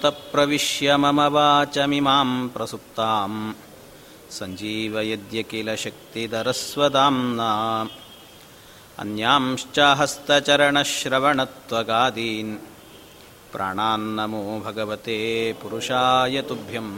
योऽन्तःप्रविश्य मम वाचमिमां प्रसुप्ताम्। सञ्जीवयद्य किल शक्तिधरस्वदाम्ना अन्यांश्च हस्तचरणश्रवणत्वगादीन् प्राणान्नमो भगवते पुरुषाय तुभ्यम्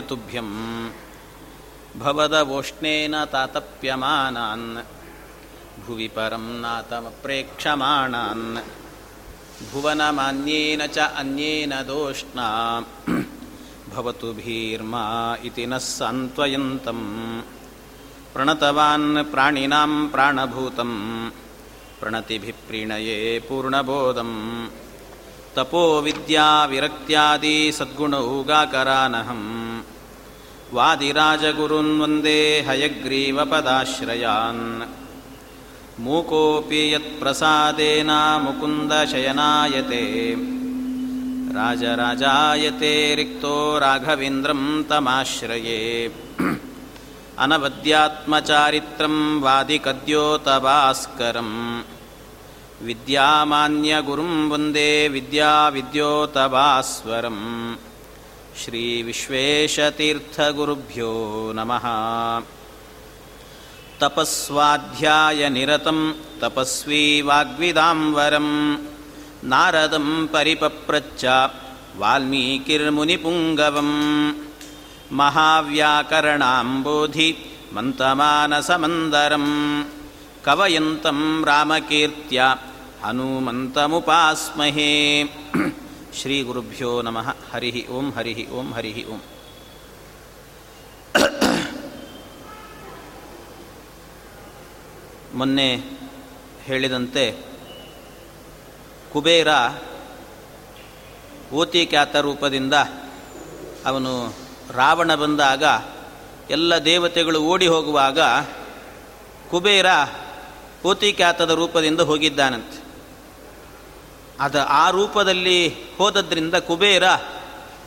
तुभ्यं भवदवोष्णेन तातप्यमानान्। भुवि परं नातमप्रेक्षमाणान् भुवनमान्येन च अन्येन दोष्णा। भवतु भीर्मा इति नः सान्त्वयन्तं प्रणतवान् प्राणिनां प्राणभूतं प्रणतिभिः प्रीणये पूर्णबोधम् तपो विद्या विरक्त्यादि सद्गुणौगाकरानहं वादिराजगुरुन् वन्दे हयग्रीवपदाश्रयान्। मूकोऽपि यत्प्रसादेन मुकुन्दशयनायते। राजराजायते रिक्तो राघवेन्द्रं तमाश्रये। अनवद्यात्मचारित्रं वादिकद्योतभास्करम् विद्यामान्यगुरुं वन्दे विद्याविद्योतभास्वरं श्रीविश्वेशतीर्थगुरुभ्यो नमः। तपस्वाध्यायनिरतं तपस्वी वाग्विदाम्बरं नारदं परिपप्रच्छ वाल्मीकिर्मुनिपुङ्गवं महाव्याकरणाम्बोधि ಕವಯಂತಂ ರಾಮಕೀರ್ತ್ಯ ಹನುಮಂತಮುಪಾಸ್ಮಹೇ. ಶ್ರೀ ಗುರುಭ್ಯೋ ನಮಃ. ಹರಿ ಓಂ ಹರಿ ಓಂ ಹರಿ ಓಂ. ಮೊನ್ನೆ ಹೇಳಿದಂತೆ ಕುಬೇರ ಓತಿಕ್ಯಾತ ರೂಪದಿಂದ ಅವನು ರಾವಣ ಬಂದಾಗ ಎಲ್ಲ ದೇವತೆಗಳು ಓಡಿ ಹೋಗುವಾಗ ಕುಬೇರ ಓತಿಕ್ಯಾತದ ರೂಪದಿಂದ ಹೋಗಿದ್ದಾನಂತೆ. ಅದು ಆ ರೂಪದಲ್ಲಿ ಹೋದದ್ರಿಂದ ಕುಬೇರ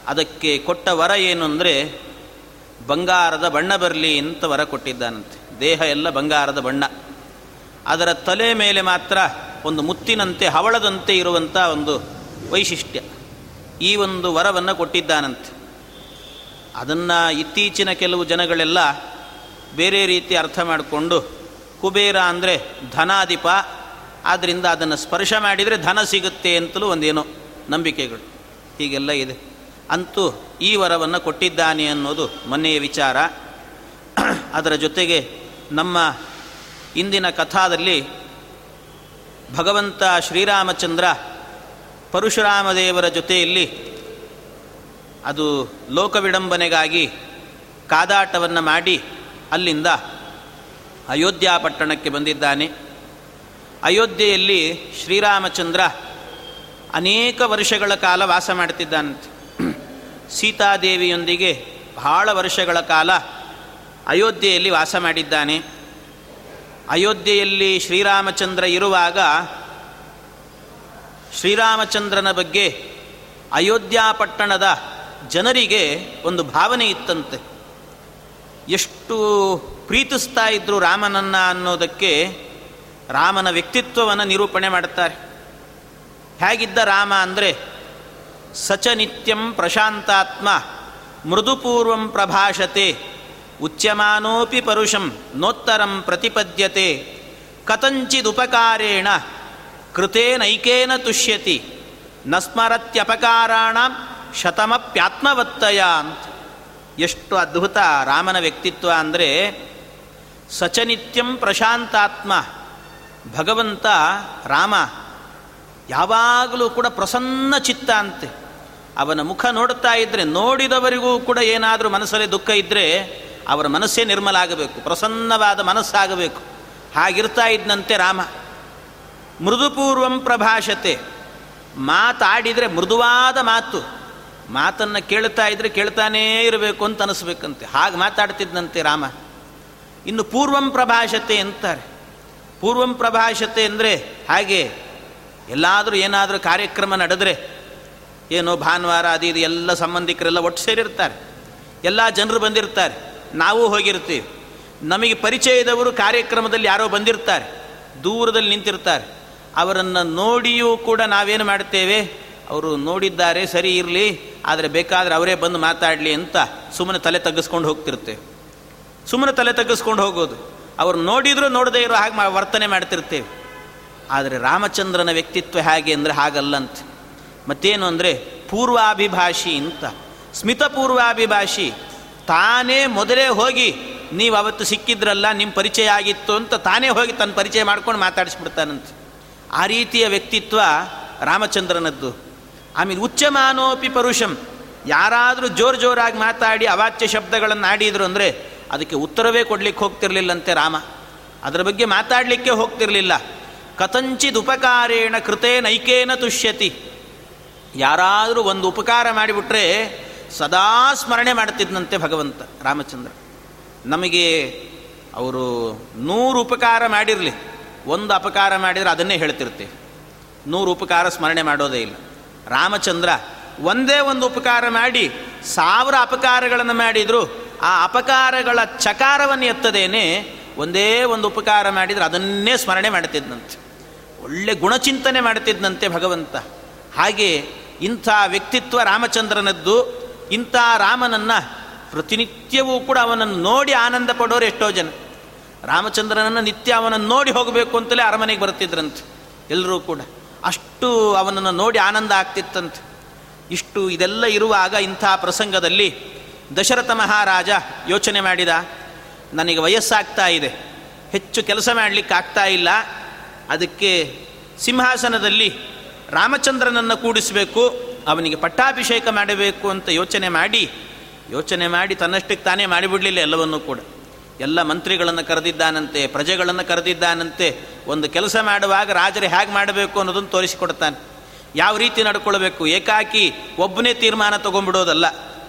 ಅದಕ್ಕೆ ಕೊಟ್ಟ ವರ ಏನು ಅಂದರೆ ಬಂಗಾರದ ಬಣ್ಣ ಬರಲಿ ಅಂತ ವರ ಕೊಟ್ಟಿದ್ದಾನಂತೆ. ದೇಹ ಎಲ್ಲ ಬಂಗಾರದ ಬಣ್ಣ. ಅದರ ತಲೆ ಮೇಲೆ ಮಾತ್ರ ಒಂದು ಮುತ್ತಿನಂತೆ ಹವಳದಂತೆ ಇರುವಂಥ ಒಂದು ವೈಶಿಷ್ಟ್ಯ. ಈ ಒಂದು ವರವನ್ನು ಕೊಟ್ಟಿದ್ದಾನಂತೆ. ಅದನ್ನು ಇತ್ತೀಚಿನ ಕೆಲವು ಜನಗಳೆಲ್ಲ ಬೇರೆ ರೀತಿ ಅರ್ಥ ಮಾಡಿಕೊಂಡು ಕುಬೇರ ಅಂದರೆ ಧನಾಧಿಪ. ಆದ್ದರಿಂದ ಅದನ್ನು ಸ್ಪರ್ಶ ಮಾಡಿದರೆ ಧನ ಸಿಗುತ್ತೆ ಅಂತಲೂ ಒಂದೇನೋ ನಂಬಿಕೆಗಳು. ಹೀಗೆಲ್ಲ ಇದೆ. ಅಂತೂ ಈ ವರವನ್ನು ಕೊಟ್ಟಿದ್ದಾನೆ ಅನ್ನೋದು ಮೊನ್ನೆಯ ವಿಚಾರ. ಅದರ ಜೊತೆಗೆ ನಮ್ಮ ಇಂದಿನ ಕಥಾದಲ್ಲಿ ಭಗವಂತ ಶ್ರೀರಾಮಚಂದ್ರ ಪರಶುರಾಮ ದೇವರ ಜೊತೆಯಲ್ಲಿ ಅದು ಲೋಕವಿಡಂಬನೆಗಾಗಿ ಕಾದಾಟವನ್ನು ಮಾಡಿ ಅಲ್ಲಿಂದ ಅಯೋಧ್ಯ ಪಟ್ಟಣಕ್ಕೆ ಬಂದಿದ್ದಾನೆ. ಅಯೋಧ್ಯೆಯಲ್ಲಿ ಶ್ರೀರಾಮಚಂದ್ರ ಅನೇಕ ವರ್ಷಗಳ ಕಾಲ ವಾಸ ಮಾಡ್ತಿದ್ದಾನಂತೆ. ಸೀತಾದೇವಿಯೊಂದಿಗೆ ಬಹಳ ವರ್ಷಗಳ ಕಾಲ ಅಯೋಧ್ಯೆಯಲ್ಲಿ ವಾಸ ಮಾಡಿದ್ದಾನೆ. ಅಯೋಧ್ಯೆಯಲ್ಲಿ ಶ್ರೀರಾಮಚಂದ್ರ ಇರುವಾಗ ಶ್ರೀರಾಮಚಂದ್ರನ ಬಗ್ಗೆ ಅಯೋಧ್ಯ ಪಟ್ಟಣದ ಜನರಿಗೆ ಒಂದು ಭಾವನೆ ಇತ್ತಂತೆ. ಎಷ್ಟು ಪ್ರೀತಿಸ್ತಾ ಇದ್ರು ರಾಮನನ್ನ ಅನ್ನೋದಕ್ಕೆ ರಾಮನ ವ್ಯಕ್ತಿತ್ವವನ್ನು ನಿರೂಪಣೆ ಮಾಡುತ್ತಾರೆ. ಹೇಗಿದ್ದ ರಾಮ ಅಂದರೆ ಸಚ ನಿತ್ಯಂ ಪ್ರಶಾಂತಾತ್ಮ, ಮೃದುಪೂರ್ವಂ ಪ್ರಭಾಷತೆ, ಉಚ್ಯಮಾನೋಪಿ ಪರುಷಂ ನೋತ್ತರಂ ಪ್ರತಿಪದ್ಯತೆ, ಕಥಂಚಿದುಪಕಾರೇಣ ಕೃತೇನೈಕೇನ ತುಷ್ಯತಿ ನ ಸ್ಮರತ್ಯಪಕಾರಾಣ ಶತಮಪ್ಯಾತ್ಮವತ್ತಯ ಅಂತ. ಎಷ್ಟು ಅದ್ಭುತ ರಾಮನ ವ್ಯಕ್ತಿತ್ವ ಅಂದರೆ ಸಚನಿತ್ಯಂ ಪ್ರಶಾಂತಾತ್ಮ, ಭಗವಂತ ರಾಮ, ಯಾವಾಗಲೂ ಕೂಡ ಪ್ರಸನ್ನ ಚಿತ್ತ ಅಂತೆ. ಅವನ ಮುಖ ನೋಡ್ತಾ ಇದ್ದರೆ ನೋಡಿದವರಿಗೂ ಕೂಡ ಏನಾದರೂ ಮನಸ್ಸಲ್ಲಿ ದುಃಖ ಇದ್ದರೆ ಅವರ ಮನಸ್ಸೇ ನಿರ್ಮಲ ಆಗಬೇಕು, ಪ್ರಸನ್ನವಾದ ಮನಸ್ಸಾಗಬೇಕು. ಹಾಗಿರ್ತಾ ಇದ್ದಂತೆ ರಾಮ. ಮೃದುಪೂರ್ವಂ ಪ್ರಭಾಷತೆ. ಮಾತಾಡಿದರೆ ಮೃದುವಾದ ಮಾತು. ಮಾತನ್ನು ಕೇಳ್ತಾ ಇದ್ರೆ ಕೇಳ್ತಾನೇ ಇರಬೇಕು ಅಂತ ಅನಿಸ್ಬೇಕಂತೆ. ಹಾಗೆ ಮಾತಾಡ್ತಿದ್ದಂತೆ ರಾಮ. ಇನ್ನು ಪೂರ್ವಂ ಪ್ರಭಾಷತೆ ಅಂತಾರೆ. ಪೂರ್ವಂ ಪ್ರಭಾಷತೆ ಅಂದರೆ ಹಾಗೆ ಎಲ್ಲಾದರೂ ಏನಾದರೂ ಕಾರ್ಯಕ್ರಮ ನಡೆದರೆ ಏನೋ ಭಾನುವಾರ ಅದು ಇದು ಎಲ್ಲ ಸಂಬಂಧಿಕರೆಲ್ಲ ಒಟ್ಟು ಸೇರಿರ್ತಾರೆ. ಎಲ್ಲ ಜನರು ಬಂದಿರ್ತಾರೆ. ನಾವು ಹೋಗಿರ್ತೀವಿ. ನಮಗೆ ಪರಿಚಯದವರು ಕಾರ್ಯಕ್ರಮದಲ್ಲಿ ಯಾರೋ ಬಂದಿರ್ತಾರೆ. ದೂರದಲ್ಲಿ ನಿಂತಿರ್ತಾರೆ. ಅವರನ್ನು ನೋಡಿಯೂ ಕೂಡ ನಾವೇನು ಮಾಡ್ತೇವೆ? ಅವರು ನೋಡಿದ್ದಾರೆ, ಸರಿ ಇರಲಿ, ಆದರೆ ಬೇಕಾದರೆ ಅವರೇ ಬಂದು ಮಾತಾಡಲಿ ಅಂತ ಸುಮ್ಮನೆ ತಲೆ ತಗ್ಗಿಸ್ಕೊಂಡು ಹೋಗ್ತಿರ್ತೇವೆ ಸುಮ್ಮನೆ ತಲೆ ತಗ್ಗಿಸ್ಕೊಂಡು ಹೋಗೋದು. ಅವ್ರು ನೋಡಿದರೂ, ನೋಡದೇ ಇರೋ ಹಾಗೆ ವರ್ತನೆ ಮಾಡ್ತಿರ್ತೇವೆ ಆದರೆ ರಾಮಚಂದ್ರನ ವ್ಯಕ್ತಿತ್ವ ಹೇಗೆ ಅಂದರೆ ಹಾಗಲ್ಲಂತೆ ಮತ್ತೇನು ಅಂದರೆ ಪೂರ್ವಾಭಿಭಾಷಿ ಅಂತ. ಸ್ಮಿತ ಪೂರ್ವಾಭಿಭಾಷಿ. ತಾನೇ ಮೊದಲೇ ಹೋಗಿ, ನೀವು ಅವತ್ತು ಸಿಕ್ಕಿದ್ರಲ್ಲ ನಿಮ್ಮ ಪರಿಚಯ ಆಗಿತ್ತು ಅಂತ ತಾನೇ ಹೋಗಿ ತನ್ನ ಪರಿಚಯ ಮಾಡ್ಕೊಂಡು ಮಾತಾಡಿಸ್ಬಿಡ್ತಾನಂತೆ. ಆ ರೀತಿಯ ವ್ಯಕ್ತಿತ್ವ ರಾಮಚಂದ್ರನದ್ದು. ಆಮೇಲೆ ಉಚ್ಚಮಾನೋಪಿ ಪರುಷಂ. ಯಾರಾದರೂ ಜೋರು ಜೋರಾಗಿ ಮಾತಾಡಿ ಅವಾಚ್ಯ ಶಬ್ದಗಳನ್ನು ಆಡಿದ್ರು ಅಂದರೆ ಅದಕ್ಕೆ ಉತ್ತರವೇ ಕೊಡಲಿಕ್ಕೆ ಹೋಗ್ತಿರಲಿಲ್ಲಂತೆ ರಾಮ. ಅದರ ಬಗ್ಗೆ ಮಾತಾಡಲಿಕ್ಕೆ ಹೋಗ್ತಿರಲಿಲ್ಲ. ಕಥಂಚಿದ್ ಉಪಕಾರೇಣ ಕೃತೇ ನೈಕೇನ ತುಷ್ಯತಿ. ಯಾರಾದರೂ ಒಂದು ಉಪಕಾರ ಮಾಡಿಬಿಟ್ರೆ ಸದಾ ಸ್ಮರಣೆ ಮಾಡ್ತಿದ್ದಂತೆ ಭಗವಂತ ರಾಮಚಂದ್ರ. ನಮಗೆ ಅವರು ನೂರು ಉಪಕಾರ ಮಾಡಿರಲಿ. ಒಂದು ಅಪಕಾರ ಮಾಡಿದರೆ ಅದನ್ನೇ ಹೇಳ್ತಿರ್ತೀವಿ. ನೂರು ಉಪಕಾರ ಸ್ಮರಣೆ ಮಾಡೋದೇ ಇಲ್ಲ. ರಾಮಚಂದ್ರ ಒಂದೇ ಒಂದು ಉಪಕಾರ ಮಾಡಿ, ಸಾವಿರ ಅಪಕಾರಗಳನ್ನು ಮಾಡಿದರೂ. ಆ ಅಪಕಾರಗಳ ಚಕಾರವನ್ನು ಎತ್ತದೇನೆ ಒಂದೇ ಒಂದು ಉಪಕಾರ ಮಾಡಿದರೆ ಅದನ್ನೇ ಸ್ಮರಣೆ ಮಾಡ್ತಿದ್ದಂತೆ ಒಳ್ಳೆ ಗುಣಚಿಂತನೆ ಮಾಡ್ತಿದ್ದಂತೆ ಭಗವಂತ. ಹಾಗೆ ಇಂಥ ವ್ಯಕ್ತಿತ್ವ ರಾಮಚಂದ್ರನದ್ದು, ಇಂಥ ರಾಮನನ್ನು ಪ್ರತಿನಿತ್ಯವೂ ಕೂಡ ಅವನನ್ನು ನೋಡಿ ಆನಂದ ಪಡೋರು ಎಷ್ಟೋ ಜನ. ರಾಮಚಂದ್ರನನ್ನು ನಿತ್ಯ ಅವನನ್ನು ನೋಡಿ ಹೋಗಬೇಕು ಅಂತಲೇ ಅರಮನೆಗೆ ಬರ್ತಿದ್ರಂತೆ ಎಲ್ಲರೂ ಕೂಡ. ಅಷ್ಟು ಅವನನ್ನು ನೋಡಿ ಆನಂದ ಆಗ್ತಿತ್ತಂತೆ. ಇಷ್ಟು ಇದೆಲ್ಲ ಇರುವಾಗ ಇಂಥ ಪ್ರಸಂಗದಲ್ಲಿ ದಶರಥ ಮಹಾರಾಜ ಯೋಚನೆ ಮಾಡಿದ, ನನಗೆ ವಯಸ್ಸಾಗ್ತಾ ಇದೆ, ಹೆಚ್ಚು ಕೆಲಸ ಮಾಡಲಿಕ್ಕೆ ಆಗ್ತಾ ಇಲ್ಲ, ಅದಕ್ಕೆ ಸಿಂಹಾಸನದಲ್ಲಿ ರಾಮಚಂದ್ರನನ್ನು ಕೂಡಿಸಬೇಕು, ಅವನಿಗೆ ಪಟ್ಟಾಭಿಷೇಕ ಮಾಡಬೇಕು ಅಂತ ಯೋಚನೆ ಮಾಡಿ ಯೋಚನೆ ಮಾಡಿ ತನ್ನಷ್ಟಕ್ಕೆ ತಾನೇ ಮಾಡಿಬಿಡಲಿಲ್ಲ ಎಲ್ಲವನ್ನೂ ಕೂಡ. ಎಲ್ಲ ಮಂತ್ರಿಗಳನ್ನು ಕರೆದಿದ್ದಾನಂತೆ, ಪ್ರಜೆಗಳನ್ನು ಕರೆದಿದ್ದಾನಂತೆ, ಒಂದು ಕೆಲಸ ಮಾಡುವಾಗ ರಾಜರು ಹೇಗೆ ಮಾಡಬೇಕು ಅನ್ನೋದನ್ನು ತೋರಿಸಿಕೊಡ್ತಾನೆ. ಯಾವ ರೀತಿ ನಡ್ಕೊಳ್ಬೇಕು? ಏಕಾಕಿ ಒಬ್ಬನೇ ತೀರ್ಮಾನ ತೊಗೊಂಡ್ಬಿಡೋದಲ್ಲ.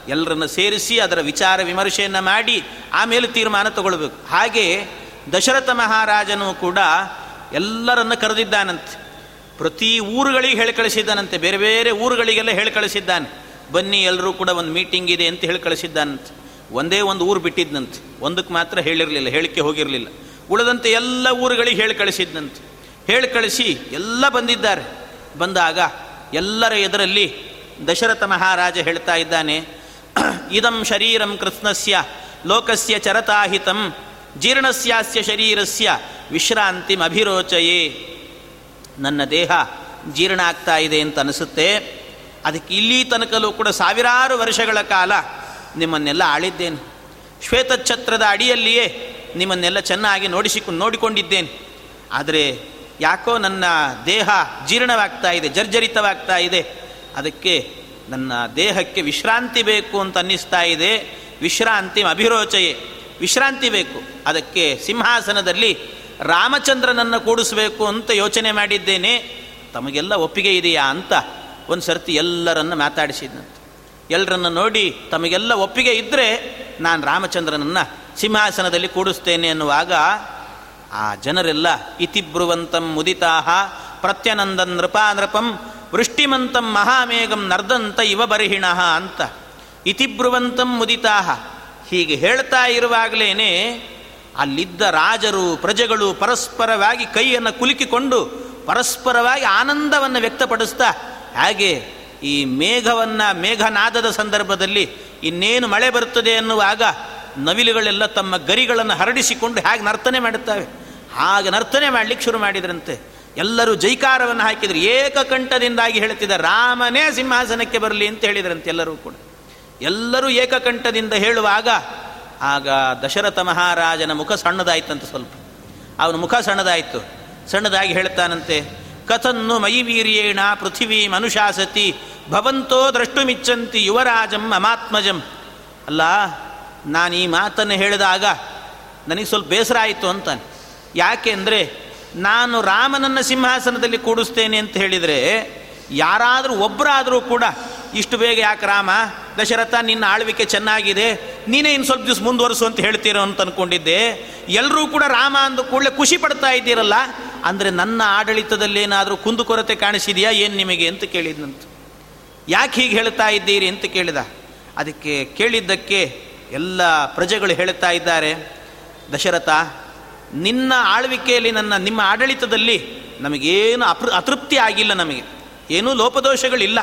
ಎಲ್ಲರನ್ನು ಸೇರಿಸಿ ಅದರ ವಿಚಾರ ವಿಮರ್ಶೆಯನ್ನು ಮಾಡಿ ಆಮೇಲೆ ತೀರ್ಮಾನ ತಗೊಳ್ಬೇಕು. ಹಾಗೆ ದಶರಥ ಮಹಾರಾಜನು ಕೂಡ ಎಲ್ಲರನ್ನು ಕರೆದಿದ್ದಾನಂತೆ. ಪ್ರತಿ ಊರುಗಳಿಗೆ ಹೇಳಿ ಕಳಿಸಿದ್ದಾನಂತೆ. ಬೇರೆ ಬೇರೆ ಊರುಗಳಿಗೆಲ್ಲ ಹೇಳಿ ಕಳಿಸಿದ್ದಾನೆ. ಬನ್ನಿ ಎಲ್ಲರೂ ಕೂಡ ಒಂದು ಮೀಟಿಂಗ್ ಇದೆ ಅಂತ ಹೇಳಿ ಕಳಿಸಿದ್ದಾನಂತೆ. ಒಂದೇ ಒಂದು ಊರು ಬಿಟ್ಟಿದ್ದಂತೆ ಒಂದಕ್ಕೆ ಮಾತ್ರ ಹೇಳಿರಲಿಲ್ಲ, ಹೇಳಿಕೆ ಹೋಗಿರಲಿಲ್ಲ. ಉಳಿದಂತೆ ಎಲ್ಲ ಊರುಗಳಿಗೆ ಹೇಳಿ ಕಳಿಸಿದ್ದಂತೆ ಹೇಳಿ ಕಳಿಸಿ ಎಲ್ಲ ಬಂದಿದ್ದಾರೆ. ಬಂದಾಗ ಎಲ್ಲರ ಎದುರಲ್ಲಿ ದಶರಥ ಮಹಾರಾಜ ಹೇಳ್ತಾ ಇದ್ದಾನೆ, ಇದಂ ಶರೀರಂ ಕೃಷ್ಣಸ್ಯ ಲೋಕಸ್ಯ ಚರತಾಹಿತಂ, ಜೀರ್ಣಸ್ಯಾಸ್ಯ ಶರೀರಸ್ಯ ವಿಶ್ರಾಂತಿಮಭಿರೋಚಯೇ ನನ್ನ ದೇಹ ಜೀರ್ಣ ಆಗ್ತಾ ಇದೆ ಅಂತ ಅನಿಸುತ್ತೆ. ಅದಕ್ಕೆ ಇಲ್ಲಿ ತನಕಲೂ ಕೂಡ ಸಾವಿರಾರು ವರ್ಷಗಳ ಕಾಲ ನಿಮ್ಮನ್ನೆಲ್ಲ ಆಳಿದ್ದೇನೆ. ಶ್ವೇತಛತ್ರದ ಅಡಿಯಲ್ಲಿಯೇ ನಿಮ್ಮನ್ನೆಲ್ಲ ಚೆನ್ನಾಗಿ ನೋಡಿಸಿ ನೋಡಿಕೊಂಡಿದ್ದೇನೆ. ಆದರೆ ಯಾಕೋ ನನ್ನ ದೇಹ ಜೀರ್ಣವಾಗ್ತಾ ಇದೆ, ಜರ್ಜರಿತವಾಗ್ತಾ ಇದೆ. ಅದಕ್ಕೆ ನನ್ನ ದೇಹಕ್ಕೆ ವಿಶ್ರಾಂತಿ ಬೇಕು ಅಂತ ಅನ್ನಿಸ್ತಾ ಇದೆ. ವಿಶ್ರಾಂತಿ ಅಭಿರೋಚಯೇ. ವಿಶ್ರಾಂತಿ ಬೇಕು. ಅದಕ್ಕೆ ಸಿಂಹಾಸನದಲ್ಲಿ ರಾಮಚಂದ್ರನನ್ನು ಕೂಡಿಸಬೇಕು ಅಂತ ಯೋಚನೆ ಮಾಡಿದ್ದೇನೆ. ತಮಗೆಲ್ಲ ಒಪ್ಪಿಗೆ ಇದೆಯಾ ಅಂತ ಒಂದು ಸರ್ತಿ ಎಲ್ಲರನ್ನು ಮಾತಾಡಿಸಿದಂತೆ ಎಲ್ಲರನ್ನು ನೋಡಿ ತಮಗೆಲ್ಲ ಒಪ್ಪಿಗೆ ಇದ್ದರೆ ನಾನು ರಾಮಚಂದ್ರನನ್ನು ಸಿಂಹಾಸನದಲ್ಲಿ ಕೂಡಿಸ್ತೇನೆ ಅನ್ನುವಾಗ ಆ ಜನರೆಲ್ಲ ಇತಿಬ್ರುವಂತಂ ಮುದಿತಾಹ ಪ್ರತ್ಯನಂದನ್ ನೃಪಾ ನೃಪಂ ವೃಷ್ಟಿಮಂತಂ ಮಹಾಮೇಘಂ ನರ್ದಂತ ಇವ ಬರಿಹಿಣ ಅಂತ. ಇತಿಬ್ರುವಂತಂ ಮುದಿತಾಹ. ಹೀಗೆ ಹೇಳ್ತಾ ಇರುವಾಗಲೇ ಅಲ್ಲಿದ್ದ ರಾಜರು ಪ್ರಜೆಗಳು ಪರಸ್ಪರವಾಗಿ ಕೈಯನ್ನು ಕುಲುಕಿಕೊಂಡು ಪರಸ್ಪರವಾಗಿ ಆನಂದವನ್ನು ವ್ಯಕ್ತಪಡಿಸ್ತಾ, ಹಾಗೆ ಈ ಮೇಘವನ್ನು ಮೇಘನಾದದ ಸಂದರ್ಭದಲ್ಲಿ ಇನ್ನೇನು ಮಳೆ ಬರುತ್ತದೆ ಎನ್ನುವಾಗ ನವಿಲುಗಳೆಲ್ಲ ತಮ್ಮ ಗರಿಗಳನ್ನು ಹರಡಿಸಿಕೊಂಡು ಹೇಗೆ ನರ್ತನೆ ಮಾಡುತ್ತವೆ, ಹಾಗೆ ನರ್ತನೆ ಮಾಡಲಿಕ್ಕೆ ಶುರು ಮಾಡಿದ್ರಂತೆ. ಎಲ್ಲರೂ ಜೈಕಾರವನ್ನು ಹಾಕಿದರು. ಏಕಕಂಠದಿಂದಾಗಿ ಹೇಳುತ್ತಿದ್ದ ರಾಮನೇ ಸಿಂಹಾಸನಕ್ಕೆ ಬರಲಿ ಅಂತ ಹೇಳಿದ್ರಂತೆ ಎಲ್ಲರೂ ಕೂಡ. ಎಲ್ಲರೂ ಏಕಕಂಠದಿಂದ ಹೇಳುವಾಗ, ಆಗ ದಶರಥ ಮಹಾರಾಜನ ಮುಖ ಸಣ್ಣದಾಯ್ತಂತೆ ಸ್ವಲ್ಪ. ಅವನ ಮುಖ ಸಣ್ಣದಾಯಿತು. ಸಣ್ಣದಾಗಿ ಹೇಳ್ತಾನಂತೆ ಕಥನ್ನು ಮೈ ವೀರ್ಯೇಣ ಪೃಥಿವೀ ಮನುಷಾಸತಿ, ಭವಂತೋ ದ್ರಷ್ಟುಮಿಚ್ಚಂತಿ ಯುವರಾಜಂ ಅಮಾತ್ಮಜಂ. ಅಲ್ಲ, ನಾನು ಈ ಮಾತನ್ನು ಹೇಳಿದಾಗ ನನಗೆ ಸ್ವಲ್ಪ ಬೇಸರ ಆಯಿತು ಅಂತಾನೆ. ಯಾಕೆ ಅಂದರೆ, ನಾನು ರಾಮನನ್ನು ಸಿಂಹಾಸನದಲ್ಲಿ ಕೂಡಿಸ್ತೇನೆ ಅಂತ ಹೇಳಿದರೆ, ಯಾರಾದರೂ ಒಬ್ಬರಾದರೂ ಕೂಡ, ಇಷ್ಟು ಬೇಗ ಯಾಕೆ ರಾಮ, ದಶರಥ ನಿನ್ನ ಆಳ್ವಿಕೆ ಚೆನ್ನಾಗಿದೆ, ನೀನೇ ಇನ್ನು ಸ್ವಲ್ಪ ದಿವಸ ಮುಂದುವರಿಸು ಅಂತ ಹೇಳ್ತೀರೋ ಅಂತ ಅಂದ್ಕೊಂಡಿದ್ದೆ ಎಲ್ಲರೂ ಕೂಡ ರಾಮ ಅಂದ ಕೂಡಲೇ ಖುಷಿ ಪಡ್ತಾ ಇದ್ದೀರಲ್ಲ ಅಂದರೆ ನನ್ನ ಆಡಳಿತದಲ್ಲಿ ಏನಾದರೂ ಕುಂದುಕೊರತೆ ಕಾಣಿಸಿದೆಯಾ? ಏನು ನಿಮಗೆ ಅಂತ ಕೇಳಿದ್ನಂತ. ಯಾಕೆ ಹೀಗೆ ಹೇಳ್ತಾ ಇದ್ದೀರಿ ಅಂತ ಕೇಳಿದ. ಅದಕ್ಕೆ ಕೇಳಿದ್ದಕ್ಕೆ ಎಲ್ಲ ಪ್ರಜೆಗಳು ಹೇಳ್ತಾ ಇದ್ದಾರೆ, ದಶರಥ, ನಿನ್ನ ಆಳ್ವಿಕೆಯಲ್ಲಿ ನನ್ನ, ನಿಮ್ಮ ಆಡಳಿತದಲ್ಲಿ ನಮಗೇನು ಅಪೃ, ಅತೃಪ್ತಿ ಆಗಿಲ್ಲ ನಮಗೆ. ಏನೂ ಲೋಪದೋಷಗಳಿಲ್ಲ.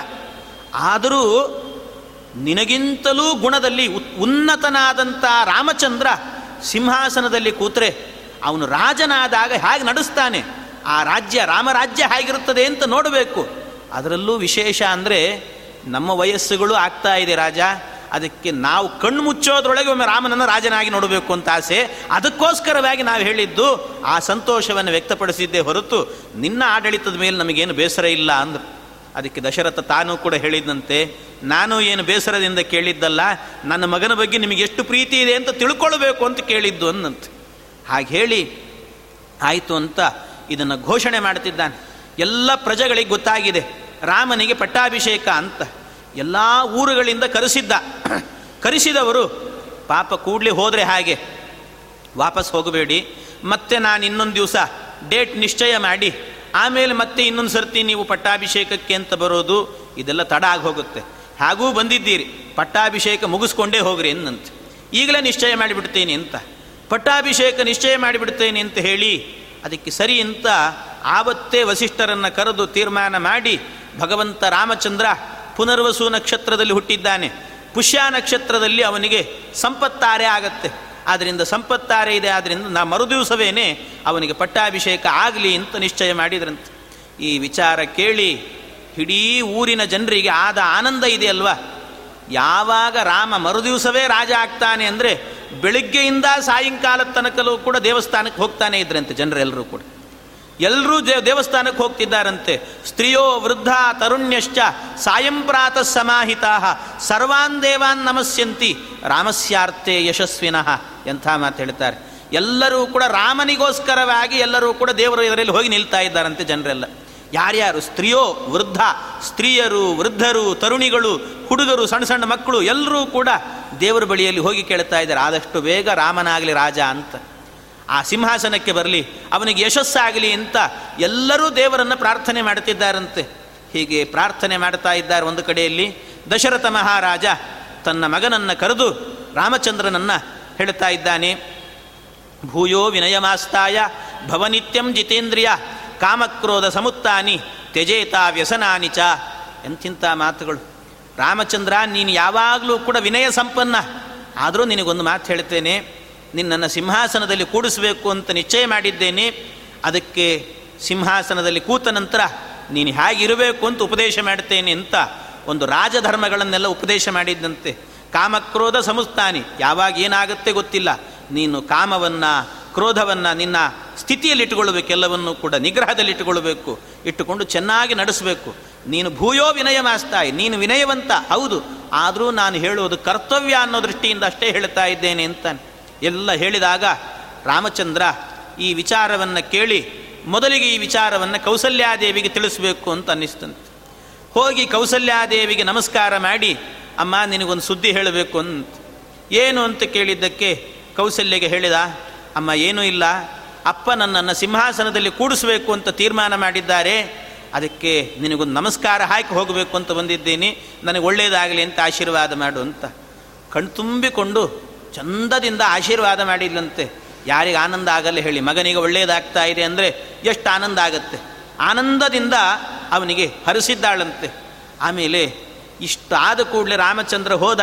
ಆದರೂ ನಿನಗಿಂತಲೂ ಗುಣದಲ್ಲಿ ಉನ್ನತನಾದಂಥ ರಾಮಚಂದ್ರ ಸಿಂಹಾಸನದಲ್ಲಿ ಕೂತ್ರೆ ಅವನು ರಾಜನಾದಾಗ ಹೇಗೆ ನಡೆಸ್ತಾನೆ? ಆ ರಾಜ್ಯ ರಾಮರಾಜ್ಯ ಹೇಗಿರುತ್ತದೆ ಅಂತ ನೋಡಬೇಕು. ಅದರಲ್ಲೂ ವಿಶೇಷ ಅಂದರೆ ನಮ್ಮ ವಯಸ್ಸುಗಳು ಆಗ್ತಾ ಇದೆ ರಾಜ. ಅದಕ್ಕೆ ನಾವು ಕಣ್ಣು ಮುಚ್ಚೋದ್ರೊಳಗೆ ಒಮ್ಮೆ ರಾಮನನ್ನು ರಾಜನಾಗಿ ನೋಡಬೇಕು ಅಂತ ಆಸೆ. ಅದಕ್ಕೋಸ್ಕರವಾಗಿ ನಾವು ಹೇಳಿದ್ದು, ಆ ಸಂತೋಷವನ್ನು ವ್ಯಕ್ತಪಡಿಸಿದ್ದೇ ಹೊರತು ನಿನ್ನ ಆಡಳಿತದ ಮೇಲೆ ನಮಗೇನು ಬೇಸರ ಇಲ್ಲ ಅಂದರು. ಅದಕ್ಕೆ ದಶರಥ ತಾನು ಕೂಡ ಹೇಳಿದಂತೆ ನಾನು ಏನು ಬೇಸರದಿಂದ ಕೇಳಿದ್ದಲ್ಲ, ನನ್ನ ಮಗನ ಬಗ್ಗೆ ನಿಮಗೆ ಎಷ್ಟು ಪ್ರೀತಿ ಇದೆ ಅಂತ ತಿಳ್ಕೊಳ್ಬೇಕು ಅಂತ ಕೇಳಿದ್ದು ಅನ್ನಂತೆ. ಹಾಗೆ ಹೇಳಿ, ಆಯಿತು ಅಂತ ಇದನ್ನು ಘೋಷಣೆ ಮಾಡ್ತಿದ್ದಾನೆ ಎಲ್ಲ ಪ್ರಜೆಗಳಿಗೆ ಗೊತ್ತಾಗಿದೆ. ರಾಮನಿಗೆ ಪಟ್ಟಾಭಿಷೇಕ ಅಂತ. ಎಲ್ಲ ಊರುಗಳಿಂದ ಕರೆಸಿದ್ದ. ಕರೆಸಿದವರು, ಪಾಪ ಕೂಡಲೇ ಹೋದರೆ ಹಾಗೆ. ವಾಪಸ್ ಹೋಗಬೇಡಿ. ಮತ್ತೆ ನಾನು ಇನ್ನೊಂದು ದಿವಸ ಡೇಟ್ ನಿಶ್ಚಯ ಮಾಡಿ. ಆಮೇಲೆ ಮತ್ತೆ ಇನ್ನೊಂದು ಸರ್ತಿ ನೀವು ಪಟ್ಟಾಭಿಷೇಕಕ್ಕೆ ಅಂತ ಬರೋದು, ಇದೆಲ್ಲ ತಡ ಆಗಿ ಹೋಗುತ್ತೆ. ಹಾಗೂ ಬಂದಿದ್ದೀರಿ. ಪಟ್ಟಾಭಿಷೇಕ ಮುಗಿಸ್ಕೊಂಡೇ ಹೋಗ್ರಿ ಎಂದಂತೆ ಈಗಲೇ ನಿಶ್ಚಯ ಮಾಡಿಬಿಡ್ತೀನಿ ಅಂತ. ಪಟ್ಟಾಭಿಷೇಕ ನಿಶ್ಚಯ ಮಾಡಿಬಿಡ್ತೇನೆ ಅಂತ ಹೇಳಿ ಅದಕ್ಕೆ ಸರಿ ಅಂತ ಆವತ್ತೇ ವಸಿಷ್ಠರನ್ನು ಕರೆದು ತೀರ್ಮಾನ ಮಾಡಿ ಭಗವಂತ ರಾಮಚಂದ್ರ ಪುನರ್ವಸು ನಕ್ಷತ್ರದಲ್ಲಿ ಹುಟ್ಟಿದ್ದಾನೆ. ಪುಷ್ಯ ನಕ್ಷತ್ರದಲ್ಲಿ ಅವನಿಗೆ ಸಂಪತ್ತಾರೆ ಆಗತ್ತೆ. ಆದ್ದರಿಂದ ಸಂಪತ್ತಾರೆ ಇದೆ ಆದ್ದರಿಂದ ನಾ ಮರುದಿವಸವೇನೆ ಅವನಿಗೆ ಪಟ್ಟಾಭಿಷೇಕ ಆಗಲಿ ಅಂತ ನಿಶ್ಚಯ ಮಾಡಿದ್ರಂತೆ. ಈ ವಿಚಾರ ಕೇಳಿ ಇಡೀ ಊರಿನ ಜನರಿಗೆ ಆದ ಆನಂದ ಇದೆಯಲ್ವಾ? ಯಾವಾಗ ರಾಮ ಮರುದಿವಸವೇ ರಾಜ ಆಗ್ತಾನೆ ಅಂದರೆ ಬೆಳಿಗ್ಗೆಯಿಂದ ಸಾಯಂಕಾಲದ ತನಕಲೂ ಕೂಡ ದೇವಸ್ಥಾನಕ್ಕೆ ಹೋಗ್ತಾನೆ ಇದ್ರಂತೆ ಜನರೆಲ್ಲರೂ ಕೂಡ. ಎಲ್ಲರೂ ದೇವಸ್ಥಾನಕ್ಕೆ ಹೋಗ್ತಿದ್ದಾರಂತೆ. ಸ್ತ್ರೀಯೋ ವೃದ್ಧ ತರುಣ್ಯಶ್ಚ ಸಾಯಂ ಪ್ರಾತಃ ಸಮಾಹಿತಾ ಸರ್ವಾನ್ ದೇವಾನ್ ನಮಸ್ಯಂತಿ ರಾಮಸ್ಯಾರ್ಥೆ ಯಶಸ್ವಿನಃ ಎಂಥ ಮಾತು ಹೇಳ್ತಾರೆ. ಎಲ್ಲರೂ ಕೂಡ ರಾಮನಿಗೋಸ್ಕರವಾಗಿ ಎಲ್ಲರೂ ಕೂಡ ದೇವರು ಇದರಲ್ಲಿ ಹೋಗಿ ನಿಲ್ತಾ ಇದ್ದಾರಂತೆ ಜನರೆಲ್ಲ. ಯಾರ್ಯಾರು ಸ್ತ್ರೀಯೋ ವೃದ್ಧ, ಸ್ತ್ರೀಯರು, ವೃದ್ಧರು, ತರುಣಿಗಳು, ಹುಡುಗರು, ಸಣ್ಣ ಸಣ್ಣ ಮಕ್ಕಳು, ಎಲ್ಲರೂ ಕೂಡ ದೇವರ ಬಳಿಯಲ್ಲಿ ಹೋಗಿ ಕೇಳ್ತಾ ಇದ್ದಾರೆ. ಆದಷ್ಟು ಬೇಗ ರಾಮನಾಗಲಿ ರಾಜ ಅಂತ. ಆ ಸಿಂಹಾಸನಕ್ಕೆ ಬರಲಿ, ಅವನಿಗೆ ಯಶಸ್ಸಾಗಲಿ ಅಂತ ಎಲ್ಲರೂ ದೇವರನ್ನು ಪ್ರಾರ್ಥನೆ ಮಾಡುತ್ತಿದ್ದಾರಂತೆ. ಹೀಗೆ ಪ್ರಾರ್ಥನೆ ಮಾಡ್ತಾ ಇದ್ದಾರೆ ಒಂದು ಕಡೆಯಲ್ಲಿ, ದಶರಥ ಮಹಾರಾಜ ತನ್ನ ಮಗನನ್ನು ಕರೆದು ರಾಮಚಂದ್ರನನ್ನು ಹೇಳ್ತಾ ಇದ್ದಾನೆ, ಭೂಯೋ ವಿನಯಮಾಸ್ತಾಯ, ಭವನಿತ್ಯಂ ಜಿತೇಂದ್ರಿಯ ಕಾಮಕ್ರೋಧ ಸಮುತ್ತಾನಿ, ತ್ಯಜೇತಾ ವ್ಯಸನಾನಿ ಚ ಎಂತಿಂಥ ಮಾತುಗಳು. ರಾಮಚಂದ್ರ, ನೀನು ಯಾವಾಗಲೂ ಕೂಡ ವಿನಯ ಸಂಪನ್ನ. ಆದರೂ ನಿನಗೊಂದು ಮಾತು ಹೇಳ್ತೇನೆ, ನಿನ್ನನ್ನು ಸಿಂಹಾಸನದಲ್ಲಿ ಕೂಡಿಸಬೇಕು ಅಂತ ನಿಶ್ಚಯ ಮಾಡಿದ್ದೇನೆ. ಅದಕ್ಕೆ ಸಿಂಹಾಸನದಲ್ಲಿ ಕೂತ ನಂತರ ನೀನು ಹೇಗಿರಬೇಕು ಅಂತ ಉಪದೇಶ ಮಾಡ್ತೇನೆ ಅಂತ ಒಂದು ರಾಜಧರ್ಮಗಳನ್ನೆಲ್ಲ ಉಪದೇಶ ಮಾಡಿದ್ದಂತೆ. ಕಾಮಕ್ರೋಧ ಸಮುಸ್ತಾನಿ ಯಾವಾಗ ಏನಾಗುತ್ತೆ ಗೊತ್ತಿಲ್ಲ. ನೀನು ಕಾಮವನ್ನು ಕ್ರೋಧವನ್ನು ನಿನ್ನ ಸ್ಥಿತಿಯಲ್ಲಿಟ್ಟುಕೊಳ್ಬೇಕೆಲ್ಲವನ್ನು ಕೂಡ ನಿಗ್ರಹದಲ್ಲಿಟ್ಟುಕೊಳ್ಳಬೇಕು. ಇಟ್ಟುಕೊಂಡು ಚೆನ್ನಾಗಿ ನಡೆಸಬೇಕು. ನೀನು ಭೂಯೋ ವಿನಯ ಮಾಸ್ತಾಯಿ, ನೀನು ವಿನಯವಂತ. ಹೌದು, ಆದರೂ ನಾನು ಹೇಳುವುದು ಕರ್ತವ್ಯ ಅನ್ನೋ ದೃಷ್ಟಿಯಿಂದ ಅಷ್ಟೇ ಹೇಳ್ತಾ ಇದ್ದೇನೆ ಅಂತಾನೆ. ಎಲ್ಲ ಹೇಳಿದಾಗ ರಾಮಚಂದ್ರ ಈ ವಿಚಾರವನ್ನು ಕೇಳಿ ಮೊದಲಿಗೆ ಈ ವಿಚಾರವನ್ನು ಕೌಸಲ್ಯಾದೇವಿಗೆ ತಿಳಿಸಬೇಕು ಅಂತ ಅನ್ನಿಸ್ತಂತೆ. ಹೋಗಿ ಕೌಸಲ್ಯಾದೇವಿಗೆ ನಮಸ್ಕಾರ ಮಾಡಿ, ಅಮ್ಮ ನಿನಗೊಂದು ಸುದ್ದಿ ಹೇಳಬೇಕು ಅಂತ. ಏನು ಅಂತ ಕೇಳಿದ್ದಕ್ಕೆ ಕೌಸಲ್ಯಗೆ ಹೇಳಿದ ಅಮ್ಮ, ಏನೂ ಇಲ್ಲ. ಅಪ್ಪ ನನ್ನನ್ನು ಸಿಂಹಾಸನದಲ್ಲಿ ಕೂಡಿಸಬೇಕು ಅಂತ ತೀರ್ಮಾನ ಮಾಡಿದ್ದಾರೆ. ಅದಕ್ಕೆ ನಿನಗೊಂದು ನಮಸ್ಕಾರ ಹಾಕಿ ಹೋಗಬೇಕು ಅಂತ ಬಂದಿದ್ದೀನಿ. ನನಗೆ ಒಳ್ಳೆಯದಾಗಲಿ ಅಂತ ಆಶೀರ್ವಾದ ಮಾಡು ಅಂತ. ಕಣ್ತುಂಬಿಕೊಂಡು ಚಂದದಿಂದ ಆಶೀರ್ವಾದ ಮಾಡಿಲ್ಲಂತೆ ಯಾರಿಗೆ ಆನಂದ ಆಗಲ್ಲ ಹೇಳಿ. ಮಗನಿಗೆ ಒಳ್ಳೆಯದಾಗ್ತಾ ಇದೆ ಅಂದರೆ ಎಷ್ಟು ಆನಂದ ಆಗುತ್ತೆ. ಆನಂದದಿಂದ ಅವನಿಗೆ ಹರಿಸಿದ್ದಾಳಂತೆ. ಆಮೇಲೆ ಇಷ್ಟಾದ ಕೂಡಲೇ ರಾಮಚಂದ್ರ ಹೋದ.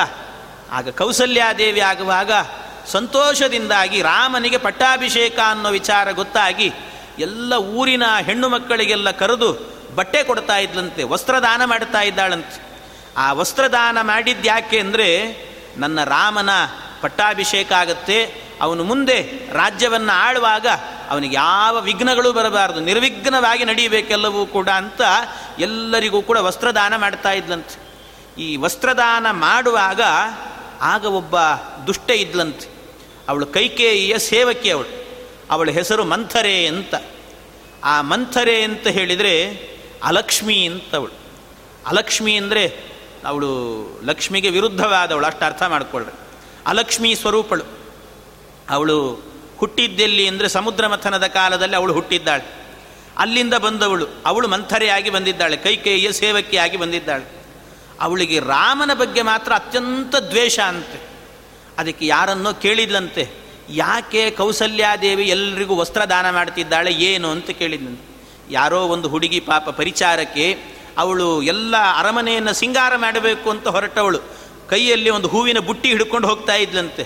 ಆಗ ಕೌಸಲ್ಯಾದೇವಿ ಆಗುವಾಗ ಸಂತೋಷದಿಂದಾಗಿ ರಾಮನಿಗೆ ಪಟ್ಟಾಭಿಷೇಕ ಅನ್ನೋ ವಿಚಾರ ಗೊತ್ತಾಗಿ ಎಲ್ಲ ಊರಿನ ಹೆಣ್ಣು ಮಕ್ಕಳಿಗೆಲ್ಲ ಕರೆದು ಬಟ್ಟೆ ಕೊಡ್ತಾ ಇದ್ಲಂತೆ, ವಸ್ತ್ರದಾನ ಮಾಡ್ತಾ ಇದ್ದಾಳಂತೆ. ಆ ವಸ್ತ್ರದಾನ ಮಾಡಿದ್ಯಾಕೆ ಅಂದರೆ ನನ್ನ ರಾಮನ ಪಟ್ಟಾಭಿಷೇಕ ಆಗುತ್ತೆ, ಅವನು ಮುಂದೆ ರಾಜ್ಯವನ್ನು ಆಳುವಾಗ ಅವನಿಗೆ ಯಾವ ವಿಘ್ನಗಳು ಬರಬಾರದು, ನಿರ್ವಿಘ್ನವಾಗಿ ನಡೆಯಬೇಕೆಲ್ಲವೂ ಕೂಡ ಅಂತ ಎಲ್ಲರಿಗೂ ಕೂಡ ವಸ್ತ್ರದಾನ ಮಾಡ್ತಾ ಇದ್ಲಂತೆ. ಈ ವಸ್ತ್ರದಾನ ಮಾಡುವಾಗ ಆಗ ಒಬ್ಬ ದುಷ್ಟ ಇದ್ಲಂತೆ. ಅವಳು ಕೈಕೇಯಿಯ ಸೇವಕಿ ಅವಳು. ಅವಳ ಹೆಸರು ಮಂಥರೆ ಅಂತ. ಆ ಮಂಥರೆ ಅಂತ ಹೇಳಿದರೆ ಅಲಕ್ಷ್ಮಿ ಅಂತವಳು. ಅಲಕ್ಷ್ಮಿ ಅಂದರೆ ಅವಳು ಲಕ್ಷ್ಮಿಗೆ ವಿರುದ್ಧವಾದವಳು, ಅಷ್ಟು ಅರ್ಥ ಮಾಡಿಕೊಳ್ಳ್ರಿ ಅಲಕ್ಷ್ಮಿ ಸ್ವರೂಪಳು. ಅವಳು ಹುಟ್ಟಿದ್ದೆಲ್ಲಿ ಅಂದರೆ ಸಮುದ್ರ ಮಥನದ ಕಾಲದಲ್ಲಿ ಅವಳು ಹುಟ್ಟಿದ್ದಾಳೆ. ಅಲ್ಲಿಂದ ಬಂದವಳು, ಅವಳು ಮಂಥರೆಯಾಗಿ ಬಂದಿದ್ದಾಳೆ, ಕೈಕೇಯಿಯ ಸೇವಕಿಯಾಗಿ ಬಂದಿದ್ದಾಳೆ. ಅವಳಿಗೆ ರಾಮನ ಬಗ್ಗೆ ಮಾತ್ರ ಅತ್ಯಂತ ದ್ವೇಷ ಅಂತೆ. ಅದಕ್ಕೆ ಯಾರನ್ನೋ ಕೇಳಿದ್ಲಂತೆ. ಯಾಕೆ ಕೌಸಲ್ಯಾದೇವಿ ಎಲ್ರಿಗೂ ವಸ್ತ್ರದಾನ ಮಾಡ್ತಿದ್ದಾಳೆ, ಏನು ಅಂತ ಕೇಳಿದ್ಲಂತೆ ಯಾರೋ ಒಂದು ಹುಡುಗಿ ಪಾಪ ಪರಿಚಾರಕ್ಕೆ ಅವಳು ಎಲ್ಲ ಅರಮನೆಯನ್ನು ಸಿಂಗಾರ ಮಾಡಬೇಕು ಅಂತ ಹೊರಟವಳು. ಕೈಯಲ್ಲಿ ಒಂದು ಹೂವಿನ ಬುಟ್ಟಿ ಹಿಡ್ಕೊಂಡು ಹೋಗ್ತಾ ಇದ್ಲಂತೆ.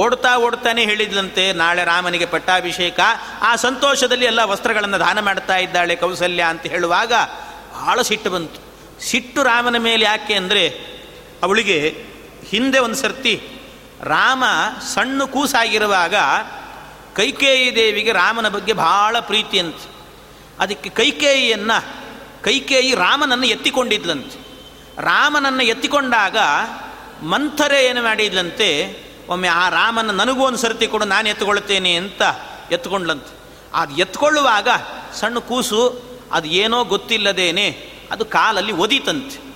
ಓಡ್ತಾ ಓಡ್ತಾನೆ ಹೇಳಿದ್ಲಂತೆ, ನಾಳೆ ರಾಮನಿಗೆ ಪಟ್ಟಾಭಿಷೇಕ, ಆ ಸಂತೋಷದಲ್ಲಿ ಎಲ್ಲ ವಸ್ತ್ರಗಳನ್ನು ದಾನ ಮಾಡ್ತಾ ಇದ್ದಾಳೆ ಕೌಸಲ್ಯ ಅಂತ ಹೇಳುವಾಗ ಭಾಳ ಸಿಟ್ಟು ಬಂತು. ಸಿಟ್ಟು ರಾಮನ ಮೇಲೆ ಯಾಕೆ ಅಂದರೆ, ಅವಳಿಗೆ ಹಿಂದೆ ಒಂದು ಸರ್ತಿ ರಾಮ ಸಣ್ಣ ಕೂಸಾಗಿರುವಾಗ ಕೈಕೇಯಿ ದೇವಿಗೆ ರಾಮನ ಬಗ್ಗೆ ಭಾಳ ಪ್ರೀತಿ ಅಂತ. ಅದಕ್ಕೆ ಕೈಕೇಯಿಯನ್ನು, ಕೈಕೇಯಿ ರಾಮನನ್ನು ಎತ್ತಿಕೊಂಡಿದ್ಲಂತೆ. ರಾಮನನ್ನು ಎತ್ತಿಕೊಂಡಾಗ ಮಂಥರೆ ಏನು ಮಾಡಿದ್ಲಂತೆ, ಒಮ್ಮೆ ಆ ರಾಮನ ನನಗೂ ಒಂದು ಸರ್ತಿ ಕೊಡು, ನಾನು ಎತ್ಕೊಳ್ತೇನೆ ಅಂತ ಎತ್ಕೊಂಡ್ಲಂತೆ ಅದು ಎತ್ಕೊಳ್ಳುವಾಗ ಸಣ್ಣ ಕೂಸು, ಅದು ಏನೋ ಗೊತ್ತಿಲ್ಲದೇನೆ ಅದು ಕಾಲಲ್ಲಿ ಒದಿತಂತೆ.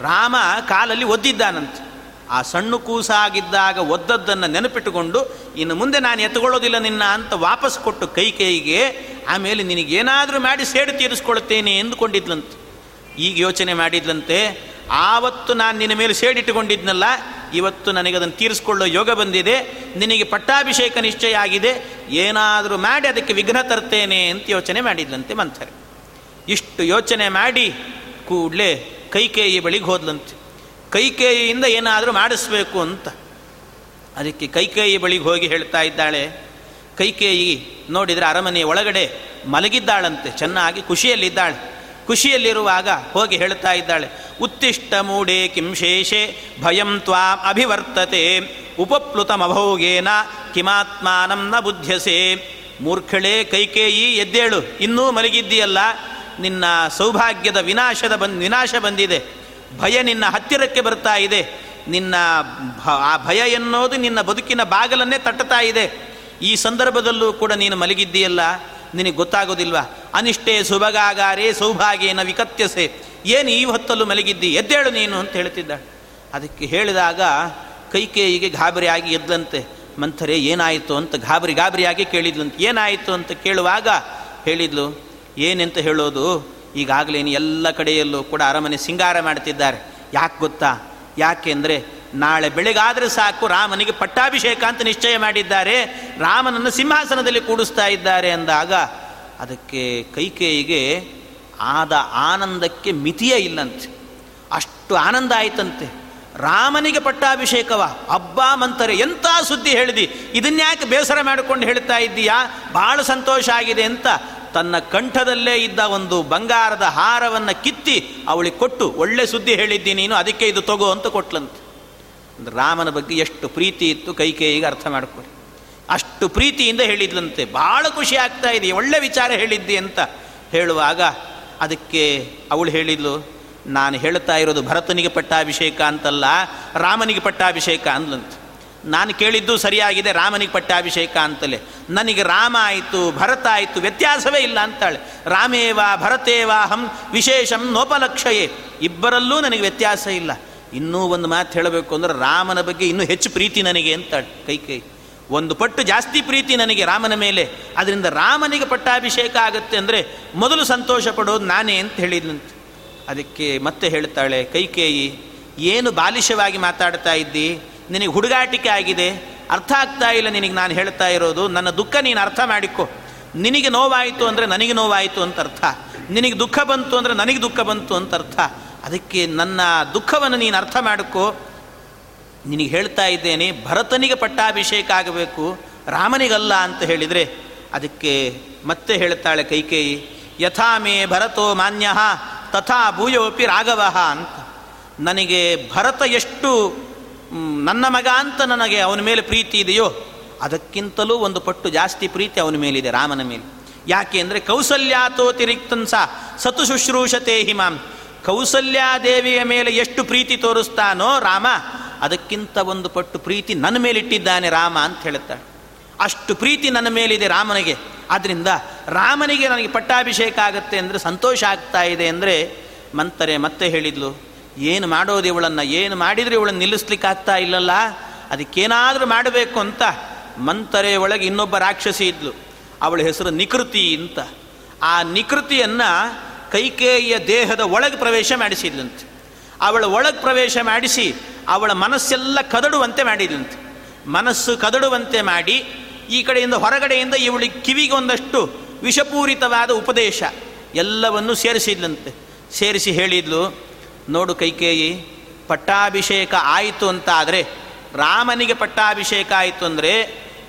ರಾಮ ಕಾಲಲ್ಲಿ ಒದ್ದಿದ್ದಾನಂತೆ. ಆ ಸಣ್ಣ ಕೂಸಾಗಿದ್ದಾಗ ಒದ್ದದ್ದನ್ನು ನೆನಪಿಟ್ಟುಕೊಂಡು, ಇನ್ನು ಮುಂದೆ ನಾನು ಎತ್ಕೊಳ್ಳೋದಿಲ್ಲ ನಿನ್ನ ಅಂತ ವಾಪಸ್ ಕೊಟ್ಟು ಕೈ ಕೈಗೆ, ಆಮೇಲೆ ನಿನಗೇನಾದರೂ ಮಾಡಿ ಸೇಡು ತೀರಿಸ್ಕೊಳ್ತೇನೆ ಎಂದುಕೊಂಡಿದ್ಲಂತೆ. ಈಗ ಯೋಚನೆ ಮಾಡಿದ್ಲಂತೆ, ಆವತ್ತು ನಾನು ನಿನ್ನ ಮೇಲೆ ಸೇಡಿಟ್ಟುಕೊಂಡಿದ್ನಲ್ಲ, ಇವತ್ತು ನನಗೆ ಅದನ್ನು ತೀರಿಸ್ಕೊಳ್ಳೋ ಯೋಗ ಬಂದಿದೆ, ನಿನಗೆ ಪಟ್ಟಾಭಿಷೇಕ ನಿಶ್ಚಯ ಆಗಿದೆ, ಏನಾದರೂ ಮಾಡಿ ಅದಕ್ಕೆ ವಿಘ್ನ ತರ್ತೇನೆ ಅಂತ ಯೋಚನೆ ಮಾಡಿದ್ಲಂತೆ ಮಂಥರೆ. ಇಷ್ಟು ಯೋಚನೆ ಮಾಡಿ ಕೂಡಲೇ ಕೈಕೇಯಿ ಬಳಿಗೆ ಹೋದ್ಲಂತೆ. ಕೈಕೇಯಿಯಿಂದ ಏನಾದರೂ ಮಾಡಿಸ್ಬೇಕು ಅಂತ. ಅದಕ್ಕೆ ಕೈಕೇಯಿ ಬಳಿಗೆ ಹೋಗಿ ಹೇಳ್ತಾ ಇದ್ದಾಳೆ, ಕೈಕೇಯಿ, ನೋಡಿದರೆ ಅರಮನೆಯ ಒಳಗಡೆ ಮಲಗಿದ್ದಾಳಂತೆ, ಚೆನ್ನಾಗಿ ಖುಷಿಯಲ್ಲಿದ್ದಾಳೆ. ಖುಷಿಯಲ್ಲಿರುವಾಗ ಹೋಗಿ ಹೇಳ್ತಾ ಇದ್ದಾಳೆ ಉತ್ತಿಷ್ಟ ಮೂಡೆ ಕಿಂಶೇಷೆ ಭಯಂ ತ್ವಾ ಅಭಿವರ್ತತೆ ಉಪಪ್ಲುತಮಭೋಗೇನ ಕಿಮಾತ್ಮಾನಂ ನ ಬುದ್ಧಸೆ ಮೂರ್ಖಳೇ, ಕೈಕೇಯಿ, ಎದ್ದೇಳು, ಇನ್ನೂ ಮಲಗಿದ್ದೀಯಲ್ಲ, ನಿನ್ನ ಸೌಭಾಗ್ಯದ ವಿನಾಶದ ಬಂದ್, ವಿನಾಶ ಬಂದಿದೆ. ಭಯ ನಿನ್ನ ಹತ್ತಿರಕ್ಕೆ ಬರ್ತಾ ಇದೆ. ನಿನ್ನ ಆ ಭಯ ಎನ್ನೋದು ನಿನ್ನ ಬದುಕಿನ ಬಾಗಲನ್ನೇ ತಟ್ಟುತ್ತಾ ಇದೆ. ಈ ಸಂದರ್ಭದಲ್ಲೂ ಕೂಡ ನೀನು ಮಲಗಿದ್ದೀಯಲ್ಲ? ನಿನಗೆ ಗೊತ್ತಾಗೋದಿಲ್ವಾ? ಅನಿಷ್ಟೇ ಸುಭಗಾಗಾರೇ ಸೌಭಾಗ್ಯನ ವಿಕತ್ಯಸೆ. ಏನು ಈ ಹೊತ್ತಲ್ಲೂ ಮಲಗಿದ್ದಿ? ಎದ್ದೇಳು ನೀನು ಅಂತ ಹೇಳ್ತಿದ್ದ ಅದಕ್ಕೆ ಹೇಳಿದಾಗ ಕೈಕೇಯಿಗೆ ಗಾಬರಿಯಾಗಿ ಎದ್ದಂತೆ ಮಂಥರೆ, ಏನಾಯಿತು ಅಂತ ಗಾಬರಿ ಗಾಬರಿಯಾಗಿ ಕೇಳಿದ್ಲಂತೆ. ಏನಾಯಿತು ಅಂತ ಕೇಳುವಾಗ ಹೇಳಿದ್ಲು, ಏನೆಂತ ಹೇಳೋದು? ಈಗಾಗಲೇನು ಎಲ್ಲ ಕಡೆಯಲ್ಲೂ ಕೂಡ ಅರಮನೆ ಸಿಂಗಾರ ಮಾಡ್ತಿದ್ದಾರೆ ಯಾಕೆ ಗೊತ್ತಾ? ಯಾಕೆಂದರೆ ನಾಳೆ ಬೆಳಗಾದರೆ ಸಾಕು ರಾಮನಿಗೆ ಪಟ್ಟಾಭಿಷೇಕ ಅಂತ ನಿಶ್ಚಯ ಮಾಡಿದ್ದಾರೆ. ರಾಮನನ್ನು ಸಿಂಹಾಸನದಲ್ಲಿ ಕೂಡಿಸ್ತಾ ಇದ್ದಾರೆ ಅಂದಾಗ ಅದಕ್ಕೆ ಕೈಕೇಯಿಗೆ ಆದ ಆನಂದಕ್ಕೆ ಮಿತಿಯೇ ಇಲ್ಲಂತೆ. ಅಷ್ಟು ಆನಂದ ಆಯ್ತಂತೆ. ರಾಮನಿಗೆ ಪಟ್ಟಾಭಿಷೇಕವ. ಹಬ್ಬ ಮಂತರೆ ಎಂಥ ಸುದ್ದಿ ಹೇಳಿದಿ? ಇದನ್ಯಾಕೆ ಬೇಸರ ಮಾಡಿಕೊಂಡು ಹೇಳ್ತಾ ಇದ್ದೀಯಾ? ಭಾಳ ಸಂತೋಷ ಆಗಿದೆ ಅಂತ ತನ್ನ ಕಂಠದಲ್ಲೇ ಇದ್ದ ಒಂದು ಬಂಗಾರದ ಹಾರವನ್ನು ಕಿತ್ತಿ ಅವಳಿಗೆ ಕೊಟ್ಟು, ಒಳ್ಳೆ ಸುದ್ದಿ ಹೇಳಿದ್ದಿ ನೀನು, ಅದಕ್ಕೆ ಇದು ತಗೋ ಅಂತ ಕೊಟ್ಲಂತೆ. ರಾಮನ ಬಗ್ಗೆ ಎಷ್ಟು ಪ್ರೀತಿ ಇತ್ತು ಕೈಕೇಯಿಗೆ ಅರ್ಥ ಮಾಡಿಕೊಡಿ ಅಷ್ಟು ಪ್ರೀತಿಯಿಂದ ಹೇಳಿದ್ಲಂತೆ. ಭಾಳ ಖುಷಿ ಆಗ್ತಾ ಇದೆ, ಒಳ್ಳೆ ವಿಚಾರ ಹೇಳಿದ್ದಿ ಅಂತ ಹೇಳುವಾಗ ಅದಕ್ಕೆ ಅವಳು ಹೇಳಿದ್ಲು, ನಾನು ಹೇಳ್ತಾ ಇರೋದು ಭರತನಿಗೆ ಪಟ್ಟಾಭಿಷೇಕ ಅಂತಲ್ಲ, ರಾಮನಿಗೆ ಪಟ್ಟಾಭಿಷೇಕ ಅಂದ್ಲಂತೆ. ನಾನು ಕೇಳಿದ್ದು ಸರಿಯಾಗಿದೆ, ರಾಮನಿಗೆ ಪಟ್ಟಾಭಿಷೇಕ ಅಂತಲೇ. ನನಗೆ ರಾಮ ಆಯಿತು, ಭರತ ಆಯಿತು, ವ್ಯತ್ಯಾಸವೇ ಇಲ್ಲ ಅಂತಾಳೆ. ರಾಮೇವಾ ಭರತೇವ ಹಂ ವಿಶೇಷಂ ನೋಪಲಕ್ಷಯೇ. ಇಬ್ಬರಲ್ಲೂ ನನಗೆ ವ್ಯತ್ಯಾಸ ಇಲ್ಲ. ಇನ್ನೂ ಒಂದು ಮಾತು ಹೇಳಬೇಕು ಅಂದರೆ ರಾಮನ ಬಗ್ಗೆ ಇನ್ನೂ ಹೆಚ್ಚು ಪ್ರೀತಿ ನನಗೆ ಅಂತಾಳೆ ಕೈ ಕೈ. ಒಂದು ಪಟ್ಟು ಜಾಸ್ತಿ ಪ್ರೀತಿ ನನಗೆ ರಾಮನ ಮೇಲೆ. ಅದರಿಂದ ರಾಮನಿಗೆ ಪಟ್ಟಾಭಿಷೇಕ ಆಗುತ್ತೆ ಅಂದರೆ ಮೊದಲು ಸಂತೋಷ ಪಡೋದು ನಾನೇ ಅಂತ ಹೇಳಿದ್ನಂತೆ. ಅದಕ್ಕೆ ಮತ್ತೆ ಹೇಳ್ತಾಳೆ ಕೈಕೇಯಿ ಏನು ಬಾಲಿಶವಾಗಿ ಮಾತಾಡ್ತಾ ಇದ್ದಿ? ನಿನಗೆ ಹುಡುಗಾಟಿಕೆ ಆಗಿದೆ, ಅರ್ಥ ಆಗ್ತಾ ಇಲ್ಲ ನಿನಗೆ ನಾನು ಹೇಳ್ತಾ ಇರೋದು, ನನ್ನ ದುಃಖ ನೀನು ಅರ್ಥ ಮಾಡಿಕೊ. ನಿನಗೆ ನೋವಾಯಿತು ಅಂದರೆ ನನಗೆ ನೋವಾಯಿತು ಅಂತ ಅರ್ಥ. ನಿನಗೆ ದುಃಖ ಬಂತು ಅಂದರೆ ನನಗೆ ದುಃಖ ಬಂತು ಅಂತ ಅರ್ಥ. ಅದಕ್ಕೆ ನನ್ನ ದುಃಖವನ್ನು ನೀನು ಅರ್ಥ ಮಾಡಿಕೊ. ನಿನಗೆ ಹೇಳ್ತಾ ಇದ್ದೇನೆ, ಭರತನಿಗೆ ಪಟ್ಟಾಭಿಷೇಕ ಆಗಬೇಕು, ರಾಮನಿಗಲ್ಲ ಅಂತ ಹೇಳಿದರೆ, ಅದಕ್ಕೆ ಮತ್ತೆ ಹೇಳ್ತಾಳೆ ಕೈಕೇಯಿ, ಯಥಾ ಮೇ ಭರತೋ ಮಾನ್ಯ, ತಥಾ ಭೂಯೋಪಿ ರಾಘವ ಅಂತ. ನನಗೆ ಭರತ ಎಷ್ಟು ನನ್ನ ಮಗ ಅಂತ ನನಗೆ ಅವನ ಮೇಲೆ ಪ್ರೀತಿ ಇದೆಯೋ, ಅದಕ್ಕಿಂತಲೂ ಒಂದು ಪಟ್ಟು ಜಾಸ್ತಿ ಪ್ರೀತಿ ಅವನ ಮೇಲಿದೆ ರಾಮನ ಮೇಲೆ. ಯಾಕೆ ಅಂದರೆ ಕೌಸಲ್ಯಾತೋತಿರಿಕ್ತನ್ಸ ಸತು ಶುಶ್ರೂಷತೆ ಹಿಮಾಂ ಕೌಸಲ್ಯಾದೇವಿಯ ಮೇಲೆ ಎಷ್ಟು ಪ್ರೀತಿ ತೋರಿಸ್ತಾನೋ ರಾಮ, ಅದಕ್ಕಿಂತ ಒಂದು ಪಟ್ಟು ಪ್ರೀತಿ ನನ್ನ ಮೇಲಿಟ್ಟಿದ್ದಾನೆ ರಾಮ ಅಂತ ಹೇಳುತ್ತಾಳೆ. ಅಷ್ಟು ಪ್ರೀತಿ ನನ್ನ ಮೇಲಿದೆ ರಾಮನಿಗೆ. ಆದ್ದರಿಂದ ರಾಮನಿಗೆ ನನಗೆ ಪಟ್ಟಾಭಿಷೇಕ ಆಗುತ್ತೆ ಅಂದರೆ ಸಂತೋಷ ಆಗ್ತಾ ಇದೆ ಅಂದರೆ ಮಂತರೆ ಮತ್ತೆ ಹೇಳಿದ್ಲು ಏನು ಮಾಡೋದು ಇವಳನ್ನು? ಏನು ಮಾಡಿದರೆ ಇವಳನ್ನು ನಿಲ್ಲಿಸ್ಲಿಕ್ಕೆ ಆಗ್ತಾ ಇಲ್ಲಲ್ಲ? ಅದಕ್ಕೇನಾದರೂ ಮಾಡಬೇಕು ಅಂತ ಮಂತರೆ ಒಳಗೆ ಇನ್ನೊಬ್ಬ ರಾಕ್ಷಸಿ ಇದ್ಲು. ಅವಳ ಹೆಸರು ನಿಕೃತಿ ಅಂತ. ಆ ನಿಕೃತಿಯನ್ನು ಕೈಕೇಯಿಯ ದೇಹದ ಒಳಗೆ ಪ್ರವೇಶ ಮಾಡಿಸಿದ್ಲಂತೆ. ಅವಳ ಒಳಗೆ ಪ್ರವೇಶ ಮಾಡಿಸಿ ಅವಳ ಮನಸ್ಸೆಲ್ಲ ಕದಡುವಂತೆ ಮಾಡಿದ್ಲಂತೆ. ಮನಸ್ಸು ಕದಡುವಂತೆ ಮಾಡಿ ಈ ಕಡೆಯಿಂದ ಹೊರಗಡೆಯಿಂದ ಇವಳಿಗೆ ಕಿವಿಗೆ ಒಂದಷ್ಟು ವಿಷಪೂರಿತವಾದ ಉಪದೇಶ ಎಲ್ಲವನ್ನು ಸೇರಿಸಿದ್ಲಂತೆ. ಸೇರಿಸಿ ಹೇಳಿದ್ಲು ನೋಡು ಕೈಕೇಯಿ, ಪಟ್ಟಾಭಿಷೇಕ ಆಯಿತು ಅಂತ ಆದರೆ ರಾಮನಿಗೆ ಪಟ್ಟಾಭಿಷೇಕ ಆಯಿತು ಅಂದರೆ,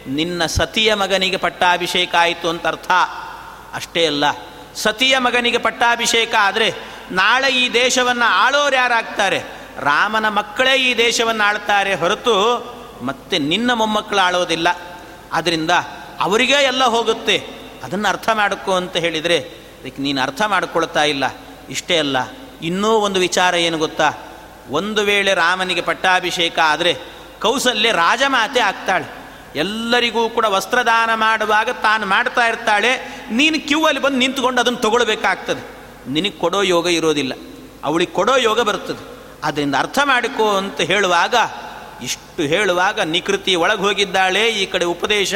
ನಿನ್ನ ಸತಿಯ ಮಗನಿಗೆ ಪಟ್ಟಾಭಿಷೇಕ ಆಯಿತು ಅಂತ ಅರ್ಥ. ಅಷ್ಟೇ ಅಲ್ಲ, ಸತಿಯ ಮಗನಿಗೆ ಪಟ್ಟಾಭಿಷೇಕ ಆದರೆ, ನಾಳೆ ಈ ದೇಶವನ್ನು ಆಳೋರು ಯಾರಾಗ್ತಾರೆ? ರಾಮನ ಮಕ್ಕಳೇ ಈ ದೇಶವನ್ನು ಆಳ್ತಾರೆ ಹೊರತು ಮತ್ತೆ ನಿನ್ನ ಮೊಮ್ಮಕ್ಕಳು ಆಳೋದಿಲ್ಲ. ಆದ್ದರಿಂದ ಅವರಿಗೇ ಎಲ್ಲ ಹೋಗುತ್ತೆ. ಅದನ್ನು ಅರ್ಥ ಮಾಡಿಕೊ ಅಂತ ಹೇಳಿದರೆ, ಅದಕ್ಕೆ ನೀನು ಅರ್ಥ ಮಾಡಿಕೊಳ್ತಾ ಇಲ್ಲ. ಇಷ್ಟೇ ಅಲ್ಲ. ಇನ್ನೂ ಒಂದು ವಿಚಾರ ಏನು ಗೊತ್ತಾ? ಒಂದು ವೇಳೆ ರಾಮನಿಗೆ ಪಟ್ಟಾಭಿಷೇಕ ಆದರೆ ಕೌಸಲ್ಯ ರಾಜಮಾತೆ ಆಗ್ತಾಳೆ. ಎಲ್ಲರಿಗೂ ಕೂಡ ವಸ್ತ್ರದಾನ ಮಾಡುವಾಗ ತಾನು ಮಾಡ್ತಾ ಇರ್ತಾಳೆ. ನೀನು ಕ್ಯೂ ಅಲ್ಲಿ ಬಂದು ನಿಂತ್ಕೊಂಡು ಅದನ್ನು ತಗೊಳ್ಬೇಕಾಗ್ತದೆ. ನಿನಗೆ ಕೊಡೋ ಯೋಗ ಇರೋದಿಲ್ಲ. ಅವಳಿಗೆ ಕೊಡೋ ಯೋಗ ಬರ್ತದೆ. ಅದರಿಂದ ಅರ್ಥ ಮಾಡಿಕೋ ಅಂತ ಹೇಳುವಾಗ, ಇಷ್ಟು ಹೇಳುವಾಗ ನಿಕೃತಿ ಒಳಗೆ ಹೋಗಿದ್ದಾಳೆ ಈ ಕಡೆ ಉಪದೇಶ.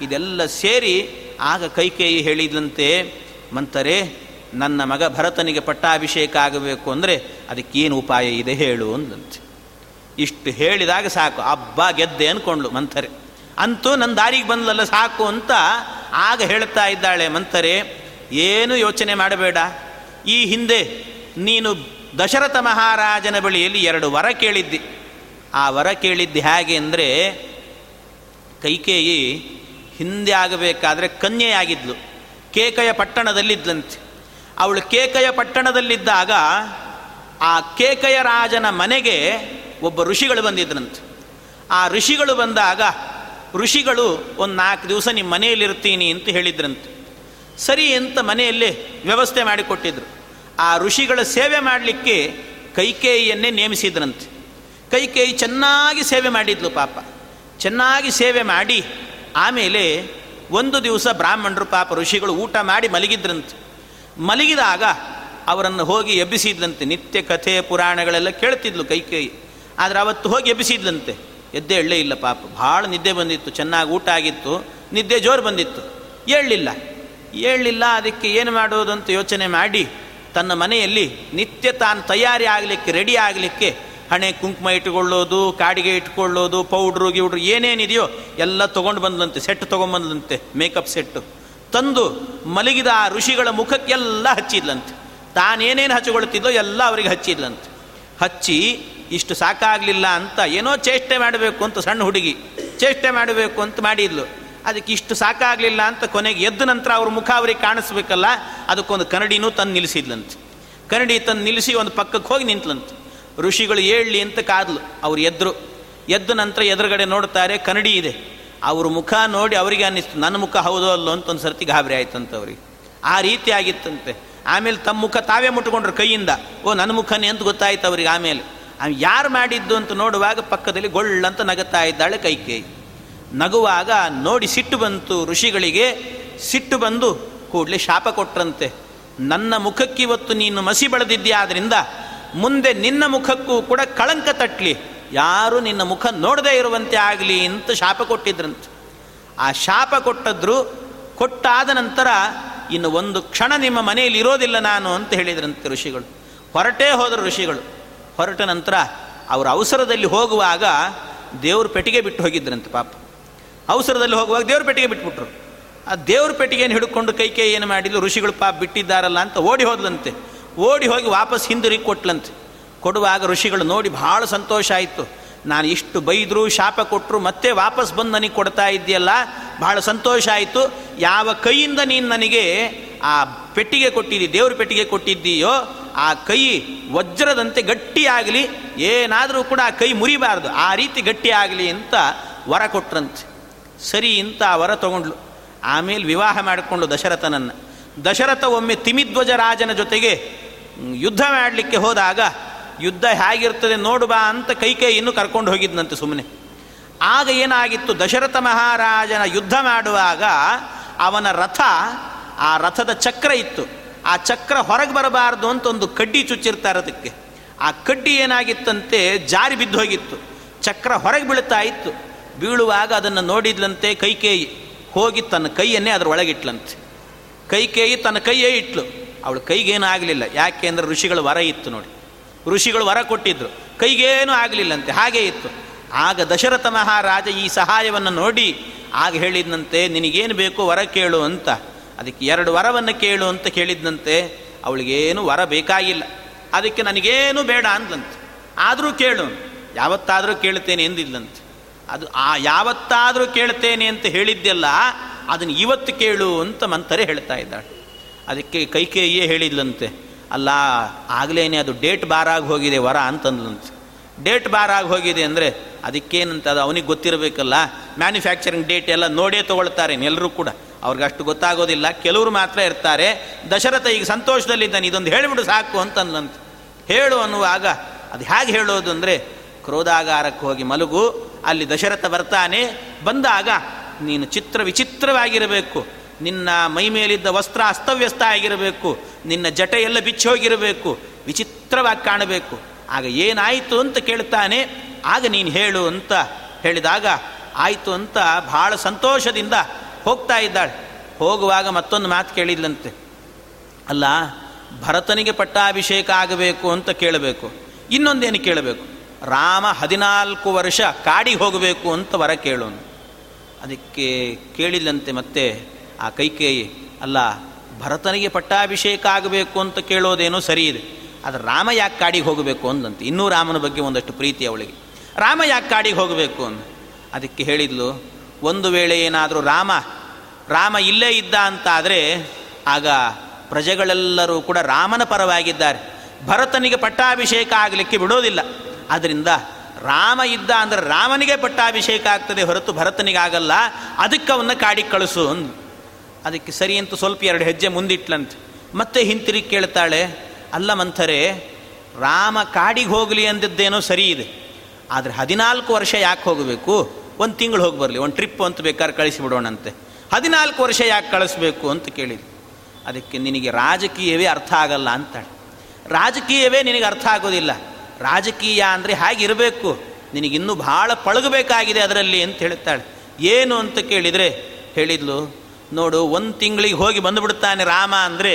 ಇದೆಲ್ಲ ಸೇರಿ ಆಗ ಕೈಕೇಯಿ ಹೇಳಿದಂತೆ, ಮಂತರೆ ನನ್ನ ಮಗ ಭರತನಿಗೆ ಪಟ್ಟಾಭಿಷೇಕ ಆಗಬೇಕು ಅಂದರೆ ಅದಕ್ಕೇನು ಉಪಾಯ ಇದೆ ಹೇಳು ಅಂದಂತೆ. ಇಷ್ಟು ಹೇಳಿದಾಗ ಸಾಕು. ಹಬ್ಬ ಗೆದ್ದೆ ಅಂದ್ಕೊಂಡ್ಳು ಮಂಥರೆ. ಅಂತೂ ನನ್ನ ದಾರಿಗೆ ಬಂದಲಲ್ಲ ಸಾಕು ಅಂತ ಆಗ ಹೇಳ್ತಾ ಇದ್ದಾಳೆ ಮಂಥರೆ, ಏನು ಯೋಚನೆ ಮಾಡಬೇಡ. ಈ ಹಿಂದೆ ನೀನು ದಶರಥ ಮಹಾರಾಜನ ಬಳಿಯಲ್ಲಿ ಎರಡು ವರ ಕೇಳಿದ್ದಿ. ಆ ವರ ಕೇಳಿದ್ದು ಹೇಗೆ ಅಂದರೆ, ಕೈಕೇಯಿ ಹಿಂದೆ ಆಗಬೇಕಾದ್ರೆ ಕನ್ಯೆಯಾಗಿದ್ಲು. ಕೇಕಯ ಪಟ್ಟಣದಲ್ಲಿದ್ದಂತೆ ಅವಳು ಕೇಕಯ ಪಟ್ಟಣದಲ್ಲಿದ್ದಾಗ ಆ ಕೇಕಯ ರಾಜನ ಮನೆಗೆ ಒಬ್ಬ ಋಷಿಗಳು ಬಂದಿದ್ರಂತೆ. ಆ ಋಷಿಗಳು ಬಂದಾಗ, ಋಷಿಗಳು, ಒಂದು ನಾಲ್ಕು ದಿವಸ ನಿಮ್ಮ ಮನೆಯಲ್ಲಿರ್ತೀನಿ ಅಂತ ಹೇಳಿದ್ರಂತೆ. ಸರಿ ಅಂತ ಮನೆಯಲ್ಲೇ ವ್ಯವಸ್ಥೆ ಮಾಡಿಕೊಟ್ಟಿದ್ರು. ಆ ಋಷಿಗಳ ಸೇವೆ ಮಾಡಲಿಕ್ಕೆ ಕೈಕೇಯಿಯನ್ನೇ ನೇಮಿಸಿದ್ರಂತೆ. ಕೈಕೇಯಿ ಚೆನ್ನಾಗಿ ಸೇವೆ ಮಾಡಿದ್ಲು ಪಾಪ. ಚೆನ್ನಾಗಿ ಸೇವೆ ಮಾಡಿ, ಆಮೇಲೆ ಒಂದು ದಿವಸ ಬ್ರಾಹ್ಮಣರು ಪಾಪ ಋಷಿಗಳು ಊಟ ಮಾಡಿ ಮಲಗಿದ್ರಂತೆ. ಮಲಗಿದಾಗ ಅವರನ್ನು ಹೋಗಿ ಎಬ್ಬಿಸಿದ್ಲಂತೆ. ನಿತ್ಯ ಕಥೆ, ಪುರಾಣಗಳೆಲ್ಲ ಕೇಳ್ತಿದ್ಲು ಕೈ ಕೈ. ಆದರೆ ಅವತ್ತು ಹೋಗಿ ಎಬ್ಬಿಸಿದ್ಲಂತೆ. ಎದ್ದೆ ಎಳ್ಳೇ ಇಲ್ಲ ಪಾಪ. ಭಾಳ ನಿದ್ದೆ ಬಂದಿತ್ತು. ಚೆನ್ನಾಗಿ ಊಟ ಆಗಿತ್ತು. ನಿದ್ದೆ ಜೋರು ಬಂದಿತ್ತು. ಏಳಲಿಲ್ಲ. ಏಳಲಿಲ್ಲ, ಅದಕ್ಕೆ ಏನು ಮಾಡೋದು ಅಂತ ಯೋಚನೆ ಮಾಡಿ ತನ್ನ ಮನೆಯಲ್ಲಿ ನಿತ್ಯ ತಾನು ತಯಾರಿ ಆಗಲಿಕ್ಕೆ, ರೆಡಿ ಆಗಲಿಕ್ಕೆ ಹಣೆ ಕುಂಕುಮ ಇಟ್ಕೊಳ್ಳೋದು ಕಾಡಿಗೆ ಇಟ್ಕೊಳ್ಳೋದು ಪೌಡ್ರು, ಗಿವ್ಡ್ರು ಏನೇನಿದೆಯೋ ಎಲ್ಲ ತೊಗೊಂಡು ಬಂದಂತೆ ಸೆಟ್ ತೊಗೊಂಬಂದಂತೆ ಮೇಕಪ್ ಸೆಟ್ಟು. ತಂದು ಮಲಗಿದ ಆ ಋಷಿಗಳ ಮುಖಕ್ಕೆಲ್ಲ ಹಚ್ಚಿದ್ಲಂತೆ. ತಾನೇನೇನು ಹಚ್ಚಿಕೊಳ್ತಿದ್ಲೋ ಎಲ್ಲ ಅವರಿಗೆ ಹಚ್ಚಿದ್ಲಂತೆ. ಹಚ್ಚಿ, ಇಷ್ಟು ಸಾಕಾಗಲಿಲ್ಲ ಅಂತ ಏನೋ ಚೇಷ್ಟೆ ಮಾಡಬೇಕು ಅಂತ ಸಣ್ಣ ಹುಡುಗಿ ಚೇಷ್ಟೆ ಮಾಡಬೇಕು ಅಂತ ಮಾಡಿದ್ಲು. ಅದಕ್ಕೆ ಇಷ್ಟು ಸಾಕಾಗಲಿಲ್ಲ ಅಂತ ಕೊನೆಗೆ ಎದ್ದ ನಂತರ ಅವ್ರ ಮುಖ ಅವ್ರಿಗೆ ಕಾಣಿಸ್ಬೇಕಲ್ಲ, ಅದಕ್ಕೊಂದು ಕನ್ನಡಿನೂ ತಂದು ನಿಲ್ಲಿಸಿದ್ಲಂತೆ. ಕನ್ನಡಿ ತಂದು ನಿಲ್ಲಿಸಿ ಒಂದು ಪಕ್ಕಕ್ಕೆ ಹೋಗಿ ನಿಂತ್ಲಂತೆ. ಋಷಿಗಳು ಏಳಲಿ ಅಂತ ಕಾದ್ಲು. ಅವ್ರು ಎದ್ರು. ಎದ್ದ ನಂತರ ಎದುರುಗಡೆ ನೋಡ್ತಾರೆ ಕನ್ನಡಿ ಇದೆ. ಅವ್ರ ಮುಖ ನೋಡಿ ಅವರಿಗೆ ಅನ್ನಿಸ್ತು, ನನ್ನ ಮುಖ ಹೌದೋ ಅಲ್ಲೋ? ಅಂತ ಒಂದು ಸರ್ತಿ ಗಾಬರಿ ಆಯ್ತಂತ ಅವ್ರಿಗೆ. ಆ ರೀತಿ ಆಗಿತ್ತಂತೆ. ಆಮೇಲೆ ತಮ್ಮ ಮುಖ ತಾವೇ ಮುಟ್ಕೊಂಡ್ರು ಕೈಯಿಂದ. ಓ, ನನ್ನ ಮುಖನೇ ಅಂತ ಗೊತ್ತಾಯ್ತು ಅವ್ರಿಗೆ ಆಮೇಲೆ. ಯಾರು ಮಾಡಿದ್ದು ಅಂತ ನೋಡುವಾಗ ಪಕ್ಕದಲ್ಲಿ ಗೊಳ್ಳಂತ ನಗುತ್ತಾ ಇದ್ದಾಳೆ ಕೈಕೇಯಿ. ನಗುವಾಗ ನೋಡಿ ಸಿಟ್ಟು ಬಂತು ಋಷಿಗಳಿಗೆ. ಸಿಟ್ಟು ಬಂದು ಕೂಡಲೇ ಶಾಪ ಕೊಟ್ರಂತೆ. ನನ್ನ ಮುಖಕ್ಕಿವತ್ತು ನೀನು ಮಸಿ ಬಳದಿದ್ದೀಯಾದ್ರಿಂದ ಮುಂದೆ ನಿನ್ನ ಮುಖಕ್ಕೂ ಕೂಡ ಕಳಂಕ ತಟ್ಟಲಿ ಯಾರು ನಿನ್ನ ಮುಖ ನೋಡದೇ ಇರುವಂತೆ ಆಗಲಿ ಅಂತ ಶಾಪ ಕೊಟ್ಟಿದ್ರಂತೆ. ಆ ಶಾಪ ಕೊಟ್ಟದ್ರು ಕೊಟ್ಟಾದ ನಂತರ ಇನ್ನು ಒಂದು ಕ್ಷಣ ನಿಮ್ಮ ಮನೆಯಲ್ಲಿ ಇರೋದಿಲ್ಲ ನಾನು ಅಂತ ಹೇಳಿದ್ರಂತೆ ಋಷಿಗಳು. ಹೊರಟೇ ಹೋದರು ಋಷಿಗಳು. ಹೊರಟ ನಂತರ ಅವರ ಅವಸರದಲ್ಲಿ ಹೋಗುವಾಗ ದೇವ್ರ ಪೆಟ್ಟಿಗೆ ಬಿಟ್ಟು ಹೋಗಿದ್ರಂತೆ ಪಾಪ. ಅವಸರದಲ್ಲಿ ಹೋಗುವಾಗ ದೇವ್ರ ಪೆಟ್ಟಿಗೆ ಬಿಟ್ಬಿಟ್ರು. ಆ ದೇವ್ರ ಪೆಟ್ಟಿಗೆಯನ್ನು ಹಿಡ್ಕೊಂಡು ಕೈ ಕೈ ಏನು ಮಾಡಿದ್ರು ಋಷಿಗಳು ಪಾಪ ಬಿಟ್ಟಿದ್ದಾರಲ್ಲ ಅಂತ ಓಡಿ ಹೋದ್ಲಂತೆ. ಓಡಿ ಹೋಗಿ ವಾಪಸ್ ಹಿಂದಿರುಗಿ ಕೊಟ್ಲಂತೆ. ಕೊಡುವಾಗ ಋಷಿಗಳು ನೋಡಿ ಭಾಳ ಸಂತೋಷ ಆಯಿತು. ನಾನು ಇಷ್ಟು ಬೈದರು ಶಾಪ ಕೊಟ್ಟರು ಮತ್ತೆ ವಾಪಸ್ ಬಂದು ನನಗೆ ಕೊಡ್ತಾ ಇದ್ದೀಯಲ್ಲ? ಬಹಳ ಸಂತೋಷ ಆಯಿತು. ಯಾವ ಕೈಯಿಂದ ನೀನು ನನಗೆ ಆ ಪೆಟ್ಟಿಗೆ ಕೊಟ್ಟಿದ್ದಿ, ದೇವ್ರ ಪೆಟ್ಟಿಗೆ ಕೊಟ್ಟಿದ್ದೀಯೋ, ಆ ಕೈ ವಜ್ರದಂತೆ ಗಟ್ಟಿಯಾಗಲಿ ಏನಾದರೂ ಕೂಡ ಆ ಕೈ ಮುರಿಬಾರ್ದು, ಆ ರೀತಿ ಗಟ್ಟಿಯಾಗಲಿ ಅಂತ ವರ ಕೊಟ್ರಂತೆ. ಸರಿ ಅಂತ ಆ ವರ ತಗೊಂಡ್ಲು. ಆಮೇಲೆ ವಿವಾಹ ಮಾಡಿಕೊಂಡು ದಶರಥನನ್ನು. ದಶರಥ ಒಮ್ಮೆ ತಿಮಿಧ್ವಜ ರಾಜನ ಜೊತೆಗೆ ಯುದ್ಧ ಮಾಡಲಿಕ್ಕೆ ಹೋದಾಗ ಯುದ್ಧ ಹೇಗಿರ್ತದೆ ಬಾ ಅಂತ ಕೈಕೇಯಿಯನ್ನು ಕರ್ಕೊಂಡು ಹೋಗಿದ್ನಂತೆ ಸುಮ್ಮನೆ ಆಗ ಏನಾಗಿತ್ತು, ದಶರಥ ಮಹಾರಾಜನ ಯುದ್ಧ ಮಾಡುವಾಗ ಅವನ ರಥ, ಆ ರಥದ ಚಕ್ರ ಇತ್ತು. ಆ ಚಕ್ರ ಹೊರಗೆ ಬರಬಾರ್ದು ಅಂತ ಒಂದು ಕಡ್ಡಿ ಚುಚ್ಚಿರ್ತಾರೆ ಅದಕ್ಕೆ ಆ ಕಡ್ಡಿ ಏನಾಗಿತ್ತಂತೆ, ಜಾರಿ ಬಿದ್ದು ಹೋಗಿತ್ತು. ಚಕ್ರ ಹೊರಗೆ ಬೀಳ್ತಾ ಇತ್ತು. ಬೀಳುವಾಗ ಅದನ್ನು ನೋಡಿದ್ಲಂತೆ ಕೈಕೇಯಿ. ಹೋಗಿ ತನ್ನ ಕೈಯನ್ನೇ ಅದರ ಒಳಗಿಟ್ಲಂತೆ. ಕೈಕೇಯಿ ತನ್ನ ಕೈಯೇ ಇಟ್ಲು. ಅವಳು ಕೈಗೇನಾಗಲಿಲ್ಲ ಯಾಕೆ ಅಂದರೆ ಋಷಿಗಳ ವರ ಇತ್ತು ನೋಡಿ. ಋಷಿಗಳು ವರ ಕೊಟ್ಟಿದ್ರು. ಕೈಗೇನೂ ಆಗಲಿಲ್ಲಂತೆ, ಹಾಗೇ ಇತ್ತು. ಆಗ ದಶರಥ ಮಹಾರಾಜ ಈ ಸಹಾಯವನ್ನು ನೋಡಿ, ಆಗ ಹೇಳಿದಂತೆ ನಿನಗೇನು ಬೇಕು ವರ ಕೇಳು ಅಂತ. ಅದಕ್ಕೆ ಎರಡು ವರವನ್ನು ಕೇಳು ಅಂತ ಕೇಳಿದ್ನಂತೆ, ಅವಳಿಗೇನು ವರ ಬೇಕಾಗಿಲ್ಲ. ಅದಕ್ಕೆ ನನಗೇನು ಬೇಡ ಅಂದ್ಲಂತೆ. ಆದರೂ ಕೇಳು, ಯಾವತ್ತಾದರೂ ಕೇಳ್ತೇನೆ ಎಂದಿದ್ಲಂತೆ. ಅದು ಆ ಯಾವತ್ತಾದರೂ ಕೇಳ್ತೇನೆ ಅಂತ ಹೇಳಿದ್ದೆಲ್ಲ, ಅದನ್ನು ಇವತ್ತು ಕೇಳು ಅಂತ ಮಂತ್ರೇ ಹೇಳ್ತಾ ಇದ್ದಾಳೆ. ಅದಕ್ಕೆ ಕೈಕೇಯಿಯೇ ಹೇಳಿದ್ಲಂತೆ ಅಲ್ಲ ಆಗಲೇನೆ ಅದು ಡೇಟ್ ಬಾರಾಗಿ ಹೋಗಿದೆ ವರ ಅಂತಂದ್ಲಂತೆ. ಡೇಟ್ ಬಾರಾಗಿ ಹೋಗಿದೆ ಅಂದರೆ ಅದಕ್ಕೇನಂತ ಅದು ಅವನಿಗೆ ಗೊತ್ತಿರಬೇಕಲ್ಲ? ಮ್ಯಾನುಫ್ಯಾಕ್ಚರಿಂಗ್ ಡೇಟ್ ಎಲ್ಲ ನೋಡೇ ತೊಗೊಳ್ತಾರೆ ಎಲ್ಲರೂ ಕೂಡ. ಅವ್ರಿಗೆ ಅಷ್ಟು ಗೊತ್ತಾಗೋದಿಲ್ಲ. ಕೆಲವರು ಮಾತ್ರ ಇರ್ತಾರೆ. ದಶರಥ ಈಗ ಸಂತೋಷದಲ್ಲಿದ್ದಾನೆ. ಇದೊಂದು ಹೇಳಿಬಿಡು ಸಾಕು ಅಂತಂದ್ಲಂತೆ. ಹೇಳು ಅನ್ನುವಾಗ ಅದು ಹೇಗೆ ಹೇಳೋದು ಅಂದರೆ ಕ್ರೋಧಾಗಾರಕ್ಕೆ ಹೋಗಿ ಮಲಗು. ಅಲ್ಲಿ ದಶರಥ ಬರ್ತಾನೆ. ಬಂದಾಗ ನೀನು ಚಿತ್ರ ವಿಚಿತ್ರವಾಗಿರಬೇಕು. ನಿನ್ನ ಮೈ ಮೇಲಿದ್ದ ವಸ್ತ್ರ ಅಸ್ತವ್ಯಸ್ತ ಆಗಿರಬೇಕು. ನಿನ್ನ ಜಟೆ ಎಲ್ಲ ಬಿಚ್ಚಿ ಹೋಗಿರಬೇಕು. ವಿಚಿತ್ರವಾಗಿ ಕಾಣಬೇಕು. ಆಗ ಏನಾಯಿತು ಅಂತ ಕೇಳ್ತಾನೆ, ಆಗ ನೀನು ಹೇಳು ಅಂತ ಹೇಳಿದಾಗ ಆಯಿತು ಅಂತ ಭಾಳ ಸಂತೋಷದಿಂದ ಹೋಗ್ತಾ ಇದ್ದಾಳೆ. ಹೋಗುವಾಗ ಮತ್ತೊಂದು ಮಾತು ಕೇಳಿದ್ಲಂತೆ. ಅಲ್ಲ, ಭರತನಿಗೆ ಪಟ್ಟಾಭಿಷೇಕ ಆಗಬೇಕು ಅಂತ ಕೇಳಬೇಕು. ಇನ್ನೊಂದೇನು ಕೇಳಬೇಕು? ರಾಮ ಹದಿನಾಲ್ಕು ವರ್ಷ ಕಾಡಿಗೆ ಹೋಗಬೇಕು ಅಂತ ವರ ಕೇಳೋನು. ಅದಕ್ಕೆ ಕೇಳಿಲ್ಲಂತೆ ಮತ್ತೆ ಆ ಕೈಕೇಯಿ ಅಲ್ಲ, ಭರತನಿಗೆ ಪಟ್ಟಾಭಿಷೇಕ ಆಗಬೇಕು ಅಂತ ಕೇಳೋದೇನೋ ಸರಿ ಇದೆ. ಆದರೆ ರಾಮ ಯಾಕೆ ಕಾಡಿಗೆ ಹೋಗಬೇಕು ಅಂದಂತೆ? ಇನ್ನೂ ರಾಮನ ಬಗ್ಗೆ ಒಂದಷ್ಟು ಪ್ರೀತಿ ಅವಳಿಗೆ. ರಾಮ ಯಾಕೆ ಕಾಡಿಗೆ ಹೋಗಬೇಕು ಅಂತ ಅದಕ್ಕೆ ಹೇಳಿದ್ಲು, ಒಂದು ವೇಳೆ ಏನಾದರೂ ರಾಮ ರಾಮ ಇಲ್ಲೇ ಇದ್ದ ಅಂತಾದರೆ, ಆಗ ಪ್ರಜೆಗಳೆಲ್ಲರೂ ಕೂಡ ರಾಮನ ಪರವಾಗಿದ್ದಾರೆ. ಭರತನಿಗೆ ಪಟ್ಟಾಭಿಷೇಕ ಆಗಲಿಕ್ಕೆ ಬಿಡೋದಿಲ್ಲ. ಆದ್ದರಿಂದ ರಾಮ ಇದ್ದ ಅಂದರೆ ರಾಮನಿಗೆ ಪಟ್ಟಾಭಿಷೇಕ ಆಗ್ತದೆ ಹೊರತು ಭರತನಿಗಾಗಲ್ಲ, ಅದಕ್ಕೆ ಅವನ್ನ ಕಾಡಿಗೆ ಕಳಿಸು ಅದಕ್ಕೆ ಸರಿ ಅಂತ ಸ್ವಲ್ಪ ಎರಡು ಹೆಜ್ಜೆ ಮುಂದಿಟ್ಲಂತೆ. ಮತ್ತೆ ಹಿಂತಿರುಗಿ ಕೇಳ್ತಾಳೆ, ಅಲ್ಲ ಮಂಥರೆ, ರಾಮ ಕಾಡಿಗೆ ಹೋಗಲಿ ಅಂದಿದ್ದೇನೋ ಸರಿ ಇದೆ. ಆದರೆ ಹದಿನಾಲ್ಕು ವರ್ಷ ಯಾಕೆ ಹೋಗಬೇಕು? ಒಂದು ತಿಂಗಳು ಹೋಗಿ ಬರಲಿ, ಒಂದು ಟ್ರಿಪ್ ಅಂತ ಬೇಕಾದ್ರೆ ಕಳಿಸಿಬಿಡೋಣಂತೆ. ಹದಿನಾಲ್ಕು ವರ್ಷ ಯಾಕೆ ಕಳಿಸ್ಬೇಕು? ಅಂತ ಕೇಳಿದ್ರು ಅದಕ್ಕೆ, ನಿನಗೆ ರಾಜಕೀಯವೇ ಅರ್ಥ ಆಗಲ್ಲ, ಅಂತಾಳೆ. ರಾಜಕೀಯವೇ ನಿನಗೆ ಅರ್ಥ ಆಗೋದಿಲ್ಲ. ರಾಜಕೀಯ ಅಂದರೆ ಹಾಗಿರಬೇಕು. ನಿನಗಿನ್ನೂ ಭಾಳ ಪಳಗಬೇಕಾಗಿದೆ ಅದರಲ್ಲಿ, ಅಂತ ಹೇಳ್ತಾಳೆ. ಏನು? ಅಂತ ಕೇಳಿದರೆ, ಹೇಳಿದ್ಲು ನೋಡು, ಒಂದು ತಿಂಗಳಿಗೆ ಹೋಗಿ ಬಂದುಬಿಡ್ತಾನೆ ರಾಮ ಅಂದರೆ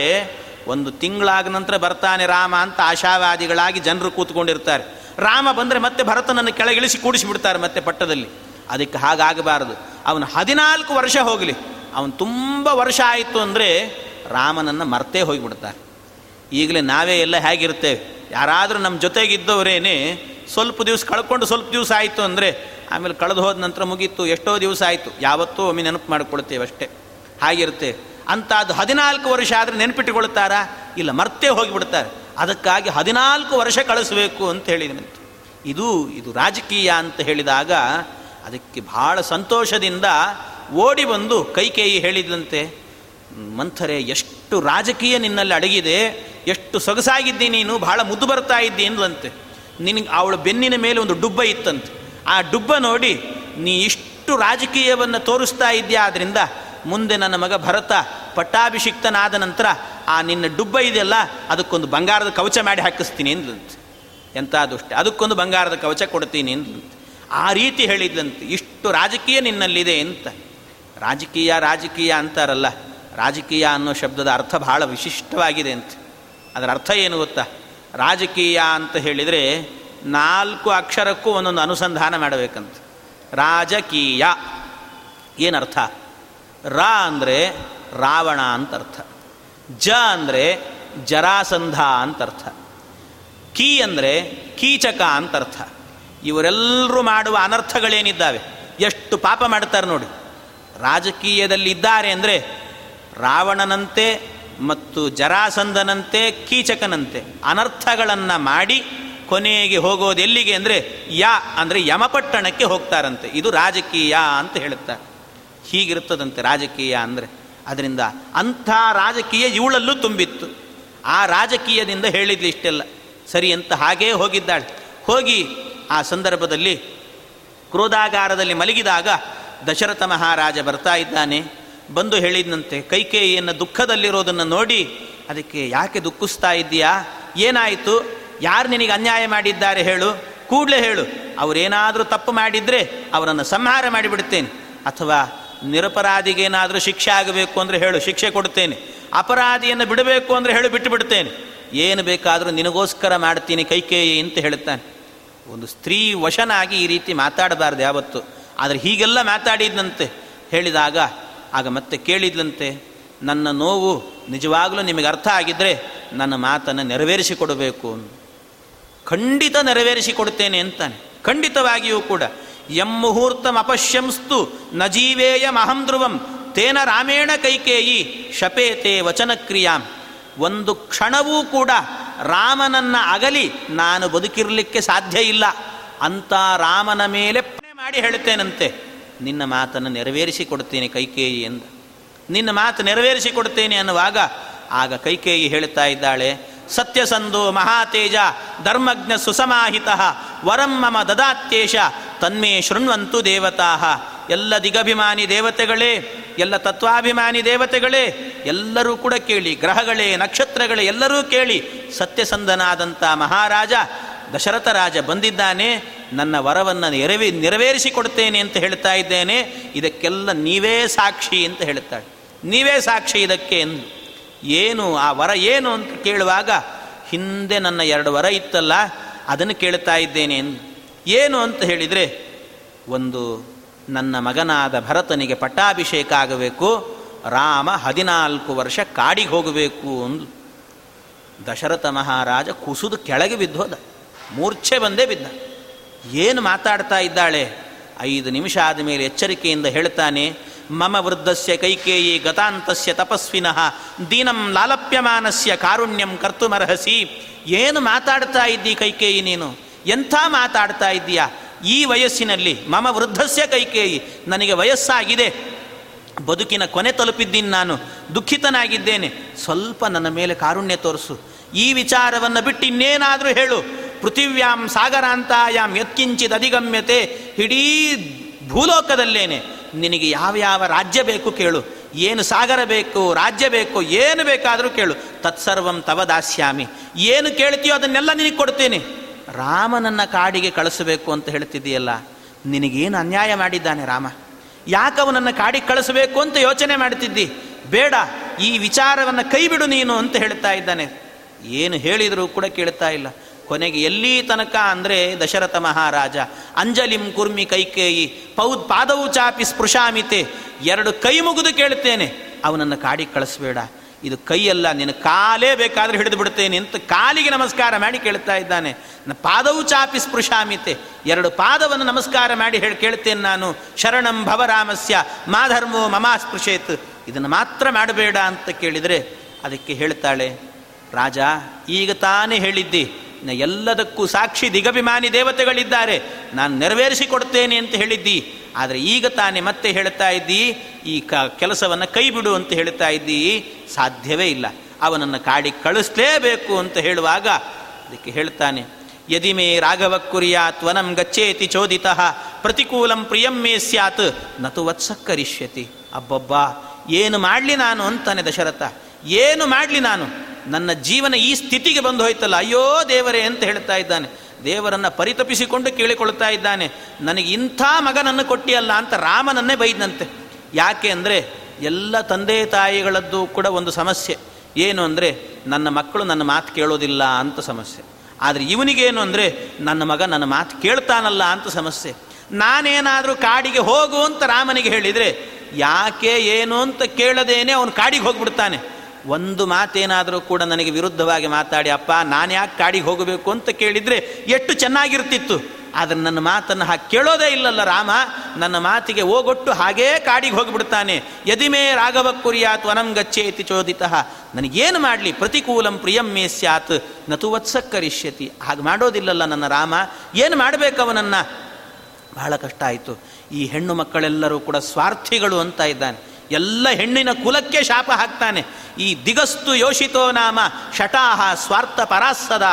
ಒಂದು ತಿಂಗಳಾದ ನಂತರ ಬರ್ತಾನೆ ರಾಮ ಅಂತ ಆಶಾವಾದಿಗಳಾಗಿ ಜನರು ಕೂತ್ಕೊಂಡಿರ್ತಾರೆ. ರಾಮ ಬಂದರೆ ಮತ್ತೆ ಭರತನನ್ನು ಕೆಳಗಿಳಿಸಿ ಕೂಡಿಸಿಬಿಡ್ತಾರೆ ಮತ್ತೆ ಪಟ್ಟದಲ್ಲಿ. ಅದಕ್ಕೆ ಹಾಗಾಗಬಾರದು. ಅವನು ಹದಿನಾಲ್ಕು ವರ್ಷ ಹೋಗಲಿ. ಅವನು ತುಂಬ ವರ್ಷ ಆಯಿತು ಅಂದರೆ ರಾಮನನ್ನು ಮರ್ತೇ ಹೋಗಿಬಿಡ್ತಾರೆ. ಈಗಲೇ ನಾವೇ ಎಲ್ಲ ಹೇಗಿರ್ತೇವೆ? ಯಾರಾದರೂ ನಮ್ಮ ಜೊತೆಗಿದ್ದವರೇನೆ ಸ್ವಲ್ಪ ದಿವಸ ಕಳ್ಕೊಂಡು ಸ್ವಲ್ಪ ದಿವಸ ಆಯಿತು ಅಂದರೆ ಆಮೇಲೆ ಕಳೆದು ಹೋದ ನಂತರ ಮುಗೀತು, ಎಷ್ಟೋ ದಿವಸ ಆಯಿತು. ಯಾವತ್ತೂ ಒಮ್ಮೆ ನೆನಪು ಮಾಡಿಕೊಳ್ತೇವೆ ಅಷ್ಟೇ. ಹಾಗಿರುತ್ತೆ. ಅಂತ ಅದು ಹದಿನಾಲ್ಕು ವರ್ಷ ಆದರೆ ನೆನಪಿಟ್ಟುಕೊಳ್ತಾರಾ ಇಲ್ಲ, ಮರ್ತೇ ಹೋಗಿಬಿಡ್ತಾರೆ. ಅದಕ್ಕಾಗಿ ಹದಿನಾಲ್ಕು ವರ್ಷ ಕಳಿಸಬೇಕು ಅಂತ ಹೇಳಿದನಂತೆ ಇದು ಇದು ರಾಜಕೀಯ ಅಂತ ಹೇಳಿದಾಗ ಅದಕ್ಕೆ ಭಾಳ ಸಂತೋಷದಿಂದ ಓಡಿ ಬಂದು ಕೈಕೇಯಿ ಹೇಳಿದಂತೆ, ಮಂಥರೆ, ಎಷ್ಟು ರಾಜಕೀಯ ನಿನ್ನಲ್ಲಿ ಅಡಗಿದೆ, ಎಷ್ಟು ಸೊಗಸಾಗಿದ್ದಿ ನೀನು ಭಾಳ ಮುದ್ದು ಬರ್ತಾ ಇದ್ದಿ ಎಂದ್ಲಂತೆ. ನಿನಗೆ, ಅವಳ ಬೆನ್ನಿನ ಮೇಲೆ ಒಂದು ಡುಬ್ಬ ಇತ್ತಂತೆ. ಆ ಡುಬ್ಬ ನೋಡಿ, ನೀ ಇಷ್ಟು ರಾಜಕೀಯವನ್ನು ತೋರಿಸ್ತಾ ಇದೆಯಾ? ಆದ್ದರಿಂದ ಮುಂದೆ ನನ್ನ ಮಗ ಭರತ ಪಟ್ಟಾಭಿಷಿಕ್ತನಾದ ನಂತರ ಆ ನಿನ್ನ ಡುಬ್ಬ ಇದೆಯಲ್ಲ, ಅದಕ್ಕೊಂದು ಬಂಗಾರದ ಕವಚ ಮಾಡಿ ಹಾಕಿಸ್ತೀನಿ ಅಂದ್ಲಂತೆ ಎಂಥ ದುಷ್ಟ. ಅದಕ್ಕೊಂದು ಬಂಗಾರದ ಕವಚ ಕೊಡ್ತೀನಿ ಅಂದ್ಲಂತೆ ಆ ರೀತಿ ಹೇಳಿದ್ಲಂತೆ. ಇಷ್ಟು ರಾಜಕೀಯ ನಿನ್ನಲ್ಲಿದೆ ಅಂತ ರಾಜಕೀಯ ರಾಜಕೀಯ ಅಂತಾರಲ್ಲ. ರಾಜಕೀಯ ಅನ್ನೋ ಶಬ್ದದ ಅರ್ಥ ಬಹಳ ವಿಶಿಷ್ಟವಾಗಿದೆ ಅಂತ ಅದರ ಅರ್ಥ ಏನು ಗೊತ್ತಾ? ರಾಜಕೀಯ ಅಂತ ಹೇಳಿದರೆ ನಾಲ್ಕು ಅಕ್ಷರಕ್ಕೂ ಒಂದೊಂದು ಅನುಸಂಧಾನ ಮಾಡಬೇಕಂತ. ರಾಜಕೀಯ. ಏನರ್ಥ? ರ ಅಂದರೆ ರಾವಣ ಅಂತ ಅರ್ಥ. ಜ ಅಂದರೆ ಜರಾಸಂಧ ಅಂತ ಅರ್ಥ. ಕೀ ಅಂದರೆ ಕೀಚಕ ಅಂತ ಅರ್ಥ. ಇವರೆಲ್ಲರೂ ಮಾಡುವ ಅನರ್ಥಗಳೇನಿದ್ದಾವೆ? ಎಷ್ಟು ಪಾಪ ಮಾಡ್ತಾರೆ ನೋಡಿ. ರಾಜಕೀಯದಲ್ಲಿ ಇದ್ದಾರೆ ಅಂದರೆ ರಾವಣನಂತೆ ಮತ್ತು ಜರಾಸಂಧನಂತೆ ಕೀಚಕನಂತೆ ಅನರ್ಥಗಳನ್ನು ಮಾಡಿ ಕೊನೆಗೆ ಹೋಗೋದು ಎಲ್ಲಿಗೆ ಅಂದರೆ ಯಾ ಅಂದರೆ ಯಮಪಟ್ಟಣಕ್ಕೆ ಹೋಗ್ತಾರಂತೆ. ಇದು ರಾಜಕೀಯ ಅಂತ ಹೇಳುತ್ತಾರೆ. ಹೀಗಿರ್ತದಂತೆ ರಾಜಕೀಯ ಅಂದರೆ ಅದರಿಂದ ಅಂಥ ರಾಜಕೀಯ ಇವಳಲ್ಲೂ ತುಂಬಿತ್ತು. ಆ ರಾಜಕೀಯದಿಂದ ಹೇಳಿದ್ಲಿ ಇಷ್ಟೆಲ್ಲ. ಸರಿ ಅಂತ ಹಾಗೇ ಹೋಗಿದ್ದಾಳೆ. ಹೋಗಿ ಆ ಸಂದರ್ಭದಲ್ಲಿ ಕ್ರೋಧಾಗಾರದಲ್ಲಿ ಮಲಗಿದಾಗ ದಶರಥ ಮಹಾರಾಜ ಬರ್ತಾ ಇದ್ದಾನೆ. ಬಂದು ಹೇಳಿದಂತೆ ಕೈಕೇಯಿಯನ್ನು ದುಃಖದಲ್ಲಿರೋದನ್ನು ನೋಡಿ. ಅದಕ್ಕೆ ಯಾಕೆ ದುಃಖಿಸ್ತಾ ಇದ್ದೀಯಾ? ಏನಾಯಿತು? ಯಾರು ನಿನಗೆ ಅನ್ಯಾಯ ಮಾಡಿದ್ದಾರೆ ಹೇಳು. ಕೂಡಲೇ ಹೇಳು. ಅವರೇನಾದರೂ ತಪ್ಪು ಮಾಡಿದರೆ ಅವರನ್ನು ಸಂಹಾರ ಮಾಡಿಬಿಡ್ತೇನೆ. ಅಥವಾ ನಿರಪರಾಧಿಗೇನಾದರೂ ಶಿಕ್ಷೆ ಆಗಬೇಕು ಅಂದರೆ ಹೇಳು, ಶಿಕ್ಷೆ ಕೊಡ್ತೇನೆ. ಅಪರಾಧಿಯನ್ನು ಬಿಡಬೇಕು ಅಂದರೆ ಹೇಳು, ಬಿಟ್ಟು ಬಿಡ್ತೇನೆ. ಏನು ಬೇಕಾದರೂ ನಿನಗೋಸ್ಕರ ಮಾಡ್ತೀನಿ ಕೈಕೇಯಿ ಅಂತ ಹೇಳುತ್ತಾನೆ. ಒಂದು ಸ್ತ್ರೀ ವಶನಾಗಿ ಈ ರೀತಿ ಮಾತಾಡಬಾರ್ದು ಯಾವತ್ತು. ಆದರೆ ಹೀಗೆಲ್ಲ ಮಾತಾಡಿದ್ನಂತೆ. ಹೇಳಿದಾಗ, ಆಗ ಮತ್ತೆ ಕೇಳಿದ್ಲಂತೆ, ನನ್ನ ನೋವು ನಿಜವಾಗಲೂ ನಿಮಗೆ ಅರ್ಥ ಆಗಿದ್ದರೆ ನನ್ನ ಮಾತನ್ನು ನೆರವೇರಿಸಿಕೊಡಬೇಕು. ಖಂಡಿತ ನೆರವೇರಿಸಿಕೊಡ್ತೇನೆ ಅಂತಾನೆ. ಖಂಡಿತವಾಗಿಯೂ ಕೂಡ. ಎಂ ಮುಹೂರ್ತಂ ಅಪಶ್ಯಂಸ್ತು ನ ಜೀವೇಯ ಮಹಂ ಧ್ರುವಂ ತೇನ ರಾಮೇಣ ಕೈಕೇಯಿ ಶಪೇತೆ ವಚನಕ್ರಿಯಾಂ ಒಂದು ಕ್ಷಣವೂ ಕೂಡ ರಾಮನನ್ನ ಅಗಲಿ ನಾನು ಬದುಕಿರಲಿಕ್ಕೆ ಸಾಧ್ಯ ಇಲ್ಲ. ಅಂತ ರಾಮನ ಮೇಲೆ ಮಾಡಿ ಹೇಳ್ತೇನಂತೆ ನಿನ್ನ ಮಾತನ್ನು ನೆರವೇರಿಸಿ ಕೊಡ್ತೇನೆ ಕೈಕೇಯಿ ಎಂದ. ನಿನ್ನ ಮಾತು ನೆರವೇರಿಸಿ ಕೊಡ್ತೇನೆ ಅನ್ನುವಾಗ ಆಗ ಕೈಕೇಯಿ ಹೇಳ್ತಾ ಇದ್ದಾಳೆ ಸತ್ಯಸಂಧೋ ಮಹಾತೇಜ ಧರ್ಮಜ್ಞ ಸುಸಮಾಹಿತ ವರಂ ಮಮ ದದಾತ್ಯೇಶ, ತನ್ಮೇ ಶೃಣ್ವಂತು ದೇವತಾ. ಎಲ್ಲ ದಿಗಭಿಮಾನಿ ದೇವತೆಗಳೇ, ಎಲ್ಲ ತತ್ವಾಭಿಮಾನಿ ದೇವತೆಗಳೇ, ಎಲ್ಲರೂ ಕೂಡ ಕೇಳಿ, ಗ್ರಹಗಳೇ, ನಕ್ಷತ್ರಗಳೇ, ಎಲ್ಲರೂ ಕೇಳಿ, ಸತ್ಯಸಂಧನಾದಂಥ ಮಹಾರಾಜ, ದಶರಥ ರಾಜ ಬಂದಿದ್ದಾನೆ, ನನ್ನ ವರವನ್ನು ನೆರವೇ ನೆರವೇರಿಸಿಕೊಡ್ತೇನೆ ಅಂತ ಹೇಳ್ತಾ ಇದ್ದೇನೆ, ಇದಕ್ಕೆಲ್ಲ ನೀವೇ ಸಾಕ್ಷಿ ಅಂತ ಹೇಳ್ತಾಳೆ. ನೀವೇ ಸಾಕ್ಷಿ ಇದಕ್ಕೆ ಎಂದು. ಏನು, ಆ ವರ ಏನು ಅಂತ ಕೇಳುವಾಗ, ಹಿಂದೆ ನನ್ನ ಎರಡು ವರ ಇತ್ತಲ್ಲ, ಅದನ್ನು ಕೇಳ್ತಾ ಇದ್ದೇನೆ ಏನು ಅಂತ ಹೇಳಿದರೆ, ಒಂದು, ನನ್ನ ಮಗನಾದ ಭರತನಿಗೆ ಪಟ್ಟಾಭಿಷೇಕ ಆಗಬೇಕು, ರಾಮ ಹದಿನಾಲ್ಕು ವರ್ಷ ಕಾಡಿಗೆ ಹೋಗಬೇಕು ಅಂದು. ದಶರಥ ಮಹಾರಾಜ ಕುಸಿದು ಕೆಳಗೆ ಬಿದ್ದೋದ, ಮೂರ್ಛೆ ಬಂದೇ ಬಿದ್ದ. ಏನು ಮಾತಾಡ್ತಾ ಇದ್ದಾಳೆ? ಐದು ನಿಮಿಷ ಆದ ಮೇಲೆ ಎಚ್ಚರಿಕೆಯಿಂದ ಹೇಳ್ತಾನೆ, ಮಮ ವೃದ್ಧಸ್ಯ ಕೈಕೇಯಿ ಗತಾಂತಸ್ಯ ತಪಸ್ವಿನಃ, ದೀನಂ ಲಾಲಪ್ಯಮಾನಸ್ಯ ಕಾರುಣ್ಯಂ ಕರ್ತುಮರ್ಹಸಿ. ಏನು ಮಾತಾಡ್ತಾ ಇದ್ದೀ ಕೈಕೇಯಿ ನೀನು? ಎಂಥ ಮಾತಾಡ್ತಾ ಇದ್ದೀಯಾ? ಈ ವಯಸ್ಸಿನಲ್ಲಿ ಮಮ ವೃದ್ಧಸ್ಯ ಕೈಕೇಯಿ, ನನಗೆ ವಯಸ್ಸಾಗಿದೆ. ಬದುಕಿನ ಕೊನೆ ತಲುಪಿದ್ದೀನಿ ನಾನು, ದುಃಖಿತನಾಗಿದ್ದೇನೆ. ಸ್ವಲ್ಪ ನನ್ನ ಮೇಲೆ ಕಾರುಣ್ಯ ತೋರಿಸು. ಈ ವಿಚಾರವನ್ನು ಬಿಟ್ಟು ಇನ್ನೇನಾದರೂ ಹೇಳು. ಪೃಥಿವ್ಯಾಂ ಸಾಗರಾಂತಾಯಾಮ್ ಯತ್ಕಿಂಚಿತ್ ಅಧಿಗಮ್ಯತೆ ಇಡೀ ಭೂಲೋಕದಲ್ಲೇನೆ. ನಿನಗೆ ಯಾವ ಯಾವ ರಾಜ್ಯ ಬೇಕು ಕೇಳು. ಏನು ಸಾಗರ ಬೇಕು, ರಾಜ್ಯ ಬೇಕು, ಏನು ಬೇಕಾದರೂ ಕೇಳು. ತತ್ಸರ್ವಂ ತವ ದಾಸ್ಯಾಮಿ. ಏನು ಕೇಳ್ತೀಯೋ ಅದನ್ನೆಲ್ಲ ನಿನಗೆ ಕೊಡ್ತೀನಿ. ರಾಮನನ್ನ ಕಾಡಿಗೆ ಕಳಿಸಬೇಕು ಅಂತ ಹೇಳ್ತಿದ್ದೀಯಲ್ಲ, ನಿನಗೇನು ಅನ್ಯಾಯ ಮಾಡಿದ್ದಾನೆ ರಾಮ? ಯಾಕೆ ಅವನನ್ನು ಕಾಡಿಗೆ ಕಳಿಸಬೇಕು ಅಂತ ಯೋಚನೆ ಮಾಡ್ತಿದ್ದಿ? ಬೇಡ, ಈ ವಿಚಾರವನ್ನು ಕೈಬಿಡು ನೀನು ಅಂತ ಹೇಳ್ತಾ ಇದ್ದಾನೆ. ಏನು ಹೇಳಿದರೂ ಕೂಡ ಕೇಳ್ತಾ ಇಲ್ಲ. ಕೊನೆಗೆ ಎಲ್ಲಿ ತನಕ ಅಂದರೆ ದಶರಥ ಮಹಾರಾಜ, ಅಂಜಲಿಂ ಕುರ್ಮಿ ಕೈಕೇಯಿ, ಪೌದ್ ಪಾದವು ಚಾಪಿ ಸ್ಪೃಶಾಮಿತೆ, ಎರಡು ಕೈ ಮುಗಿದು ಕೇಳ್ತೇನೆ ಅವನನ್ನು ಕಾಡಿಗೆ ಕಳಿಸ್ಬೇಡ. ಇದು ಕೈಯಲ್ಲ, ನಿನ್ನ ಕಾಲೇ ಬೇಕಾದ್ರೆ ಹಿಡಿದು ಬಿಡ್ತೇನೆ ಅಂತ ಕಾಲಿಗೆ ನಮಸ್ಕಾರ ಮಾಡಿ ಕೇಳ್ತಾ ಇದ್ದಾನೆ. ಪಾದವು ಚಾಪಿ ಸ್ಪೃಶಾಮಿತೆ, ಎರಡು ಪಾದವನ್ನು ನಮಸ್ಕಾರ ಮಾಡಿ ಹೇಳಿ ಕೇಳ್ತೇನೆ ನಾನು. ಶರಣಂ ಭವರಾಮಸ್ಯ ಮಾಧರ್ಮೋ ಮಮಾ ಸ್ಪೃಶೇತ್. ಇದನ್ನು ಮಾತ್ರ ಮಾಡಬೇಡ ಅಂತ ಕೇಳಿದರೆ ಅದಕ್ಕೆ ಹೇಳ್ತಾಳೆ, ರಾಜ, ಈಗ ತಾನೇ ಹೇಳಿದ್ದಿ. ಎಲ್ಲದಕ್ಕೂ ಸಾಕ್ಷಿ ದಿಗಭಿಮಾನಿ ದೇವತೆಗಳಿದ್ದಾರೆ. ನಾನು ನೆರವೇರಿಸಿ ಕೊಡ್ತೇನೆ ಅಂತ ಹೇಳಿದ್ದಿ. ಆದರೆ ಈಗ ತಾನೇ ಮತ್ತೆ ಹೇಳ್ತಾ ಇದ್ದಿ, ಈ ಕ, ಕೆಲಸವನ್ನು ಕೈ ಬಿಡು ಅಂತ ಹೇಳ್ತಾ ಇದ್ದೀ. ಸಾಧ್ಯವೇ ಇಲ್ಲ. ಅವನನ್ನು ಕಾಡಿ ಕಳಿಸ್ಲೇಬೇಕು ಅಂತ ಹೇಳುವಾಗ ಅದಕ್ಕೆ ಹೇಳ್ತಾನೆ ಯದಿಮೇ ರಾಘವ ತ್ವನಂ ವನಂ ಗಚ್ಚೇತಿ ಚೋದಿತ, ಪ್ರತಿಕೂಲಂ ಪ್ರಿಯಂ ಮೇ ಸ್ಯಾತ್, ನತು ವತ್ಸಕ್ಕರಿಷ್ಯತಿ. ಅಬ್ಬಬ್ಬಾ, ಏನು ಮಾಡಲಿ ನಾನು? ಅಂತಾನೆ ದಶರಥ. ಏನು ಮಾಡಲಿ ನಾನು? ನನ್ನ ಜೀವನ ಈ ಸ್ಥಿತಿಗೆ ಬಂದು ಹೋಯ್ತಲ್ಲ. ಅಯ್ಯೋ ದೇವರೇ ಅಂತ ಹೇಳ್ತಾ ಇದ್ದಾನೆ. ದೇವರನ್ನು ಪರಿತಪಿಸಿಕೊಂಡು ಕೇಳಿಕೊಳ್ತಾ ಇದ್ದಾನೆ. ನನಗೆ ಇಂಥ ಮಗನನ್ನು ಕೊಟ್ಟಿಯಲ್ಲ ಅಂತ ರಾಮನನ್ನೇ ಬೈದಂತೆ ಯಾಕೆ ಅಂದರೆ ಎಲ್ಲ ತಂದೆ ತಾಯಿಗಳದ್ದು ಕೂಡ ಒಂದು ಸಮಸ್ಯೆ. ಏನು ಅಂದರೆ ನನ್ನ ಮಕ್ಕಳು ನನ್ನ ಮಾತು ಕೇಳೋದಿಲ್ಲ ಅಂತ ಸಮಸ್ಯೆ. ಆದರೆ ಇವನಿಗೇನು ಅಂದರೆ ನನ್ನ ಮಗ ನನ್ನ ಮಾತು ಕೇಳ್ತಾನಲ್ಲ ಅಂತ ಸಮಸ್ಯೆ. ನಾನೇನಾದರೂ ಕಾಡಿಗೆ ಹೋಗು ಅಂತ ರಾಮನಿಗೆ ಹೇಳಿದರೆ, ಯಾಕೆ ಏನು ಅಂತ ಕೇಳದೇನೆ ಅವನು ಕಾಡಿಗೆ ಹೋಗ್ಬಿಡ್ತಾನೆ. ಒಂದು ಮಾತೇನಾದರೂ ಕೂಡ ನನಗೆ ವಿರುದ್ಧವಾಗಿ ಮಾತಾಡಿ, ಅಪ್ಪ, ನಾನು ಯಾಕೆ ಕಾಡಿಗೆ ಹೋಗಬೇಕು? ಅಂತ ಕೇಳಿದರೆ ಎಷ್ಟು ಚೆನ್ನಾಗಿರ್ತಿತ್ತು. ಆದರೆ ನನ್ನ ಮಾತನ್ನು ಹಾಗೆ ಕೇಳೋದೇ ಇಲ್ಲಲ್ಲ ರಾಮ. ನನ್ನ ಮಾತಿಗೆ ಹೋಗೊಟ್ಟು ಹಾಗೇ ಕಾಡಿಗೆ ಹೋಗಿಬಿಡ್ತಾನೆ. ಯದಿಮೇ ರಾಘವ ಕುರಿಯಾತ್ ವನಂ ಇತಿ ಚೋದಿತ. ನನಗೇನು ಮಾಡಲಿ? ಪ್ರತಿಕೂಲಂ ಪ್ರಿಯಂ ಮೇ ಸ್ಯಾತ್. ನತು ವತ್ಸಕ್ಕರಿಷ್ಯತಿ. ಹಾಗೆ ಮಾಡೋದಿಲ್ಲಲ್ಲ ನನ್ನ ರಾಮ. ಏನು ಮಾಡಬೇಕು ಅವನನ್ನು? ಬಹಳ ಕಷ್ಟ ಆಯಿತು. ಈ ಹೆಣ್ಣು ಮಕ್ಕಳೆಲ್ಲರೂ ಕೂಡ ಸ್ವಾರ್ಥಿಗಳು ಅಂತ ಇದ್ದಾನೆ. ಎಲ್ಲ ಹೆಣ್ಣಿನ ಕುಲಕ್ಕೆ ಶಾಪ ಹಾಕ್ತಾನೆ. ಈ ದಿಗಸ್ತು ಯೋಷಿತೋ ನಾಮ, ಶಟಾಹ ಸ್ವಾರ್ಥ ಪರಾಸದ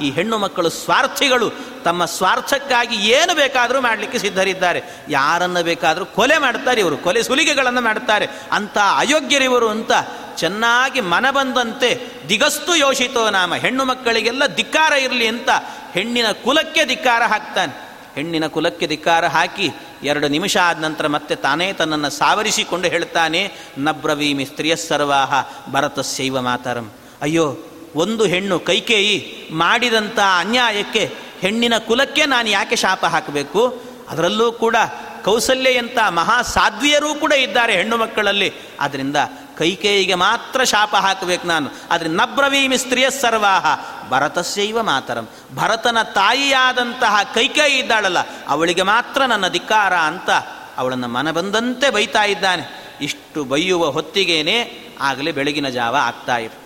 ಈ ಹೆಣ್ಣು ಮಕ್ಕಳು ಸ್ವಾರ್ಥಿಗಳು. ತಮ್ಮ ಸ್ವಾರ್ಥಕ್ಕಾಗಿ ಏನು ಬೇಕಾದರೂ ಮಾಡಲಿಕ್ಕೆ ಸಿದ್ಧರಿದ್ದಾರೆ. ಯಾರನ್ನು ಬೇಕಾದರೂ ಕೊಲೆ ಮಾಡ್ತಾರೆ ಇವರು. ಕೊಲೆ ಸುಲಿಗೆಗಳನ್ನು ಮಾಡ್ತಾರೆ. ಅಂಥ ಅಯೋಗ್ಯರಿವರು ಅಂತ ಚೆನ್ನಾಗಿ ಮನ ಬಂದಂತೆ ದಿಗಸ್ತು ಯೋಷಿತೋ ನಾಮ, ಹೆಣ್ಣು ಮಕ್ಕಳಿಗೆಲ್ಲ ಧಿಕ್ಕಾರ ಇರಲಿ ಅಂತ ಹೆಣ್ಣಿನ ಕುಲಕ್ಕೆ ಧಿಕ್ಕಾರ ಹಾಕ್ತಾನೆ. ಹೆಣ್ಣಿನ ಕುಲಕ್ಕೆ ಧಿಕ್ಕಾರ ಹಾಕಿ ಎರಡು ನಿಮಿಷ ಆದ ನಂತರ ಮತ್ತೆ ತಾನೇ ತನ್ನನ್ನು ಸಾವರಿಸಿಕೊಂಡು ಹೇಳ್ತಾನೆ, ನಬ್ರವೀಮಿ ಸ್ತ್ರೀಯ ಸರ್ವಾಹ ಭರತಸ್ಯೈವ ಮಾತರಂ. ಅಯ್ಯೋ, ಒಂದು ಹೆಣ್ಣು ಕೈಕೇಯಿ ಮಾಡಿದಂಥ ಅನ್ಯಾಯಕ್ಕೆ ಹೆಣ್ಣಿನ ಕುಲಕ್ಕೆ ನಾನು ಯಾಕೆ ಶಾಪ ಹಾಕಬೇಕು? ಅದರಲ್ಲೂ ಕೂಡ ಕೌಸಲ್ಯಂಥ ಮಹಾ ಸಾಧ್ವಿಯರೂ ಕೂಡ ಇದ್ದಾರೆ ಹೆಣ್ಣು ಮಕ್ಕಳಲ್ಲಿ. ಆದ್ದರಿಂದ ಕೈಕೇಯಿಗೆ ಮಾತ್ರ ಶಾಪ ಹಾಕಬೇಕು ನಾನು. ಆದರೆ ನಬ್ರವೀಮಿ ಸ್ತ್ರೀಯ ಸರ್ವಾಹ. ಭರತಸ್ಯೈವ ಮಾತರಂ. ಭರತನ ತಾಯಿಯಾದಂತಹ ಕೈಕೇಯಿ ಇದ್ದಾಳಲ್ಲ, ಅವಳಿಗೆ ಮಾತ್ರ ನನ್ನ ಧಿಕ್ಕಾರ ಅಂತ ಅವಳನ್ನು ಮನ ಬಂದಂತೆ ಬೈತಾ ಇದ್ದಾನೆ. ಇಷ್ಟು ಬೈಯುವ ಹೊತ್ತಿಗೇನೆ ಆಗಲೇ ಬೆಳಗಿನ ಜಾವ ಆಗ್ತಾ ಇದೆ.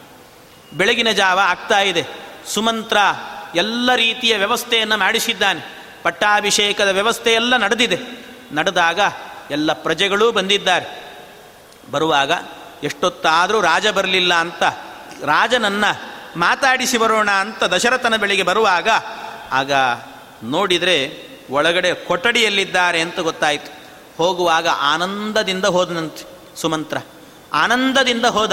ಬೆಳಗಿನ ಜಾವ ಆಗ್ತಾ ಇದೆ. ಸುಮಂತ್ರ ಎಲ್ಲ ರೀತಿಯ ವ್ಯವಸ್ಥೆಯನ್ನು ಮಾಡಿಸಿದ್ದಾನೆ. ಪಟ್ಟಾಭಿಷೇಕದ ವ್ಯವಸ್ಥೆ ಎಲ್ಲ ನಡೆದಿದೆ. ನಡೆದಾಗ ಎಲ್ಲ ಪ್ರಜೆಗಳೂ ಬಂದಿದ್ದಾರೆ. ಬರುವಾಗ ಎಷ್ಟೊತ್ತಾದರೂ ರಾಜ ಬರಲಿಲ್ಲ ಅಂತ ರಾಜನನ್ನು ಮಾತಾಡಿಸಿ ಬರೋಣ ಅಂತ ದಶರಥನ ಬೆಳಿಗ್ಗೆ ಬರುವಾಗ, ಆಗ ನೋಡಿದರೆ ಒಳಗಡೆ ಕೊಠಡಿಯಲ್ಲಿದ್ದಾರೆ ಅಂತ ಗೊತ್ತಾಯಿತು. ಹೋಗುವಾಗ ಆನಂದದಿಂದ ಹೋದನಂತೆ ಸುಮಂತ್ರ. ಆನಂದದಿಂದ ಹೋದ?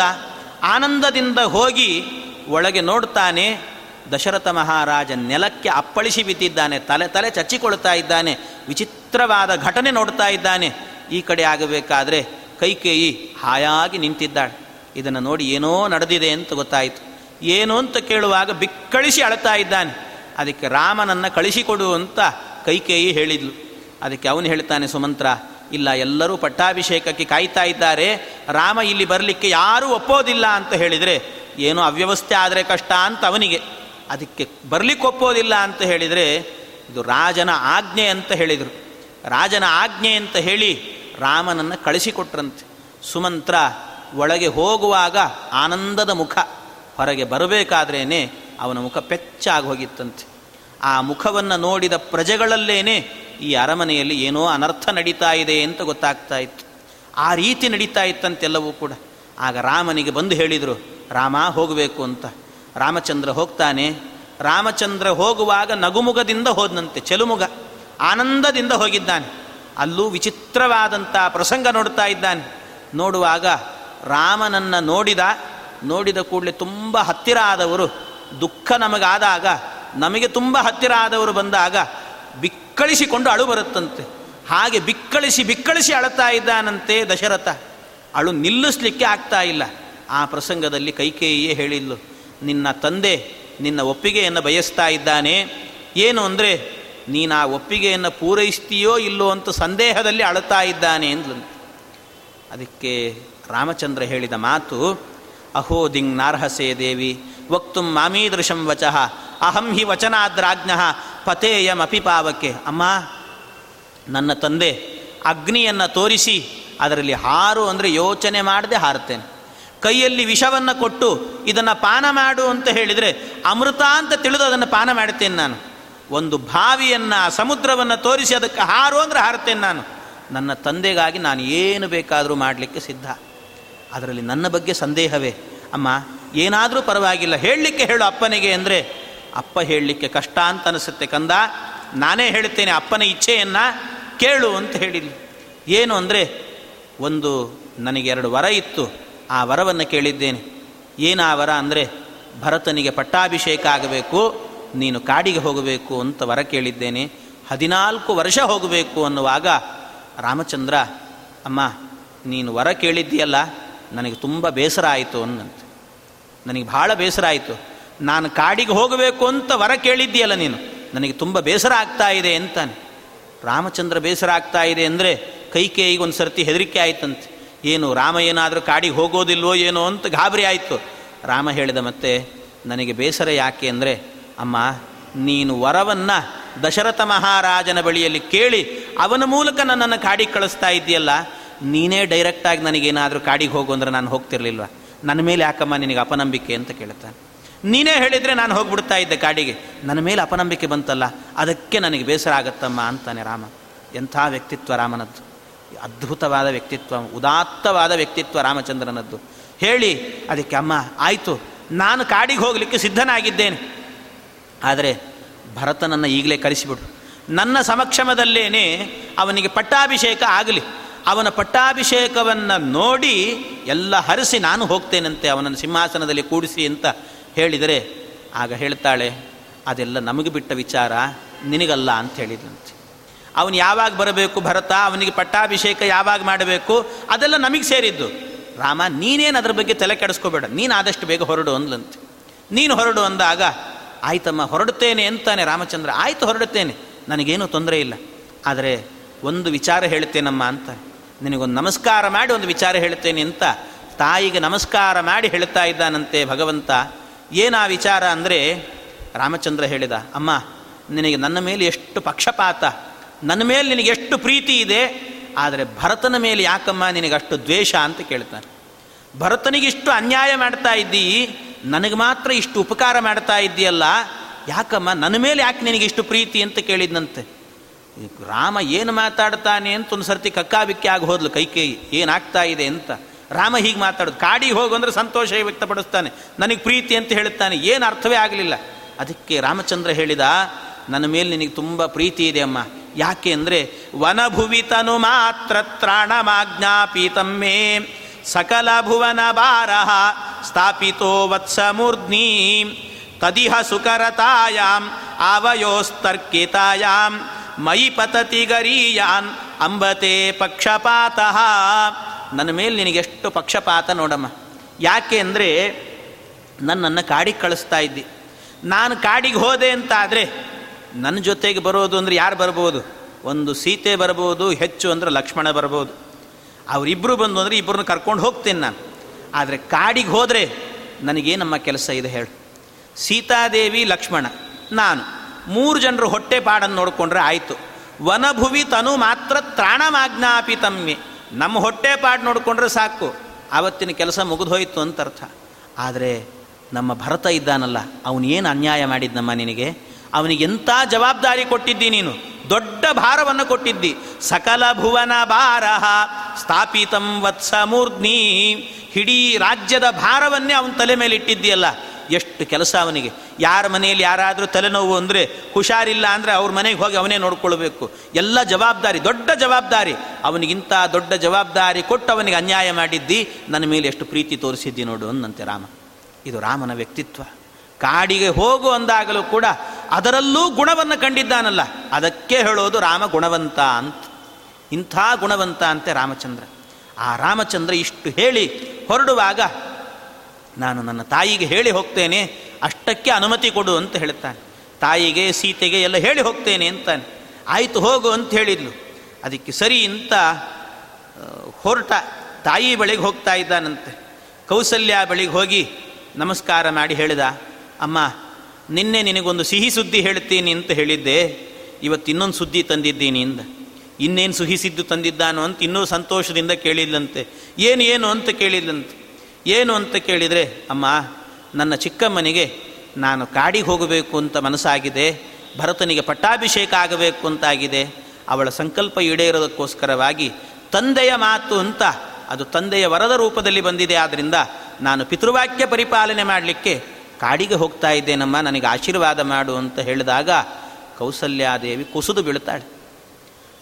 ಆನಂದದಿಂದ ಹೋಗಿ ಒಳಗೆ ನೋಡ್ತಾನೆ ದಶರಥ ಮಹಾರಾಜ ನೆಲಕ್ಕೆ ಅಪ್ಪಳಿಸಿ ಬಿದ್ದಿದ್ದಾನೆ, ತಲೆ ತಲೆ ಚಚ್ಚಿಕೊಳ್ತಾ ಇದ್ದಾನೆ, ವಿಚಿತ್ರವಾದ ಘಟನೆ ನೋಡ್ತಾ ಇದ್ದಾನೆ. ಈ ಕಡೆ ಆಗಬೇಕಾದ್ರೆ ಕೈಕೇಯಿ ಹಾಯಾಗಿ ನಿಂತಿದ್ದಾಳೆ. ಇದನ್ನು ನೋಡಿ ಏನೋ ನಡೆದಿದೆ ಅಂತ ಗೊತ್ತಾಯಿತು. ಏನು ಅಂತ ಕೇಳುವಾಗ ಬಿಕ್ಕಳಿಸಿ ಅಳ್ತಾ ಇದ್ದಾನೆ. ಅದಕ್ಕೆ ರಾಮನನ್ನು ಕಳಿಸಿಕೊಡು ಅಂತ ಕೈಕೇಯಿ ಹೇಳಿದ್ಲು. ಅದಕ್ಕೆ ಅವನು ಹೇಳ್ತಾನೆ, ಸುಮಂತ್ರ, ಇಲ್ಲ, ಎಲ್ಲರೂ ಪಟ್ಟಾಭಿಷೇಕಕ್ಕೆ ಕಾಯ್ತಾ ಇದ್ದಾರೆ. ರಾಮ ಇಲ್ಲಿ ಬರಲಿಕ್ಕೆ ಯಾರೂ ಒಪ್ಪೋದಿಲ್ಲ ಅಂತ ಹೇಳಿದರೆ ಏನೋ ಅವ್ಯವಸ್ಥೆ ಆದರೆ ಕಷ್ಟ ಅಂತ ಅವನಿಗೆ. ಅದಕ್ಕೆ ಬರಲಿಕ್ಕೆ ಒಪ್ಪೋದಿಲ್ಲ ಅಂತ ಹೇಳಿದರೆ ಇದು ರಾಜನ ಆಜ್ಞೆ ಅಂತ ಹೇಳಿದರು. ರಾಜನ ಆಜ್ಞೆ ಅಂತ ಹೇಳಿ ರಾಮನನ್ನು ಕಳಿಸಿಕೊಟ್ರಂತೆ. ಸುಮಂತ್ರ ಒಳಗೆ ಹೋಗುವಾಗ ಆನಂದದ ಮುಖ, ಹೊರಗೆ ಬರಬೇಕಾದ್ರೇ ಅವನ ಮುಖ ಪೆಚ್ಚಾಗಿ ಹೋಗಿತ್ತಂತೆ. ಆ ಮುಖವನ್ನು ನೋಡಿದ ಪ್ರಜೆಗಳಲ್ಲೇನೆ ಈ ಅರಮನೆಯಲ್ಲಿ ಏನೋ ಅನರ್ಥ ನಡೀತಾ ಇದೆ ಅಂತ ಗೊತ್ತಾಗ್ತಾ ಇತ್ತು. ಆ ರೀತಿ ನಡೀತಾ ಇತ್ತಂತೆಲ್ಲವೂ ಕೂಡ. ಆಗ ರಾಮನಿಗೆ ಬಂದು ಹೇಳಿದರು, ರಾಮ, ಹೋಗಬೇಕು ಅಂತ. ರಾಮಚಂದ್ರ ಹೋಗ್ತಾನೆ. ರಾಮಚಂದ್ರ ಹೋಗುವಾಗ ನಗುಮುಗದಿಂದ ಹೋದನಂತೆ, ಚೆಲುಮುಗ. ಆನಂದದಿಂದ ಹೋಗಿದ್ದಾನೆ. ಅಲ್ಲೂ ವಿಚಿತ್ರವಾದಂಥ ಪ್ರಸಂಗ ನೋಡ್ತಾ ಇದ್ದಾನೆ. ನೋಡುವಾಗ ರಾಮನನ್ನು ನೋಡಿದ ನೋಡಿದ ಕೂಡಲೇ ತುಂಬ ಹತ್ತಿರ ಆದವರು, ದುಃಖ ನಮಗಾದಾಗ, ನಮಗೆ ತುಂಬ ಹತ್ತಿರ ಆದವರು ಬಂದಾಗ ಬಿಕ್ಕಳಿಸಿಕೊಂಡು ಅಳು ಬರುತ್ತಂತೆ. ಹಾಗೆ ಬಿಕ್ಕಳಿಸಿ ಬಿಕ್ಕಳಿಸಿ ಅಳುತ್ತಾ ಇದ್ದಾನಂತೆ ದಶರಥ. ಅಳು ನಿಲ್ಲಿಸ್ಲಿಕ್ಕೆ ಆಗ್ತಾ ಇಲ್ಲ. ಆ ಪ್ರಸಂಗದಲ್ಲಿ ಕೈಕೇಯಿಯೇ ಹೇಳಿದ್ಲು ನಿನ್ನ ತಂದೆ ನಿನ್ನ ಒಪ್ಪಿಗೆಯನ್ನು ಬಯಸ್ತಾ ಇದ್ದಾನೆ. ಏನು ಅಂದರೆ ನೀನು ಆ ಒಪ್ಪಿಗೆಯನ್ನು ಪೂರೈಸ್ತೀಯೋ ಇಲ್ಲೋ ಅಂತ ಸಂದೇಹದಲ್ಲಿ ಅಳತಾ ಇದ್ದಾನೆ ಅಂದ್ಲು ಅದಕ್ಕೆ ರಾಮಚಂದ್ರ ಹೇಳಿದ ಮಾತು, ಅಹೋ ದಿಂಗ್ ನಾರ್ಹಸೇ ದೇವಿ, ವಕ್ತು ಮಾಮೀದೃಶಂ ವಚಃ, ಅಹಂ ಹಿ ವಚನಾದ್ರಾಜ್ಞ, ಪತೇಯಮಪಿ ಪಾವಕ್ಕೆ. ಅಮ್ಮ, ನನ್ನ ತಂದೆ ಅಗ್ನಿಯನ್ನು ತೋರಿಸಿ ಅದರಲ್ಲಿ ಹಾರು ಅಂದರೆ ಯೋಚನೆ ಮಾಡದೆ ಹಾರುತ್ತೇನೆ. ಕೈಯಲ್ಲಿ ವಿಷವನ್ನು ಕೊಟ್ಟು ಇದನ್ನು ಪಾನ ಮಾಡು ಅಂತ ಹೇಳಿದರೆ ಅಮೃತ ಅಂತ ತಿಳಿದು ಅದನ್ನು ಪಾನ ಮಾಡುತ್ತೇನೆ ನಾನು. ಒಂದು ಬಾವಿಯನ್ನು, ಸಮುದ್ರವನ್ನು ತೋರಿಸಿ ಅದಕ್ಕೆ ಹಾರು ಅಂದರೆ ಹಾರುತ್ತೇನೆ ನಾನು. ನನ್ನ ತಂದೆಗಾಗಿ ನಾನು ಏನು ಬೇಕಾದರೂ ಮಾಡಲಿಕ್ಕೆ ಸಿದ್ಧ. ಅದರಲ್ಲಿ ನನ್ನ ಬಗ್ಗೆ ಸಂದೇಹವೇ. ಅಮ್ಮ, ಏನಾದರೂ ಪರವಾಗಿಲ್ಲ. ಹೇಳಲಿಕ್ಕೆ ಹೇಳು ಅಪ್ಪನಿಗೆ ಅಂದರೆ, ಅಪ್ಪ ಹೇಳಲಿಕ್ಕೆ ಕಷ್ಟ ಅಂತ ಅನಿಸುತ್ತೆ ಕಂದ. ನಾನೇ ಹೇಳ್ತೇನೆ ಅಪ್ಪನ ಇಚ್ಛೆಯನ್ನು ಕೇಳು ಅಂತ ಹೇಳಿಲ್ಲ ಏನು ಅಂದರೆ, ಒಂದು ನನಗೆ ಎರಡು ವರ ಇತ್ತು. ಆ ವರವನ್ನು ಕೇಳಿದ್ದೇನೆ. ಏನು ಆ ವರ ಅಂದರೆ, ಭರತನಿಗೆ ಪಟ್ಟಾಭಿಷೇಕ ಆಗಬೇಕು. ನೀನು ಕಾಡಿಗೆ ಹೋಗಬೇಕು ಅಂತ ವರ ಕೇಳಿದ್ದೇನೆ. ಹದಿನಾಲ್ಕು ವರ್ಷ ಹೋಗಬೇಕು ಅನ್ನುವಾಗ ರಾಮಚಂದ್ರ, ಅಮ್ಮ, ನೀನು ವರ ಕೇಳಿದ್ದೀಯಲ್ಲ, ನನಗೆ ತುಂಬ ಬೇಸರ ಆಯಿತು ಅನ್ನಂತೆ. ನನಗೆ ಭಾಳ ಬೇಸರ ಆಯಿತು. ನಾನು ಕಾಡಿಗೆ ಹೋಗಬೇಕು ಅಂತ ವರ ಕೇಳಿದ್ದೀಯಲ್ಲ ನೀನು. ನನಗೆ ತುಂಬ ಬೇಸರ ಆಗ್ತಾ ಇದೆ ಅಂತಾನೆ. ರಾಮಚಂದ್ರ ಬೇಸರ ಆಗ್ತಾ ಇದೆ ಅಂದರೆ ಕೈಕೇಯಿಗೆ ಒಂದು ಸರ್ತಿ ಹೆದರಿಕೆ ಆಯ್ತಂತೆ. ಏನು, ರಾಮ ಏನಾದರೂ ಕಾಡಿಗೆ ಹೋಗೋದಿಲ್ವೋ ಏನೋ ಅಂತ ಗಾಬರಿ ಆಯಿತು. ರಾಮ ಹೇಳಿದ ಮತ್ತೆ, ನನಗೆ ಬೇಸರ ಯಾಕೆ ಅಂದರೆ ಅಮ್ಮ, ನೀನು ವರವನ್ನು ದಶರಥ ಮಹಾರಾಜನ ಬಳಿಯಲ್ಲಿ ಕೇಳಿ ಅವನ ಮೂಲಕ ನನ್ನನ್ನು ಕಾಡಿಗೆ ಕಳಿಸ್ತಾ ಇದ್ದೀಯಲ್ಲ, ನೀನೇ ಡೈರೆಕ್ಟಾಗಿ ನನಗೇನಾದರೂ ಕಾಡಿಗೆ ಹೋಗು ಅಂದ್ರೆ ನಾನು ಹೋಗ್ತಿರ್ಲಿಲ್ವ? ನನ್ನ ಮೇಲೆ ಯಾಕಮ್ಮ ನಿನಗೆ ಅಪನಂಬಿಕೆ ಅಂತ ಕೇಳ್ತಾನೆ ನೀನೇ ಹೇಳಿದರೆ ನಾನು ಹೋಗ್ಬಿಡ್ತಾ ಇದ್ದೆ ಕಾಡಿಗೆ. ನನ್ನ ಮೇಲೆ ಅಪನಂಬಿಕೆ ಬಂತಲ್ಲ, ಅದಕ್ಕೆ ನನಗೆ ಬೇಸರ ಆಗತ್ತಮ್ಮ ಅಂತಾನೆ ರಾಮ. ಎಂಥ ವ್ಯಕ್ತಿತ್ವ ರಾಮನದ್ದು. ಅದ್ಭುತವಾದ ವ್ಯಕ್ತಿತ್ವ, ಉದಾತ್ತವಾದ ವ್ಯಕ್ತಿತ್ವ ರಾಮಚಂದ್ರನದ್ದು. ಹೇಳಿ, ಅದಕ್ಕೆ ಅಮ್ಮ, ಆಯಿತು, ನಾನು ಕಾಡಿಗೆ ಹೋಗಲಿಕ್ಕೆ ಸಿದ್ಧನಾಗಿದ್ದೇನೆ. ಆದರೆ ಭರತನನ್ನು ಈಗಲೇ ಕರೆಸಿಬಿಡು ನನ್ನ ಸಮಕ್ಷಮದಲ್ಲೇನೆ ಅವನಿಗೆ ಪಟ್ಟಾಭಿಷೇಕ ಆಗಲಿ. ಅವನ ಪಟ್ಟಾಭಿಷೇಕವನ್ನು ನೋಡಿ ಎಲ್ಲ ಹರಿಸಿ ನಾನು ಹೋಗ್ತೇನಂತೆ ಅವನನ್ನು ಸಿಂಹಾಸನದಲ್ಲಿ ಕೂಡಿಸಿ ಅಂತ ಹೇಳಿದರೆ, ಆಗ ಹೇಳ್ತಾಳೆ, ಅದೆಲ್ಲ ನಮಗೆ ಬಿಟ್ಟ ವಿಚಾರ, ನಿನಗಲ್ಲ ಅಂತ ಹೇಳಿದಂತೆ. ಅವನು ಯಾವಾಗ ಬರಬೇಕು ಭರತ? ಅವನಿಗೆ ಪಟ್ಟಾಭಿಷೇಕ ಯಾವಾಗ ಮಾಡಬೇಕು? ಅದೆಲ್ಲ ನಮಗೆ ಸೇರಿದ್ದು. ರಾಮ, ನೀನೇನು ಅದ್ರ ಬಗ್ಗೆ ತಲೆ ಕೆಡಿಸ್ಕೋಬೇಡ. ನೀನು ಆದಷ್ಟು ಬೇಗ ಹೊರಡು ಅಂದ್ಲಂತೆ. ನೀನು ಹೊರಡು ಅಂದಾಗ ಆಯ್ತಮ್ಮ, ಹೊರಡುತ್ತೇನೆ ಅಂತಾನೆ ರಾಮಚಂದ್ರ. ಆಯಿತು, ಹೊರಡುತ್ತೇನೆ. ನನಗೇನು ತೊಂದರೆ ಇಲ್ಲ. ಆದರೆ ಒಂದು ವಿಚಾರ ಹೇಳ್ತೇನಮ್ಮ ಅಂತ. ನಿನಗೊಂದು ನಮಸ್ಕಾರ ಮಾಡಿ ಒಂದು ವಿಚಾರ ಹೇಳ್ತೇನೆ ಅಂತ. ತಾಯಿಗೆ ನಮಸ್ಕಾರ ಮಾಡಿ ಹೇಳ್ತಾ ಇದ್ದಾನಂತೆ ಭಗವಂತ. ಏನು ಆ ವಿಚಾರ ಅಂದರೆ, ರಾಮಚಂದ್ರ ಹೇಳಿದ, ಅಮ್ಮ, ನಿನಗೆ ನನ್ನ ಮೇಲೆ ಎಷ್ಟು ಪಕ್ಷಪಾತ. ನನ್ನ ಮೇಲೆ ನಿನಗೆ ಎಷ್ಟು ಪ್ರೀತಿ ಇದೆ. ಆದರೆ ಭರತನ ಮೇಲೆ ಯಾಕಮ್ಮ ನಿನಗಷ್ಟು ದ್ವೇಷ? ಅಂತ ಕೇಳ್ತಾನೆ ಭರತನಿಗಿಷ್ಟು ಅನ್ಯಾಯ ಮಾಡ್ತಾ ಇದ್ದೀ. ನನಗೆ ಮಾತ್ರ ಇಷ್ಟು ಉಪಕಾರ ಮಾಡ್ತಾ ಇದ್ದೀಯಲ್ಲ, ಯಾಕಮ್ಮ? ನನ್ನ ಮೇಲೆ ಯಾಕೆ ನಿನಗೆ ಇಷ್ಟು ಪ್ರೀತಿ ಅಂತ ಕೇಳಿದ್ನಂತೆ? ರಾಮ ಏನು ಮಾತಾಡ್ತಾನೆ ಅಂತ ಒಂದು ಸರ್ತಿ ಕಕ್ಕಾಬಿಕ್ಕಿ ಆಗಿ ಹೋದ್ಲು ಕೈಕೇಯಿ ಏನಾಗ್ತಾ ಇದೆ ಅಂತ. ರಾಮ ಹೀಗೆ ಮಾತಾಡೋದು. ಕಾಡಿಗೆ ಹೋಗು ಅಂದರೆ ಸಂತೋಷ ವ್ಯಕ್ತಪಡಿಸ್ತಾನೆ. ನನಗೆ ಪ್ರೀತಿ ಅಂತ ಹೇಳುತ್ತಾನೆ. ಏನು ಅರ್ಥವೇ ಆಗಲಿಲ್ಲ. ಅದಕ್ಕೆ ರಾಮಚಂದ್ರ ಹೇಳಿದ, ನನ್ನ ಮೇಲೆ ನಿನಗೆ ತುಂಬ ಪ್ರೀತಿ ಇದೆ ಅಮ್ಮ. ಯಾಕೆ ಅಂದರೆ, ವನಭುವಿತನು ಮಾತ್ರ ತ್ರಾಣಮಾಜ್ಞಾಪೀತಮ್ಮೇ ಸಕಲ ಭುವನ ಭಾರಹ ಸ್ಥಾಪಿತೋ ವತ್ಸಮೂರ್ಧ್ನಿ ತದಿಹ ಸುಕರತಾಯಾಮ್ ಆವಯೋಸ್ತರ್ಕಿತಾಯಾಮ್ ಮಯಿ ಪತತಿ ಗರೀಯಾನ್ ಅಂಬತೆ ಪಕ್ಷಪಾತ ನನ್ನ ಮೇಲೆ ನಿನಗೆಷ್ಟು ಪಕ್ಷಪಾತ ನೋಡಮ್ಮ. ಯಾಕೆ ಅಂದರೆ ನನ್ನನ್ನು ಕಾಡಿಗೆ ಕಳಿಸ್ತಾ ಇದ್ದಿ. ನಾನು ಕಾಡಿಗೆ ಹೋದೆ ಅಂತ ಆದರೆ ನನ್ನ ಜೊತೆಗೆ ಬರೋದು ಅಂದರೆ ಯಾರು ಬರ್ಬೋದು? ಒಂದು ಸೀತೆ ಬರ್ಬೋದು, ಹೆಚ್ಚು ಅಂದರೆ ಲಕ್ಷ್ಮಣ ಬರ್ಬೋದು. ಅವರಿಬ್ಬರು ಬಂದು ಅಂದರೆ ಇಬ್ಬರನ್ನ ಕರ್ಕೊಂಡು ಹೋಗ್ತೇನೆ ನಾನು. ಆದರೆ ಕಾಡಿಗೆ ಹೋದರೆ ನನಗೇ ನಮ್ಮ ಕೆಲಸ ಇದೆ ಹೇಳು. ಸೀತಾದೇವಿ, ಲಕ್ಷ್ಮಣ, ನಾನು ಮೂರು ಜನರು ಹೊಟ್ಟೆ ಪಾಡನ್ನು ನೋಡಿಕೊಂಡ್ರೆ ಆಯಿತು. ವನಭುವಿ ತನು ಮಾತ್ರ ತ್ರಾಣಮಾಜ್ಞಾಪಿತಮ್ಮೆ ನಮ್ಮ ಹೊಟ್ಟೆ ಪಾಡು ನೋಡಿಕೊಂಡ್ರೆ ಸಾಕು. ಆವತ್ತಿನ ಕೆಲಸ ಮುಗಿದೋಯ್ತು ಅಂತ ಅರ್ಥ. ಆದರೆ ನಮ್ಮ ಭರತ ಇದ್ದಾನಲ್ಲ, ಅವನೇನು ಅನ್ಯಾಯ ಮಾಡಿದ್ದಮ್ಮ ನಿನಗೆ? ಅವನಿಗೆ ಎಂಥ ಜವಾಬ್ದಾರಿ ಕೊಟ್ಟಿದ್ದಿ ನೀನು? ದೊಡ್ಡ ಭಾರವನ್ನು ಕೊಟ್ಟಿದ್ದಿ. ಸಕಲ ಭುವನ ಭಾರ ಸ್ಥಾಪಿತಂ ವತ್ಸ ಮೂರ್ಧ್ನಿ. ಇಡೀ ರಾಜ್ಯದ ಭಾರವನ್ನೇ ಅವನ ತಲೆ ಮೇಲೆ ಇಟ್ಟಿದ್ದೀಯಲ್ಲ, ಎಷ್ಟು ಕೆಲಸ ಅವನಿಗೆ. ಯಾರ ಮನೆಯಲ್ಲಿ ಯಾರಾದರೂ ತಲೆನೋವು ಅಂದರೆ ಹುಷಾರಿಲ್ಲ ಅಂದರೆ ಅವ್ರ ಮನೆಗೆ ಹೋಗಿ ಅವನೇ ನೋಡ್ಕೊಳ್ಬೇಕು. ಎಲ್ಲ ಜವಾಬ್ದಾರಿ, ದೊಡ್ಡ ಜವಾಬ್ದಾರಿ. ಅವನಿಗಿಂತ ದೊಡ್ಡ ಜವಾಬ್ದಾರಿ ಕೊಟ್ಟು ಅವನಿಗೆ ಅನ್ಯಾಯ ಮಾಡಿದ್ದಿ. ನನ್ನ ಮೇಲೆ ಎಷ್ಟು ಪ್ರೀತಿ ತೋರಿಸಿದ್ದಿ ನೋಡು ಅಂದಂತೆ ರಾಮ. ಇದು ರಾಮನ ವ್ಯಕ್ತಿತ್ವ. ಕಾಡಿಗೆ ಹೋಗು ಅಂದಾಗಲೂ ಕೂಡ ಅದರಲ್ಲೂ ಗುಣವನ್ನು ಕಂಡಿದ್ದಾನಲ್ಲ. ಅದಕ್ಕೆ ಹೇಳೋದು ರಾಮ ಗುಣವಂತ ಅಂತ. ಇಂಥ ಗುಣವಂತ ಅಂತೆ ರಾಮಚಂದ್ರ. ಆ ರಾಮಚಂದ್ರ ಇಷ್ಟು ಹೇಳಿ ಹೊರಡುವಾಗ ನಾನು ನನ್ನ ತಾಯಿಗೆ ಹೇಳಿ ಹೋಗ್ತೇನೆ, ಅಷ್ಟಕ್ಕೆ ಅನುಮತಿ ಕೊಡು ಅಂತ ಹೇಳ್ತಾನೆ. ತಾಯಿಗೆ, ಸೀತೆಗೆ ಎಲ್ಲ ಹೇಳಿ ಹೋಗ್ತೇನೆ ಅಂತಾನೆ. ಆಯಿತು ಹೋಗು ಅಂತ ಹೇಳಿದ್ಲು. ಅದಕ್ಕೆ ಸರಿ ಅಂತ ಹೊರಟ ತಾಯಿ ಬಳಿಗೆ ಹೋಗ್ತಾ ಇದ್ದಾನಂತೆ. ಕೌಸಲ್ಯ ಬಳಿಗೆ ಹೋಗಿ ನಮಸ್ಕಾರ ಮಾಡಿ ಹೇಳಿದ. ಅಮ್ಮ, ನಿನ್ನೆ ನಿನಗೊಂದು ಸಿಹಿ ಸುದ್ದಿ ಹೇಳ್ತೀನಿ ಅಂತ ಹೇಳಿದ್ದೆ. ಇವತ್ತು ಇನ್ನೊಂದು ಸುದ್ದಿ ತಂದಿದ್ದೀನಿ ಇಂದ ಇನ್ನೇನು ಸುಹಿಸಿದ್ದು ತಂದಿದ್ದಾನು ಅಂತ ಇನ್ನೂ ಸಂತೋಷದಿಂದ ಕೇಳಿದ್ಲಂತೆ. ಏನು ಏನು ಅಂತ ಕೇಳಿದ್ಲಂತೆ. ಏನು ಅಂತ ಕೇಳಿದರೆ, ಅಮ್ಮ, ನನ್ನ ಚಿಕ್ಕಮ್ಮನಿಗೆ ನಾನು ಕಾಡಿಗೆ ಹೋಗಬೇಕು ಅಂತ ಮನಸ್ಸಾಗಿದೆ. ಭರತನಿಗೆ ಪಟ್ಟಾಭಿಷೇಕ ಆಗಬೇಕು ಅಂತಾಗಿದೆ. ಅವಳ ಸಂಕಲ್ಪ ಈಡೇರೋದಕ್ಕೋಸ್ಕರವಾಗಿ ತಂದೆಯ ಮಾತು ಅಂತ ಅದು ತಂದೆಯ ವರದ ರೂಪದಲ್ಲಿ ಬಂದಿದೆ. ಆದ್ದರಿಂದ ನಾನು ಪಿತೃವಾಕ್ಯ ಪರಿಪಾಲನೆ ಮಾಡಲಿಕ್ಕೆ ಕಾಡಿಗೆ ಹೋಗ್ತಾ ಇದ್ದೇನಮ್ಮ, ನನಗೆ ಆಶೀರ್ವಾದ ಮಾಡು ಅಂತ ಹೇಳಿದಾಗ ಕೌಸಲ್ಯಾದೇವಿ ಕುಸಿದು ಬೀಳ್ತಾಳೆ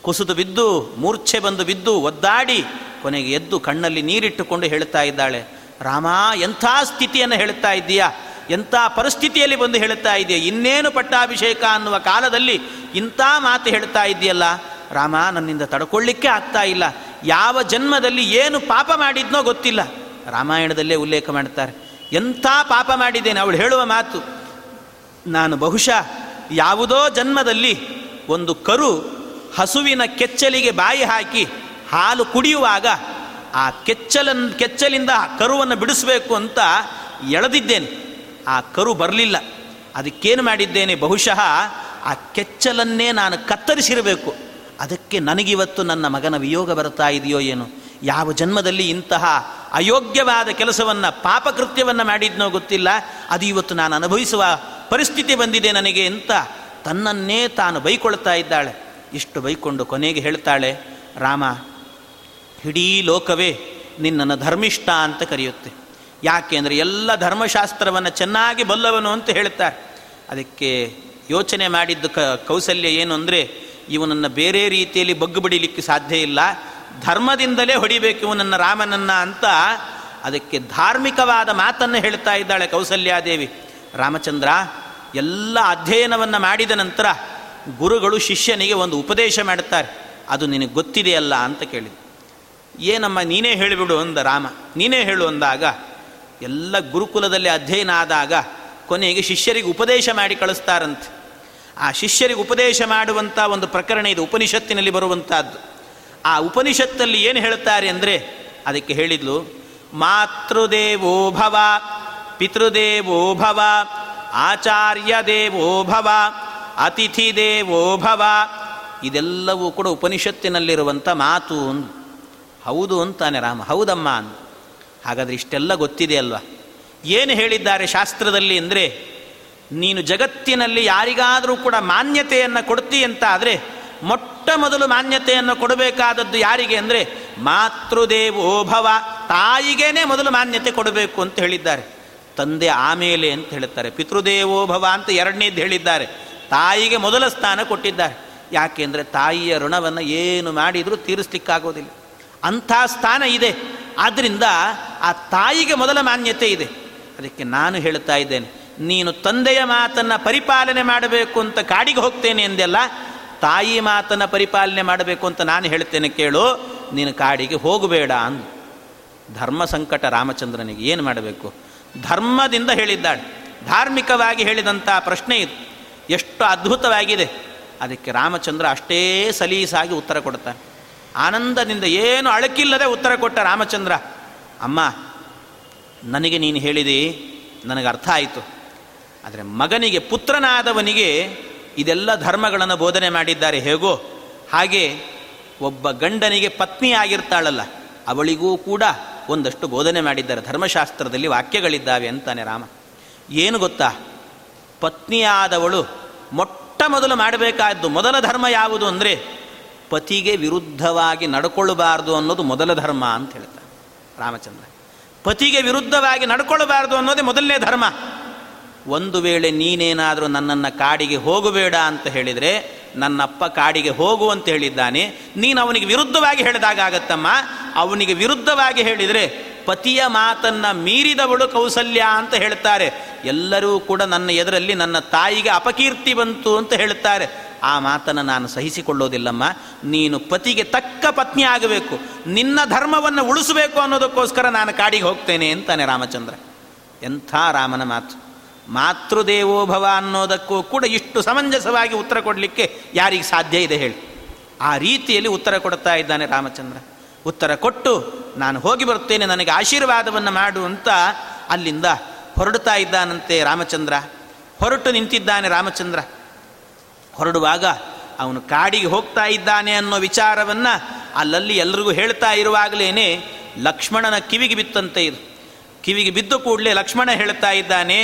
ಕುಸಿದು ಬಿದ್ದು, ಮೂರ್ಛೆ ಬಂದು ಬಿದ್ದು ಒದ್ದಾಡಿ ಕೊನೆಗೆ ಎದ್ದು ಕಣ್ಣಲ್ಲಿ ನೀರಿಟ್ಟುಕೊಂಡು ಹೇಳ್ತಾ ಇದ್ದಾಳೆ, ರಾಮ, ಎಂಥ ಸ್ಥಿತಿಯನ್ನು ಹೇಳ್ತಾ ಇದ್ದೀಯಾ? ಎಂಥ ಪರಿಸ್ಥಿತಿಯಲ್ಲಿ ಬಂದು ಹೇಳ್ತಾ ಇದೆಯಾ ಇನ್ನೇನು ಪಟ್ಟಾಭಿಷೇಕ ಅನ್ನುವ ಕಾಲದಲ್ಲಿ ಇಂಥ ಮಾತು ಹೇಳ್ತಾ ಇದೆಯಲ್ಲ ರಾಮ, ನನ್ನಿಂದ ತಡ್ಕೊಳ್ಳಿಕ್ಕೆ ಆಗ್ತಾ ಇಲ್ಲ. ಯಾವ ಜನ್ಮದಲ್ಲಿ ಏನು ಪಾಪ ಮಾಡಿದ್ನೋ ಗೊತ್ತಿಲ್ಲ. ರಾಮಾಯಣದಲ್ಲೇ ಉಲ್ಲೇಖ ಮಾಡ್ತಾರೆ. ಎಂಥ ಪಾಪ ಮಾಡಿದ್ದೇನೆ ಅವಳು ಹೇಳುವ ಮಾತು. ನಾನು ಬಹುಶಃ ಯಾವುದೋ ಜನ್ಮದಲ್ಲಿ ಒಂದು ಕರು ಹಸುವಿನ ಕೆಚ್ಚಲಿಗೆ ಬಾಯಿ ಹಾಕಿ ಹಾಲು ಕುಡಿಯುವಾಗ ಆ ಕೆಚ್ಚಲನ್, ಕೆಚ್ಚಲಿಂದ ಕರುವನ್ನು ಬಿಡಿಸಬೇಕು ಅಂತ ಎಳೆದಿದ್ದೇನೆ. ಆ ಕರು ಬರಲಿಲ್ಲ. ಅದಕ್ಕೇನು ಮಾಡಿದ್ದೇನೆ? ಬಹುಶಃ ಆ ಕೆಚ್ಚಲನ್ನೇ ನಾನು ಕತ್ತರಿಸಿರಬೇಕು. ಅದಕ್ಕೆ ನನಗಿವತ್ತು ನನ್ನ ಮಗನ ವಿಯೋಗ ಬರ್ತಾ ಇದೆಯೋ ಏನು. ಯಾವ ಜನ್ಮದಲ್ಲಿ ಇಂತಹ ಅಯೋಗ್ಯವಾದ ಕೆಲಸವನ್ನು, ಪಾಪಕೃತ್ಯವನ್ನು ಮಾಡಿದ್ನೋ ಗೊತ್ತಿಲ್ಲ. ಅದು ಇವತ್ತು ನಾನು ಅನುಭವಿಸುವ ಪರಿಸ್ಥಿತಿ ಬಂದಿದೆ ನನಗೆ ಅಂತ ತನ್ನನ್ನೇ ತಾನು ಬೈಕೊಳ್ತಾ ಇದ್ದಾಳೆ. ಇಷ್ಟು ಬೈಕೊಂಡು ಕೊನೆಗೆ ಹೇಳ್ತಾಳೆ, ರಾಮ ಇಡೀ ಲೋಕವೇ ನಿನ್ನನ್ನು ಧರ್ಮಿಷ್ಠ ಅಂತ ಕರೆಯುತ್ತೆ. ಯಾಕೆ ಅಂದರೆ ಎಲ್ಲ ಧರ್ಮಶಾಸ್ತ್ರವನ್ನು ಚೆನ್ನಾಗಿ ಬಲ್ಲವನು ಅಂತ ಹೇಳ್ತಾರೆ. ಅದಕ್ಕೆ ಯೋಚನೆ ಮಾಡಿದ್ದು ಕೌಸಲ್ಯ ಏನು ಅಂದರೆ, ಇವನನ್ನು ಬೇರೆ ರೀತಿಯಲ್ಲಿ ಬಗ್ಗು ಬಿಡಿಲಿಕ್ಕೆ ಸಾಧ್ಯ ಇಲ್ಲ. ಧರ್ಮದಿಂದಲೇ ಹೊಡಿಬೇಕು ನನ್ನ ರಾಮನನ್ನ ಅಂತ ಅದಕ್ಕೆ ಧಾರ್ಮಿಕವಾದ ಮಾತನ್ನು ಹೇಳ್ತಾ ಇದ್ದಾಳೆ ಕೌಸಲ್ಯಾದೇವಿ. ರಾಮಚಂದ್ರ, ಎಲ್ಲ ಅಧ್ಯಯನವನ್ನು ಮಾಡಿದ ನಂತರ ಗುರುಗಳು ಶಿಷ್ಯನಿಗೆ ಒಂದು ಉಪದೇಶ ಮಾಡುತ್ತಾರೆ. ಅದು ನಿನಗೆ ಗೊತ್ತಿದೆಯಲ್ಲ ಅಂತ ಕೇಳಿದ ಏನಮ್ಮ, ನೀನೇ ಹೇಳಿಬಿಡು ಅಂದ ರಾಮ. ನೀನೇ ಹೇಳು ಅಂದಾಗ, ಎಲ್ಲ ಗುರುಕುಲದಲ್ಲಿ ಅಧ್ಯಯನ ಆದಾಗ ಕೊನೆಗೆ ಶಿಷ್ಯರಿಗೆ ಉಪದೇಶ ಮಾಡಿ ಕಳಿಸ್ತಾರಂತೆ. ಆ ಶಿಷ್ಯರಿಗೆ ಉಪದೇಶ ಮಾಡುವಂಥ ಒಂದು ಪ್ರಕರಣ ಇದು ಉಪನಿಷತ್ತಿನಲ್ಲಿ ಬರುವಂಥದ್ದು ಆ ಉಪನಿಷತ್ತಲ್ಲಿ ಏನು ಹೇಳ್ತಾರೆ ಅಂದರೆ ಅದಕ್ಕೆ ಹೇಳಿದ್ಲು, ಮಾತೃದೇವೋ ಭವ, ಪಿತೃದೇವೋ ಭವ ಆಚಾರ್ಯ ದೇವೋ ಭವ ಅತಿಥಿ ದೇವೋ ಭವ. ಇದೆಲ್ಲವೂ ಕೂಡ ಉಪನಿಷತ್ತಿನಲ್ಲಿರುವಂಥ ಮಾತು ಅಂದು ಹೌದು ಅಂತಾನೆ ರಾಮ, ಹೌದಮ್ಮ ಅಂದ ಹಾಗಾದರೆ ಇಷ್ಟೆಲ್ಲ ಗೊತ್ತಿದೆ ಅಲ್ವಾ? ಏನು ಹೇಳಿದ್ದಾರೆ ಶಾಸ್ತ್ರದಲ್ಲಿ ಅಂದರೆ, ನೀನು ಜಗತ್ತಿನಲ್ಲಿ ಯಾರಿಗಾದರೂ ಕೂಡ ಮಾನ್ಯತೆಯನ್ನು ಕೊಡ್ತಿ ಅಂತ ಆದರೆ ಮೊಟ್ಟ ಮೊದಲು ಮಾನ್ಯತೆಯನ್ನು ಕೊಡಬೇಕಾದದ್ದು ಯಾರಿಗೆ ಅಂದರೆ ಮಾತೃದೇವೋಭವ ತಾಯಿಗೇನೆ ಮೊದಲು ಮಾನ್ಯತೆ ಕೊಡಬೇಕು ಅಂತ ಹೇಳಿದ್ದಾರೆ. ತಂದೆ ಆಮೇಲೆ ಅಂತ ಹೇಳುತ್ತಾರೆ. ಪಿತೃದೇವೋಭವ ಅಂತ ಎರಡನೇದು ಹೇಳಿದ್ದಾರೆ. ತಾಯಿಗೆ ಮೊದಲ ಸ್ಥಾನ ಕೊಟ್ಟಿದ್ದಾರೆ. ಯಾಕೆಂದರೆ ತಾಯಿಯ ಋಣವನ್ನು ಏನು ಮಾಡಿದರೂ ತೀರಿಸ್ಲಿಕ್ಕಾಗೋದಿಲ್ಲ. ಅಂಥ ಸ್ಥಾನ ಇದೆ. ಆದ್ದರಿಂದ ಆ ತಾಯಿಗೆ ಮೊದಲ ಮಾನ್ಯತೆ ಇದೆ. ಅದಕ್ಕೆ ನಾನು ಹೇಳ್ತಾ ಇದ್ದೇನೆ, ನೀನು ತಂದೆಯ ಮಾತನ್ನು ಪರಿಪಾಲನೆ ಮಾಡಬೇಕು ಅಂತ ಕಾಡಿಗೆ ಹೋಗ್ತೇನೆ ಎಂದೆಲ್ಲ ತಾಯಿ ಮಾತನ್ನು ಪರಿಪಾಲನೆ ಮಾಡಬೇಕು ಅಂತ ನಾನು ಹೇಳ್ತೇನೆ ಕೇಳು, ನೀನು ಕಾಡಿಗೆ ಹೋಗಬೇಡ ಅಂದು. ಧರ್ಮ ಸಂಕಟ ರಾಮಚಂದ್ರನಿಗೆ ಏನು ಮಾಡಬೇಕು? ಧರ್ಮದಿಂದ ಹೇಳಿದ್ದಾಳೆ. ಧಾರ್ಮಿಕವಾಗಿ ಹೇಳಿದಂಥ ಪ್ರಶ್ನೆ ಇದು. ಎಷ್ಟು ಅದ್ಭುತವಾಗಿದೆ. ಅದಕ್ಕೆ ರಾಮಚಂದ್ರ ಅಷ್ಟೇ ಸಲೀಸಾಗಿ ಉತ್ತರ ಕೊಡ್ತಾನೆ. ಆನಂದದಿಂದ ಏನು ಅಳಕಿಲ್ಲದೆ ಉತ್ತರ ಕೊಟ್ಟ ರಾಮಚಂದ್ರ, ಅಮ್ಮ, ನನಗೆ ನೀನು ಹೇಳಿದಿ ನನಗೆ ಅರ್ಥ ಆಯಿತು. ಆದರೆ ಮಗನಿಗೆ, ಪುತ್ರನಾದವನಿಗೆ ಇದೆಲ್ಲ ಧರ್ಮಗಳನ್ನು ಬೋಧನೆ ಮಾಡಿದ್ದಾರೆ ಹೇಗೋ ಹಾಗೆ ಒಬ್ಬ ಗಂಡನಿಗೆ ಪತ್ನಿ ಆಗಿರ್ತಾಳಲ್ಲ, ಅವಳಿಗೂ ಕೂಡ ಒಂದಷ್ಟು ಬೋಧನೆ ಮಾಡಿದ್ದಾರೆ. ಧರ್ಮಶಾಸ್ತ್ರದಲ್ಲಿ ವಾಕ್ಯಗಳಿದ್ದಾವೆ ಅಂತಾನೆ ರಾಮ. ಏನು ಗೊತ್ತಾ? ಪತ್ನಿಯಾದವಳು ಮೊಟ್ಟ ಮೊದಲು ಮಾಡಬೇಕಾದ್ದು ಮೊದಲ ಧರ್ಮ ಯಾವುದು ಅಂದರೆ ಪತಿಗೆ ವಿರುದ್ಧವಾಗಿ ನಡ್ಕೊಳ್ಳಬಾರ್ದು ಅನ್ನೋದು ಮೊದಲ ಧರ್ಮ ಅಂತ ಹೇಳ್ತಾರೆ ರಾಮಚಂದ್ರ. ಪತಿಗೆ ವಿರುದ್ಧವಾಗಿ ನಡ್ಕೊಳ್ಳಬಾರ್ದು ಅನ್ನೋದೇ ಮೊದಲನೇ ಧರ್ಮ. ಒಂದು ವೇಳೆ ನೀನೇನಾದರೂ ನನ್ನನ್ನು ಕಾಡಿಗೆ ಹೋಗಬೇಡ ಅಂತ ಹೇಳಿದರೆ ನನ್ನಪ್ಪ ಕಾಡಿಗೆ ಹೋಗು ಅಂತ ಹೇಳಿದ್ದಾನೆ. ನೀನು ಅವನಿಗೆ ವಿರುದ್ಧವಾಗಿ ಹೇಳಿದಾಗ ಆಗತ್ತಮ್ಮ. ಅವನಿಗೆ ವಿರುದ್ಧವಾಗಿ ಹೇಳಿದರೆ ಪತಿಯ ಮಾತನ್ನು ಮೀರಿದವಳು ಕೌಸಲ್ಯ ಅಂತ ಹೇಳ್ತಾರೆ. ಎಲ್ಲರೂ ಕೂಡ ನನ್ನ ಎದುರಲ್ಲಿ ನನ್ನ ತಾಯಿಗೆ ಅಪಕೀರ್ತಿ ಬಂತು ಅಂತ ಹೇಳ್ತಾರೆ. ಆ ಮಾತನ್ನು ನಾನು ಸಹಿಸಿಕೊಳ್ಳೋದಿಲ್ಲಮ್ಮ. ನೀನು ಪತಿಗೆ ತಕ್ಕ ಪತ್ನಿ ಆಗಬೇಕು. ನಿನ್ನ ಧರ್ಮವನ್ನು ಉಳಿಸಬೇಕು ಅನ್ನೋದಕ್ಕೋಸ್ಕರ ನಾನು ಕಾಡಿಗೆ ಹೋಗ್ತೇನೆ ಅಂತಾನೆ ರಾಮಚಂದ್ರ. ಎಂಥ ರಾಮನ ಮಾತು. ಮಾತೃದೇವೋಭವ ಅನ್ನೋದಕ್ಕೂ ಕೂಡ ಇಷ್ಟು ಸಮಂಜಸವಾಗಿ ಉತ್ತರ ಕೊಡಲಿಕ್ಕೆ ಯಾರಿಗೆ ಸಾಧ್ಯ ಇದೆ ಹೇಳಿ. ಆ ರೀತಿಯಲ್ಲಿ ಉತ್ತರ ಕೊಡ್ತಾ ಇದ್ದಾನೆ ರಾಮಚಂದ್ರ. ಉತ್ತರ ಕೊಟ್ಟು, ನಾನು ಹೋಗಿ ಬರುತ್ತೇನೆ, ನನಗೆ ಆಶೀರ್ವಾದವನ್ನು ಮಾಡು ಅಂತ ಅಲ್ಲಿಂದ ಹೊರಡ್ತಾ ಇದ್ದಾನಂತೆ ರಾಮಚಂದ್ರ. ಹೊರಟು ನಿಂತಿದ್ದಾನೆ ರಾಮಚಂದ್ರ. ಹೊರಡುವಾಗ ಅವನು ಕಾಡಿಗೆ ಹೋಗ್ತಾ ಇದ್ದಾನೆ ಅನ್ನೋ ವಿಚಾರವನ್ನು ಅಲ್ಲಲ್ಲಿ ಎಲ್ರಿಗೂ ಹೇಳ್ತಾ ಇರುವಾಗಲೇ ಲಕ್ಷ್ಮಣನ ಕಿವಿಗೆ ಬಿತ್ತಂತೆ ಇದು. ಕಿವಿಗೆ ಬಿದ್ದು ಕೂಡಲೇ ಲಕ್ಷ್ಮಣ ಹೇಳ್ತಾ ಇದ್ದಾನೆ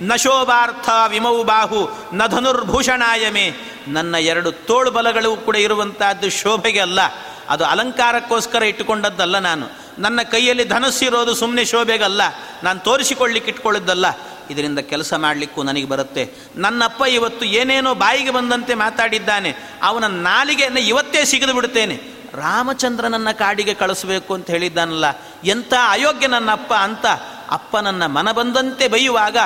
ನಶೋಬಾರ್ಥ ವಿಮೌ ಬಾಹು, ನ ಧನುರ್ಭೂಷಣಾಯಮೆ. ನನ್ನ ಎರಡು ತೋಳು ಬಲಗಳು ಕೂಡ ಇರುವಂತಹದ್ದು ಶೋಭೆಗೆ ಅಲ್ಲ, ಅದು ಅಲಂಕಾರಕ್ಕೋಸ್ಕರ ಇಟ್ಟುಕೊಂಡದ್ದಲ್ಲ ನಾನು. ನನ್ನ ಕೈಯಲ್ಲಿ ಧನಸ್ಸಿರೋದು ಸುಮ್ಮನೆ ಶೋಭೆಗಲ್ಲ ನಾನು ತೋರಿಸಿಕೊಳ್ಳಿಕ್ಕೆ ಇಟ್ಕೊಳ್ಳೋದಲ್ಲ ಇದರಿಂದ ಕೆಲಸ ಮಾಡಲಿಕ್ಕೂ ನನಗೆ ಬರುತ್ತೆ. ನನ್ನಪ್ಪ ಇವತ್ತು ಏನೇನೋ ಬಾಯಿಗೆ ಬಂದಂತೆ ಮಾತಾಡಿದ್ದಾನೆ, ಅವನ ನಾಲಿಗೆಯನ್ನು ಇವತ್ತೇ ಸಿಗಿದು ರಾಮಚಂದ್ರನನ್ನ ಕಾಡಿಗೆ ಕಳಿಸಬೇಕು ಅಂತ ಹೇಳಿದ್ದಾನಲ್ಲ, ಎಂಥ ಅಯೋಗ್ಯ ನನ್ನಪ್ಪ ಅಂತ ಅಪ್ಪನನ್ನ ಮನ ಬಂದಂತೆ ಬೈಯುವಾಗ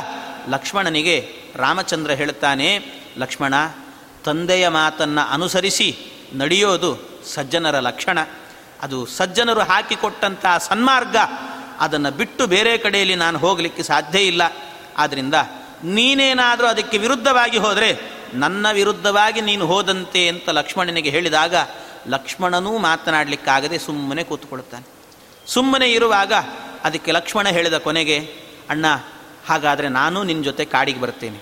ಲಕ್ಷ್ಮಣನಿಗೆ ರಾಮಚಂದ್ರ ಹೇಳ್ತಾನೆ, ಲಕ್ಷ್ಮಣ, ತಂದೆಯ ಮಾತನ್ನು ಅನುಸರಿಸಿ ನಡೆಯೋದು ಸಜ್ಜನರ ಲಕ್ಷಣ. ಅದು ಸಜ್ಜನರು ಹಾಕಿಕೊಟ್ಟಂಥ ಸನ್ಮಾರ್ಗ, ಅದನ್ನು ಬಿಟ್ಟು ಬೇರೆ ಕಡೆಯಲ್ಲಿ ನಾನು ಹೋಗಲಿಕ್ಕೆ ಸಾಧ್ಯ ಇಲ್ಲ. ಆದ್ದರಿಂದ ನೀನೇನಾದರೂ ಅದಕ್ಕೆ ವಿರುದ್ಧವಾಗಿ ಹೋದರೆ ನನ್ನ ವಿರುದ್ಧವಾಗಿ ನೀನು ಹೋದಂತೆ ಅಂತ ಲಕ್ಷ್ಮಣನಿಗೆ ಹೇಳಿದಾಗ ಲಕ್ಷ್ಮಣನೂ ಮಾತನಾಡಲಿಕ್ಕಾಗದೆ ಸುಮ್ಮನೆ ಕೂತ್ಕೊಳ್ತಾನೆ ಸುಮ್ಮನೆ ಇರುವಾಗ ಅದಕ್ಕೆ ಲಕ್ಷ್ಮಣ ಹೇಳಿದ ಕೊನೆಗೆ, ಅಣ್ಣ, ಹಾಗಾದರೆ ನಾನು ನಿನ್ನ ಜೊತೆ ಕಾಡಿಗೆ ಬರ್ತೇನೆ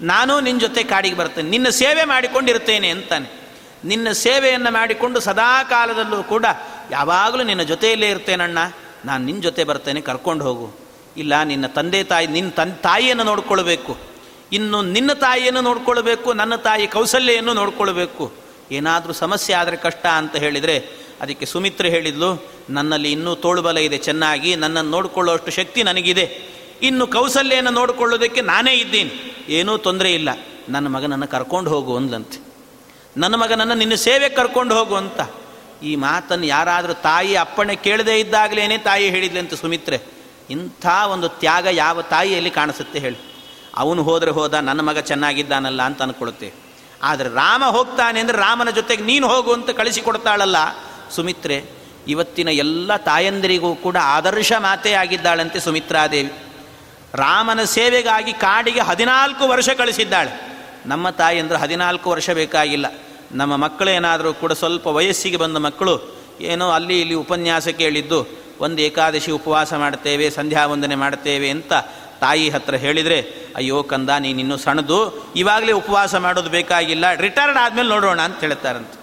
ನಾನು ನಿನ್ನ ಜೊತೆ ಕಾಡಿಗೆ ಬರ್ತೇನೆ ನಿನ್ನ ಸೇವೆ ಮಾಡಿಕೊಂಡಿರ್ತೇನೆ ಅಂತಾನೆ. ನಿನ್ನ ಸೇವೆಯನ್ನು ಮಾಡಿಕೊಂಡು ಸದಾ ಕಾಲದಲ್ಲೂ ಕೂಡ ಯಾವಾಗಲೂ ನಿನ್ನ ಜೊತೆಯಲ್ಲೇ ಇರ್ತೇನಣ್ಣ ನಾನು ನಿನ್ನ ಜೊತೆ ಬರ್ತೇನೆ, ಕರ್ಕೊಂಡು ಹೋಗು. ಇಲ್ಲ, ನಿನ್ನ ತಂದೆ ತಾಯಿ ನಿನ್ನ ತನ್, ತಾಯಿಯನ್ನು ನೋಡಿಕೊಳ್ಬೇಕು. ಇನ್ನು ನಿನ್ನ ತಾಯಿಯನ್ನು ನೋಡಿಕೊಳ್ಬೇಕು, ನನ್ನ ತಾಯಿ ಕೌಸಲ್ಯನ್ನು ನೋಡ್ಕೊಳ್ಬೇಕು. ಏನಾದರೂ ಸಮಸ್ಯೆ ಆದರೆ ಕಷ್ಟ ಅಂತ ಹೇಳಿದರೆ ಅದಕ್ಕೆ ಸುಮಿತ್ರೆ ಹೇಳಿದ್ಲು, ನನ್ನಲ್ಲಿ ಇನ್ನೂ ತೋಳುಬಲ ಇದೆ ಚೆನ್ನಾಗಿ, ನನ್ನನ್ನು ನೋಡಿಕೊಳ್ಳುವಷ್ಟು ಶಕ್ತಿ ನನಗಿದೆ. ಇನ್ನು ಕೌಸಲ್ಯನ ನೋಡಿಕೊಳ್ಳೋದಕ್ಕೆ ನಾನೇ ಇದ್ದೀನಿ. ಏನೂ ತೊಂದರೆ ಇಲ್ಲ. ನನ್ನ ಮಗನನ್ನು ಕರ್ಕೊಂಡು ಹೋಗು ಅಂದ್ಲಂತೆ. ನನ್ನ ಮಗನನ್ನು ನಿನ್ನ ಸೇವೆ ಕರ್ಕೊಂಡು ಹೋಗು ಅಂತ. ಈ ಮಾತನ್ನು ಯಾರಾದರೂ ತಾಯಿ, ಅಪ್ಪಣೆ ಕೇಳದೇ ಇದ್ದಾಗಲೇ ತಾಯಿ ಹೇಳಿದ್ಲಂತೆ ಸುಮಿತ್ರೆ. ಇಂಥ ಒಂದು ತ್ಯಾಗ ಯಾವ ತಾಯಿಯಲ್ಲಿ ಕಾಣಿಸುತ್ತೆ ಹೇಳಿ. ಅವನು ಹೋದರೆ ಹೋದ, ನನ್ನ ಮಗ ಚೆನ್ನಾಗಿದ್ದಾನಲ್ಲ ಅಂತ ಅಂದ್ಕೊಳುತ್ತೆ ಆದರೆ ರಾಮ ಹೋಗ್ತಾನೆ ಅಂದರೆ ರಾಮನ ಜೊತೆಗೆ ನೀನು ಹೋಗು ಅಂತ ಕಳಿಸಿಕೊಡ್ತಾಳಲ್ಲ. ಸುಮಿತ್ರೆ, ಇವತ್ತಿನ ಎಲ್ಲ ತಾಯಂದಿರಿಗೂ ಕೂಡ ಆದರ್ಶ ಮಾತೇ ಆಗಿದ್ದಾಳಂತೆ ಸುಮಿತ್ರಾದೇವಿ. ರಾಮನ ಸೇವೆಗಾಗಿ ಕಾಡಿಗೆ ಹದಿನಾಲ್ಕು ವರ್ಷ ಕಳಿಸಿದ್ದಾಳೆ. ನಮ್ಮ ತಾಯಿ ಅಂದರೆ ಹದಿನಾಲ್ಕು ವರ್ಷ ಬೇಕಾಗಿಲ್ಲ. ನಮ್ಮ ಮಕ್ಕಳೇನಾದರೂ ಕೂಡ ಸ್ವಲ್ಪ ವಯಸ್ಸಿಗೆ ಬಂದ ಮಕ್ಕಳು, ಏನೋ ಅಲ್ಲಿ ಇಲ್ಲಿ ಉಪನ್ಯಾಸ ಕೇಳಿದ್ದು, ಒಂದು ಏಕಾದಶಿ ಉಪವಾಸ ಮಾಡ್ತೇವೆ, ಸಂಧ್ಯಾ ವಂದನೆ ಮಾಡ್ತೇವೆ ಅಂತ ತಾಯಿ ಹತ್ರ ಹೇಳಿದರೆ, ಅಯ್ಯೋ ಕಂದ ನೀನಿನ್ನೂ ಸಣ್ಣದು, ಇವಾಗಲೇ ಉಪವಾಸ ಮಾಡೋದು ಬೇಕಾಗಿಲ್ಲ ರಿಟೈರ್ಡ್ ಆದಮೇಲೆ ನೋಡೋಣ ಅಂತ ಹೇಳ್ತಾರಂತೆ.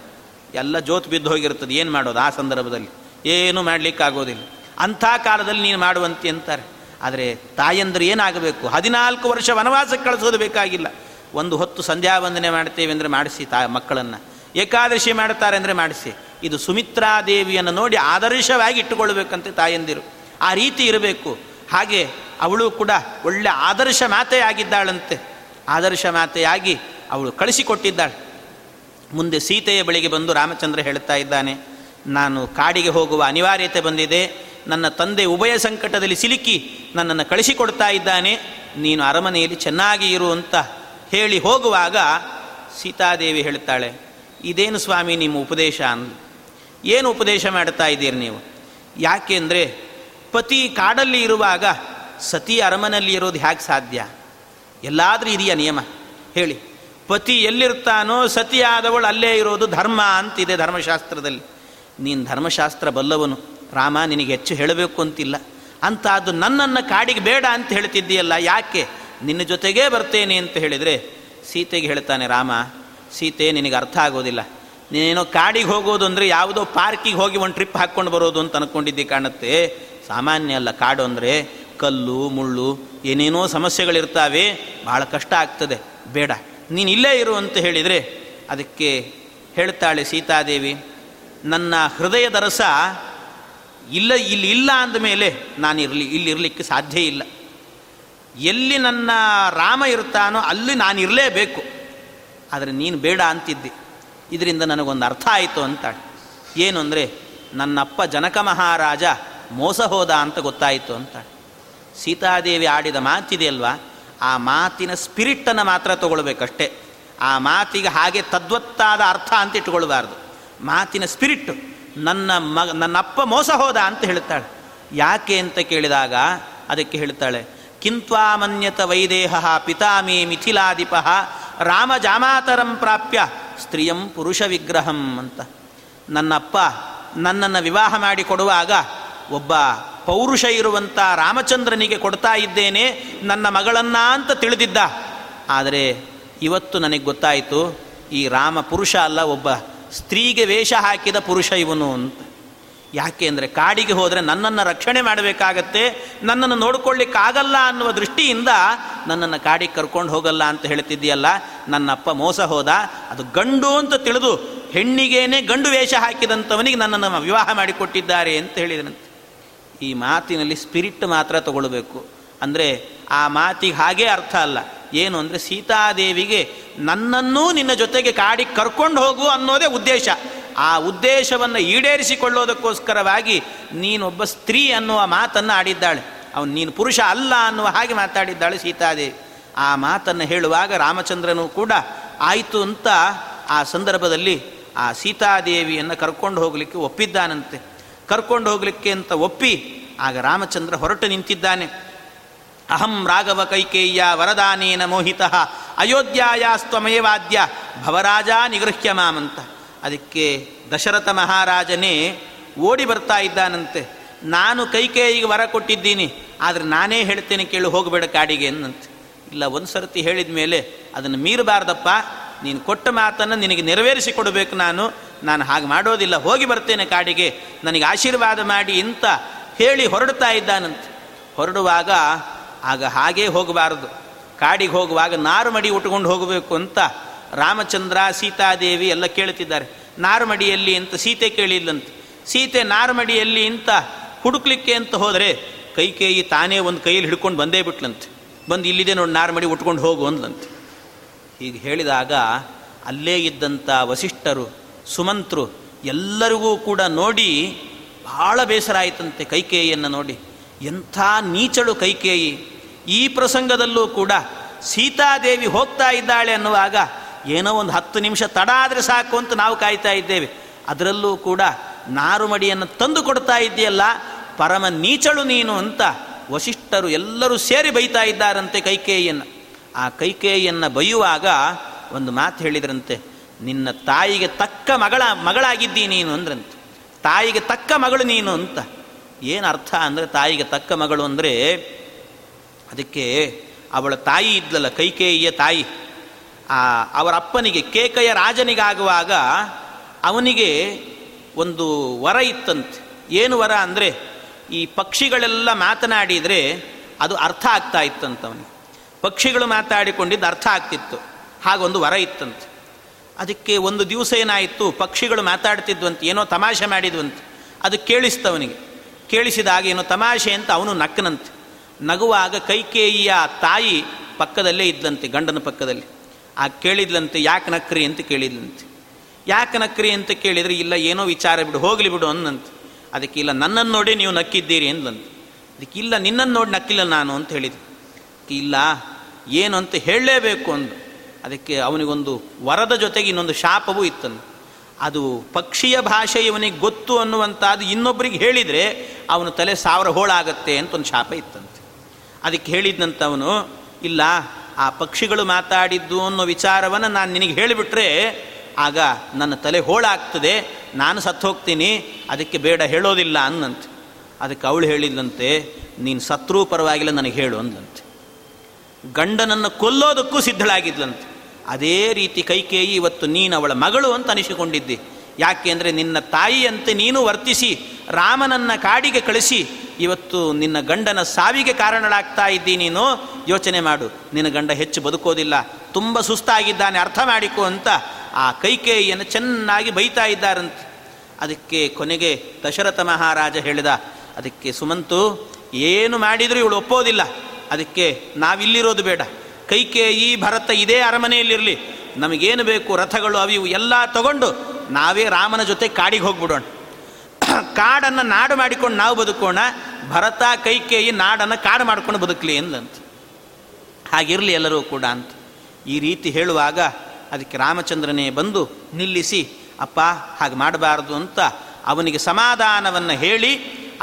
ಎಲ್ಲ ಜೋತ್ ಬಿದ್ದು ಹೋಗಿರ್ತದೆ ಏನು ಮಾಡೋದು ಆ ಸಂದರ್ಭದಲ್ಲಿ? ಏನೂ ಮಾಡಲಿಕ್ಕಾಗೋದಿಲ್ಲ. ಅಂಥ ಕಾಲದಲ್ಲಿ ನೀನು ಮಾಡುವಂತೆ ಅಂತಾರೆ. ಆದರೆ ತಾಯಂದ್ರೆ ಏನಾಗಬೇಕು? ಹದಿನಾಲ್ಕು ವರ್ಷ ವನವಾಸಕ್ಕೆ ಕಳಿಸೋದು ಬೇಕಾಗಿಲ್ಲ. ಒಂದು ಹೊತ್ತು ಸಂಧ್ಯಾ ವಂದನೆ ಮಾಡ್ತೇವೆ ಅಂದರೆ ಮಾಡಿಸಿ ತಾ, ಮಕ್ಕಳನ್ನು. ಏಕಾದಶಿ ಮಾಡ್ತಾರೆ ಅಂದರೆ ಮಾಡಿಸಿ. ಇದು ಸುಮಿತ್ರಾದೇವಿಯನ್ನು ನೋಡಿ ಆದರ್ಶವಾಗಿ ಇಟ್ಟುಕೊಳ್ಬೇಕಂತೆ ತಾಯಂದಿರು. ಆ ರೀತಿ ಇರಬೇಕು. ಹಾಗೆ ಅವಳು ಕೂಡ ಒಳ್ಳೆ ಆದರ್ಶ ಮಾತೆಯಾಗಿದ್ದಾಳಂತೆ. ಆದರ್ಶ ಮಾತೆಯಾಗಿ ಅವಳು ಕಳಿಸಿಕೊಟ್ಟಿದ್ದಾಳೆ. ಮುಂದೆ ಸೀತೆಯ ಬಳಿಗೆ ಬಂದು ರಾಮಚಂದ್ರ ಹೇಳ್ತಾ ಇದ್ದಾನೆ, ನಾನು ಕಾಡಿಗೆ ಹೋಗುವ ಅನಿವಾರ್ಯತೆ ಬಂದಿದೆ. ನನ್ನ ತಂದೆ ಉಭಯ ಸಂಕಟದಲ್ಲಿ ಸಿಲುಕಿ ನನ್ನನ್ನು ಕಳಿಸಿಕೊಡ್ತಾ ಇದ್ದಾನೆ. ನೀನು ಅರಮನೆಯಲ್ಲಿ ಚೆನ್ನಾಗಿ ಇರು ಅಂತ ಹೇಳಿ ಹೋಗುವಾಗ ಸೀತಾದೇವಿ ಹೇಳ್ತಾಳೆ ಇದೇನು ಸ್ವಾಮಿ ನಿಮ್ಮ ಉಪದೇಶ ಅಂದ್ಲು ಏನು ಉಪದೇಶ ಮಾಡ್ತಾ ಇದ್ದೀರಿ ನೀವು? ಯಾಕೆಂದರೆ ಪತಿ ಕಾಡಲ್ಲಿ ಇರುವಾಗ ಸತಿ ಅರಮನೆಯಲ್ಲಿ ಇರೋದು ಹೇಗೆ ಸಾಧ್ಯ? ಎಲ್ಲಾದರೂ ಇದೆಯಾ ನಿಯಮ? ಹೇಳಿ. ಪತಿ ಎಲ್ಲಿರ್ತಾನೋ ಸತಿಯಾದವಳು ಅಲ್ಲೇ ಇರೋದು ಧರ್ಮ ಅಂತಿದೆ ಧರ್ಮಶಾಸ್ತ್ರದಲ್ಲಿ. ನೀನು ಧರ್ಮಶಾಸ್ತ್ರ ಬಲ್ಲವನು. ರಾಮ ನಿನಗೆ ಹೆಚ್ಚು ಹೇಳಬೇಕು ಅಂತಿಲ್ಲ. ಅಂತ ಅದು ನನ್ನನ್ನು ಕಾಡಿಗೆ ಬೇಡ ಅಂತ ಹೇಳ್ತಿದ್ದೀಯಲ್ಲ, ಯಾಕೆ? ನಿನ್ನ ಜೊತೆಗೇ ಬರ್ತೇನೆ ಅಂತ ಹೇಳಿದರೆ ಸೀತೆಗೆ ಹೇಳ್ತಾನೆ, ರಾಮ, ಸೀತೆ ನಿನಗೆ ಅರ್ಥ ಆಗೋದಿಲ್ಲ. ನೀನೇನೋ ಕಾಡಿಗೆ ಹೋಗೋದು ಅಂದರೆ ಯಾವುದೋ ಪಾರ್ಕಿಗೆ ಹೋಗಿ ಒಂದು ಟ್ರಿಪ್ ಹಾಕ್ಕೊಂಡು ಬರೋದು ಅಂತ ಅಂದ್ಕೊಂಡಿದ್ದೆ ಕಾಣುತ್ತೆ. ಸಾಮಾನ್ಯ ಅಲ್ಲ, ಕಾಡು ಅಂದರೆ ಕಲ್ಲು, ಮುಳ್ಳು, ಏನೇನೋ ಸಮಸ್ಯೆಗಳಿರ್ತಾವೆ ಭಾಳ ಕಷ್ಟ ಆಗ್ತದೆ. ಬೇಡ. ನೀನು ಇಲ್ಲೇ ಇರು ಅಂತ ಹೇಳಿದರೆ ಅದಕ್ಕೆ ಹೇಳ್ತಾಳೆ ಸೀತಾದೇವಿ, ನನ್ನ ಹೃದಯದ ರಸ ಇಲ್ಲ, ಇಲ್ಲಿ ಇಲ್ಲ ಅಂದಮೇಲೆ ನಾನು ಇರಲಿ ಇಲ್ಲಿರಲಿಕ್ಕೆ ಸಾಧ್ಯ ಇಲ್ಲ. ಎಲ್ಲಿ ನನ್ನ ರಾಮ ಇರ್ತಾನೋ ಅಲ್ಲಿ ನಾನು ಇರಲೇಬೇಕು. ಆದರೆ ನೀನು ಬೇಡ ಅಂತಿದ್ದೆ. ಇದರಿಂದ ನನಗೊಂದು ಅರ್ಥ ಆಯಿತು ಅಂತಾಳೆ. ಏನು ಅಂದರೆ, ನನ್ನಪ್ಪ ಜನಕ ಮಹಾರಾಜ ಮೋಸ ಹೋದ ಅಂತ ಗೊತ್ತಾಯಿತು ಅಂತಾಳೆ. ಸೀತಾದೇವಿ ಆಡಿದ ಮಾತಿದೆಯಲ್ವಾ ಆ ಮಾತಿನ ಸ್ಪಿರಿಟ್ಟನ್ನು ಮಾತ್ರ ತಗೊಳ್ಬೇಕಷ್ಟೇ. ಆ ಮಾತಿಗೆ ಹಾಗೆ ತದ್ವತ್ತಾದ ಅರ್ಥ ಅಂತ ಇಟ್ಕೊಳ್ಬಾರ್ದು ಮಾತಿನ ಸ್ಪಿರಿಟ್ಟು, ನನ್ನ ಮಗ ನನ್ನಪ್ಪ ಮೋಸ ಹೋದ ಅಂತ ಹೇಳ್ತಾಳೆ ಯಾಕೆ ಅಂತ ಕೇಳಿದಾಗ ಅದಕ್ಕೆ ಹೇಳ್ತಾಳೆ ಕಿಂತ್ವಾಮನ್ಯತ ವೈದೇಹ ಪಿತಾಮೇ ಮಿಥಿಲಾಧಿಪ ರಾಮ ಜಾಮಾತರಂ ಪ್ರಾಪ್ಯ ಸ್ತ್ರೀಯಂ ಪುರುಷ ವಿಗ್ರಹಂ ಅಂತ. ನನ್ನಪ್ಪ ನನ್ನನ್ನು ವಿವಾಹ ಮಾಡಿ ಕೊಡುವಾಗ ಒಬ್ಬ ಪೌರುಷ ಇರುವಂಥ ರಾಮಚಂದ್ರನಿಗೆ ಕೊಡ್ತಾ ಇದ್ದೇನೆ, ನನ್ನ ಮಗಳನ್ನ ಅಂತ ತಿಳಿದಿದ್ದ. ಆದರೆ ಇವತ್ತು ನನಗೆ ಗೊತ್ತಾಯಿತು, ಈ ರಾಮ ಪುರುಷ ಅಲ್ಲ, ಒಬ್ಬ ಸ್ತ್ರೀಗೆ ವೇಷ ಹಾಕಿದ ಪುರುಷ ಇವನು ಅಂತ. ಯಾಕೆ ಅಂದರೆ ಕಾಡಿಗೆ ಹೋದರೆ ನನ್ನನ್ನು ರಕ್ಷಣೆ ಮಾಡಬೇಕಾಗತ್ತೆ, ನನ್ನನ್ನು ನೋಡಿಕೊಳ್ಳಿಕ್ಕಾಗಲ್ಲ ಅನ್ನುವ ದೃಷ್ಟಿಯಿಂದ ನನ್ನನ್ನು ಕಾಡಿಗೆ ಕರ್ಕೊಂಡು ಹೋಗಲ್ಲ ಅಂತ ಹೇಳ್ತಿದ್ದೀಯಲ್ಲ, ನನ್ನಪ್ಪ ಮೋಸ ಹೋದ, ಅದು ಗಂಡು ಅಂತ ತಿಳಿದು ಹೆಣ್ಣಿಗೇನೆ ಗಂಡು ವೇಷ ಹಾಕಿದಂಥವನಿಗೆ ನನ್ನನ್ನು ವಿವಾಹ ಮಾಡಿಕೊಟ್ಟಿದ್ದಾರೆ ಅಂತ ಹೇಳಿದನಂತೆ. ಈ ಮಾತಿನಲ್ಲಿ ಸ್ಪಿರಿಟ್ ಮಾತ್ರ ತಗೊಳ್ಬೇಕು. ಅಂದರೆ ಆ ಮಾತಿಗೆ ಹಾಗೆ ಅರ್ಥ ಅಲ್ಲ. ಏನು ಅಂದರೆ ಸೀತಾದೇವಿಗೆ ನನ್ನನ್ನೂ ನಿನ್ನ ಜೊತೆಗೆ ಕಾಡಿ ಕರ್ಕೊಂಡು ಹೋಗು ಅನ್ನೋದೇ ಉದ್ದೇಶ. ಆ ಉದ್ದೇಶವನ್ನು ಈಡೇರಿಸಿಕೊಳ್ಳೋದಕ್ಕೋಸ್ಕರವಾಗಿ ನೀನೊಬ್ಬ ಸ್ತ್ರೀ ಅನ್ನುವ ಮಾತನ್ನು ಆಡಿದ್ದಾಳೆ. ಅವನು ನೀನು ಪುರುಷ ಅಲ್ಲ ಅನ್ನುವ ಹಾಗೆ ಮಾತಾಡಿದ್ದಾಳೆ ಸೀತಾದೇವಿ. ಆ ಮಾತನ್ನು ಹೇಳುವಾಗ ರಾಮಚಂದ್ರನು ಕೂಡ ಆಯಿತು ಅಂತ ಆ ಸಂದರ್ಭದಲ್ಲಿ ಆ ಸೀತಾದೇವಿಯನ್ನು ಕರ್ಕೊಂಡು ಹೋಗಲಿಕ್ಕೆ ಒಪ್ಪಿದ್ದಾನಂತೆ. ಕರ್ಕೊಂಡು ಹೋಗಲಿಕ್ಕೆ ಅಂತ ಒಪ್ಪಿ ಆಗ ರಾಮಚಂದ್ರ ಹೊರಟು ನಿಂತಿದ್ದಾನೆ. ಅಹಂ ರಾಘವ ಕೈಕೇಯ್ಯ ವರದಾನೇನ ಮೋಹಿತ ಅಯೋಧ್ಯಾಯಾಸ್ತ್ವಮೇವಾದ್ಯ ಭವರಾಜ ನಿಗೃಹ್ಯ ಮಾಮಂತ. ಅದಕ್ಕೆ ದಶರಥ ಮಹಾರಾಜನೇ ಓಡಿ ಬರ್ತಾ ಇದ್ದಾನಂತೆ. ನಾನು ಕೈಕೇಯಿಗೆ ವರ ಕೊಟ್ಟಿದ್ದೀನಿ, ಆದರೆ ನಾನೇ ಹೇಳ್ತೇನೆ ಕೇಳು, ಹೋಗಬೇಡ ಕಾಡಿಗೆ ಅನ್ನಂತೆ. ಇಲ್ಲ, ಒಂದು ಸರ್ತಿ ಹೇಳಿದ ಮೇಲೆ ಅದನ್ನು ಮೀರಬಾರ್ದಪ್ಪ, ನೀನು ಕೊಟ್ಟ ಮಾತನ್ನು ನಿನಗೆ ನೆರವೇರಿಸಿ ಕೊಡಬೇಕು ನಾನು ನಾನು ಹಾಗೆ ಮಾಡೋದಿಲ್ಲ, ಹೋಗಿ ಬರ್ತೇನೆ ಕಾಡಿಗೆ. ನನಗೆ ಆಶೀರ್ವಾದ ಮಾಡಿ ಇಂತ ಹೇಳಿ ಹೊರಡ್ತಾ ಇದ್ದಾನಂತೆ. ಹೊರಡುವಾಗ ಆಗ ಹಾಗೇ ಹೋಗಬಾರದು. ಕಾಡಿಗೆ ಹೋಗುವಾಗ ನಾರುಮಡಿ ಉಟ್ಕೊಂಡು ಹೋಗಬೇಕು ಅಂತ ರಾಮಚಂದ್ರ, ಸೀತಾದೇವಿ ಎಲ್ಲ ಕೇಳ್ತಿದ್ದಾರೆ ನಾರುಮಡಿಯಲ್ಲಿ ಅಂತ ಸೀತೆ ಕೇಳಿಲ್ಲಂತೆ. ಸೀತೆ ನಾರುಮಡಿಯಲ್ಲಿ ಅಂತ ಹುಡುಕ್ಲಿಕ್ಕೆ ಅಂತ ಹೋದರೆ ಕೈಕೇಯಿ ತಾನೇ ಒಂದು ಕೈಯಲ್ಲಿ ಹಿಡ್ಕೊಂಡು ಬಂದೇ ಬಿಟ್ಲಂತೆ. ಬಂದು ಇಲ್ಲಿದೆ ನೋಡಿ ನಾರುಮಡಿ ಉಟ್ಕೊಂಡು ಹೋಗು ಅಂದ್ಲಂತೆ. ಹೀಗೆ ಹೇಳಿದಾಗ ಅಲ್ಲೇ ಇದ್ದಂಥ ವಸಿಷ್ಠರು ಸುಮಂತ್ರು ಎಲ್ಲರಿಗೂ ಕೂಡ ನೋಡಿ ಬಹಳ ಬೇಸರ ಆಯಿತಂತೆ ಕೈಕೇಯಿಯನ್ನು ನೋಡಿ. ಎಂಥ ನೀಚಳು ಕೈಕೇಯಿ. ಈ ಪ್ರಸಂಗದಲ್ಲೂ ಕೂಡ ಸೀತಾದೇವಿ ಹೋಗ್ತಾ ಇದ್ದಾಳೆ ಅನ್ನುವಾಗ ಏನೋ ಒಂದು ಹತ್ತು ನಿಮಿಷ ತಡ ಆದರೆ ಸಾಕು ಅಂತ ನಾವು ಕಾಯ್ತಾ ಇದ್ದೇವೆ. ಅದರಲ್ಲೂ ಕೂಡ ನಾರುಮಡಿಯನ್ನು ತಂದು ಕೊಡ್ತಾ ಇದ್ದೀಯಲ್ಲ, ಪರಮ ನೀಚಳು ನೀನು ಅಂತ ವಶಿಷ್ಠರು ಎಲ್ಲರೂ ಸೇರಿ ಬೈತಾ ಇದ್ದಾರಂತೆ ಕೈಕೇಯಿಯನ್ನು. ಆ ಕೈಕೇಯಿಯನ್ನು ಬೈಯುವಾಗ ಒಂದು ಮಾತು ಹೇಳಿದ್ರಂತೆ ನಿನ್ನ ತಾಯಿಗೆ ತಕ್ಕ ಮಗಳ, ಮಗಳಾಗಿದ್ದೀ ನೀನು ಅಂದ್ರಂತೆ. ತಾಯಿಗೆ ತಕ್ಕ ಮಗಳು ನೀನು ಅಂತ. ಏನು ಅರ್ಥ ಅಂದರೆ ತಾಯಿಗೆ ತಕ್ಕ ಮಗಳು ಅಂದರೆ, ಅದಕ್ಕೆ ಅವಳ ತಾಯಿ ಇದ್ಲಲ್ಲ, ಕೈಕೇಯಿಯ ತಾಯಿ. ಆ, ಅವರ ಅಪ್ಪನಿಗೆ, ಕೇಕಯ ರಾಜನಿಗಾಗುವಾಗ ಅವನಿಗೆ ಒಂದು ವರ ಇತ್ತಂತೆ. ಏನು ವರ ಅಂದರೆ, ಈ ಪಕ್ಷಿಗಳೆಲ್ಲ ಮಾತನಾಡಿದರೆ ಅದು ಅರ್ಥ ಆಗ್ತಾ ಇತ್ತಂತ ಅವನಿಗೆ. ಪಕ್ಷಿಗಳು ಮಾತಾಡಿಕೊಂಡಿದ್ದು ಅರ್ಥ ಆಗ್ತಿತ್ತು. ಹಾಗೊಂದು ವರ ಇತ್ತಂತೆ. ಅದಕ್ಕೆ ಒಂದು ದಿವಸ ಏನಾಯಿತು? ಪಕ್ಷಿಗಳು ಮಾತಾಡ್ತಿದ್ವಂತೆ ಏನೋ ತಮಾಷೆ ಮಾಡಿದ್ವಂತೆ. ಅದು ಕೇಳಿಸ್ತವನಿಗೆ. ಕೇಳಿಸಿದಾಗ ಏನೋ ತಮಾಷೆ ಅಂತ ಅವನು ನಕ್ಕನಂತೆ. ನಗುವಾಗ ಕೈಕೇಯಿಯ ತಾಯಿ ಪಕ್ಕದಲ್ಲೇ ಇದ್ದಂತೆ ಗಂಡನ ಪಕ್ಕದಲ್ಲಿ. ಆ ಕೇಳಿದ್ಲಂತೆ, ಯಾಕೆ ನಕ್ರಿ ಅಂತ ಕೇಳಿದ್ಲಂತೆ. ಯಾಕೆ ನಕ್ರಿ ಅಂತ ಕೇಳಿದರೆ, ಇಲ್ಲ, ಏನೋ ವಿಚಾರ ಬಿಡು, ಹೋಗಲಿ ಬಿಡು ಅನ್ನಂತೆ. ಅದಕ್ಕೆ, ಇಲ್ಲ, ನನ್ನನ್ನು ನೋಡಿ ನೀವು ನಕ್ಕಿದ್ದೀರಿ ಅಂದ್ಲಂತೆ. ಅದಕ್ಕೆ, ಇಲ್ಲ, ನಿನ್ನನ್ನು ನೋಡಿ ನಕ್ಕಿಲ್ಲ ನಾನು ಅಂತ ಹೇಳಿದೆ ಇಲ್ಲ, ಏನು ಅಂತ ಹೇಳಲೇಬೇಕು ಅಂದು ಅದಕ್ಕೆ ಅವನಿಗೊಂದು ವರದ ಜೊತೆಗೆ ಇನ್ನೊಂದು ಶಾಪವೂ ಇತ್ತನು. ಅದು ಪಕ್ಷಿಯ ಭಾಷೆ ಇವನಿಗೆ ಗೊತ್ತು ಅನ್ನುವಂಥದ್ದು ಇನ್ನೊಬ್ಬರಿಗೆ ಹೇಳಿದರೆ ಅವನು ತಲೆ ಸಾವಿರ ಹೋಳಾಗತ್ತೆ ಅಂತ ಒಂದು ಶಾಪ ಇತ್ತಂತೆ. ಅದಕ್ಕೆ ಹೇಳಿದ್ನಂತವನು ಇಲ್ಲ, ಆ ಪಕ್ಷಿಗಳು ಮಾತಾಡಿದ್ದು ಅನ್ನೋ ವಿಚಾರವನ್ನು ನಾನು ನಿನಗೆ ಹೇಳಿಬಿಟ್ರೆ, ಆಗ ನನ್ನ ತಲೆ ಹೋಳಾಗ್ತದೆ ನಾನು ಸತ್ತು ಹೋಗ್ತೀನಿ, ಅದಕ್ಕೆ ಬೇಡ ಹೇಳೋದಿಲ್ಲ ಅನ್ನಂತೆ. ಅದಕ್ಕೆ ಅವಳು ಹೇಳಿದ್ದಂತೆ ನೀನು ಸತ್ರೂ ಪರವಾಗಿಲ್ಲ ನನಗೆ ಹೇಳು ಅಂದಂತೆ ಗಂಡನನ್ನು ಕೊಲ್ಲೋದಕ್ಕೂ ಸಿದ್ಧಳಾಗಿದ್ಲಂತೆ. ಅದೇ ರೀತಿ ಕೈಕೇಯಿ, ಇವತ್ತು ನೀನು ಅವಳ ಮಗಳು ಅಂತ ಅನಿಸಿಕೊಂಡಿದ್ದಿ. ಯಾಕೆ ಅಂದರೆ ನಿನ್ನ ತಾಯಿಯಂತೆ ನೀನು ವರ್ತಿಸಿ, ರಾಮನನ್ನ ಕಾಡಿಗೆ ಕಳಿಸಿ, ಇವತ್ತು ನಿನ್ನ ಗಂಡನ ಸಾವಿಗೆ ಕಾರಣಳಾಗ್ತಾ ಇದ್ದಿ ನೀನು. ಯೋಚನೆ ಮಾಡು, ನಿನ್ನ ಗಂಡ ಹೆಚ್ಚು ಬದುಕೋದಿಲ್ಲ. ತುಂಬ ಸುಸ್ತಾಗಿದ್ದಾನೆ, ಅರ್ಥ ಮಾಡಿಕೊ ಅಂತ ಆ ಕೈಕೇಯಿಯನ್ನು ಚೆನ್ನಾಗಿ ಬೈತಾ ಇದ್ದಾರಂತೆ. ಅದಕ್ಕೆ ಕೊನೆಗೆ ದಶರಥ ಮಹಾರಾಜ ಹೇಳಿದ, ಅದಕ್ಕೆ ಸುಮಂತು, ಏನು ಮಾಡಿದರೂ ಇವಳು ಒಪ್ಪೋದಿಲ್ಲ. ಅದಕ್ಕೆ ನಾವಿಲ್ಲಿರೋದು ಬೇಡ. ಕೈಕೇಯಿ ಭರತ ಇದೇ ಅರಮನೆಯಲ್ಲಿರಲಿ. ನಮಗೇನು ಬೇಕು, ರಥಗಳು ಅವಿವು ಎಲ್ಲ ತಗೊಂಡು ನಾವೇ ರಾಮನ ಜೊತೆ ಕಾಡಿಗೆ ಹೋಗ್ಬಿಡೋಣ. ಕಾಡನ್ನು ನಾಡು ಮಾಡಿಕೊಂಡು ನಾವು ಬದುಕೋಣ, ಭರತ, ಕೈಕೇಯಿ ನಾಡನ್ನು ಕಾಡು ಮಾಡ್ಕೊಂಡು ಬದುಕಲಿ ಎಂದಂತ ಹಾಗಿರಲಿ ಎಲ್ಲರೂ ಕೂಡ ಅಂತ. ಈ ರೀತಿ ಹೇಳುವಾಗ ಅದಕ್ಕೆ ರಾಮಚಂದ್ರನೇ ಬಂದು ನಿಲ್ಲಿಸಿ, ಅಪ್ಪ ಹಾಗೆ ಮಾಡಬಾರದು ಅಂತ ಅವನಿಗೆ ಸಮಾಧಾನವನ್ನು ಹೇಳಿ,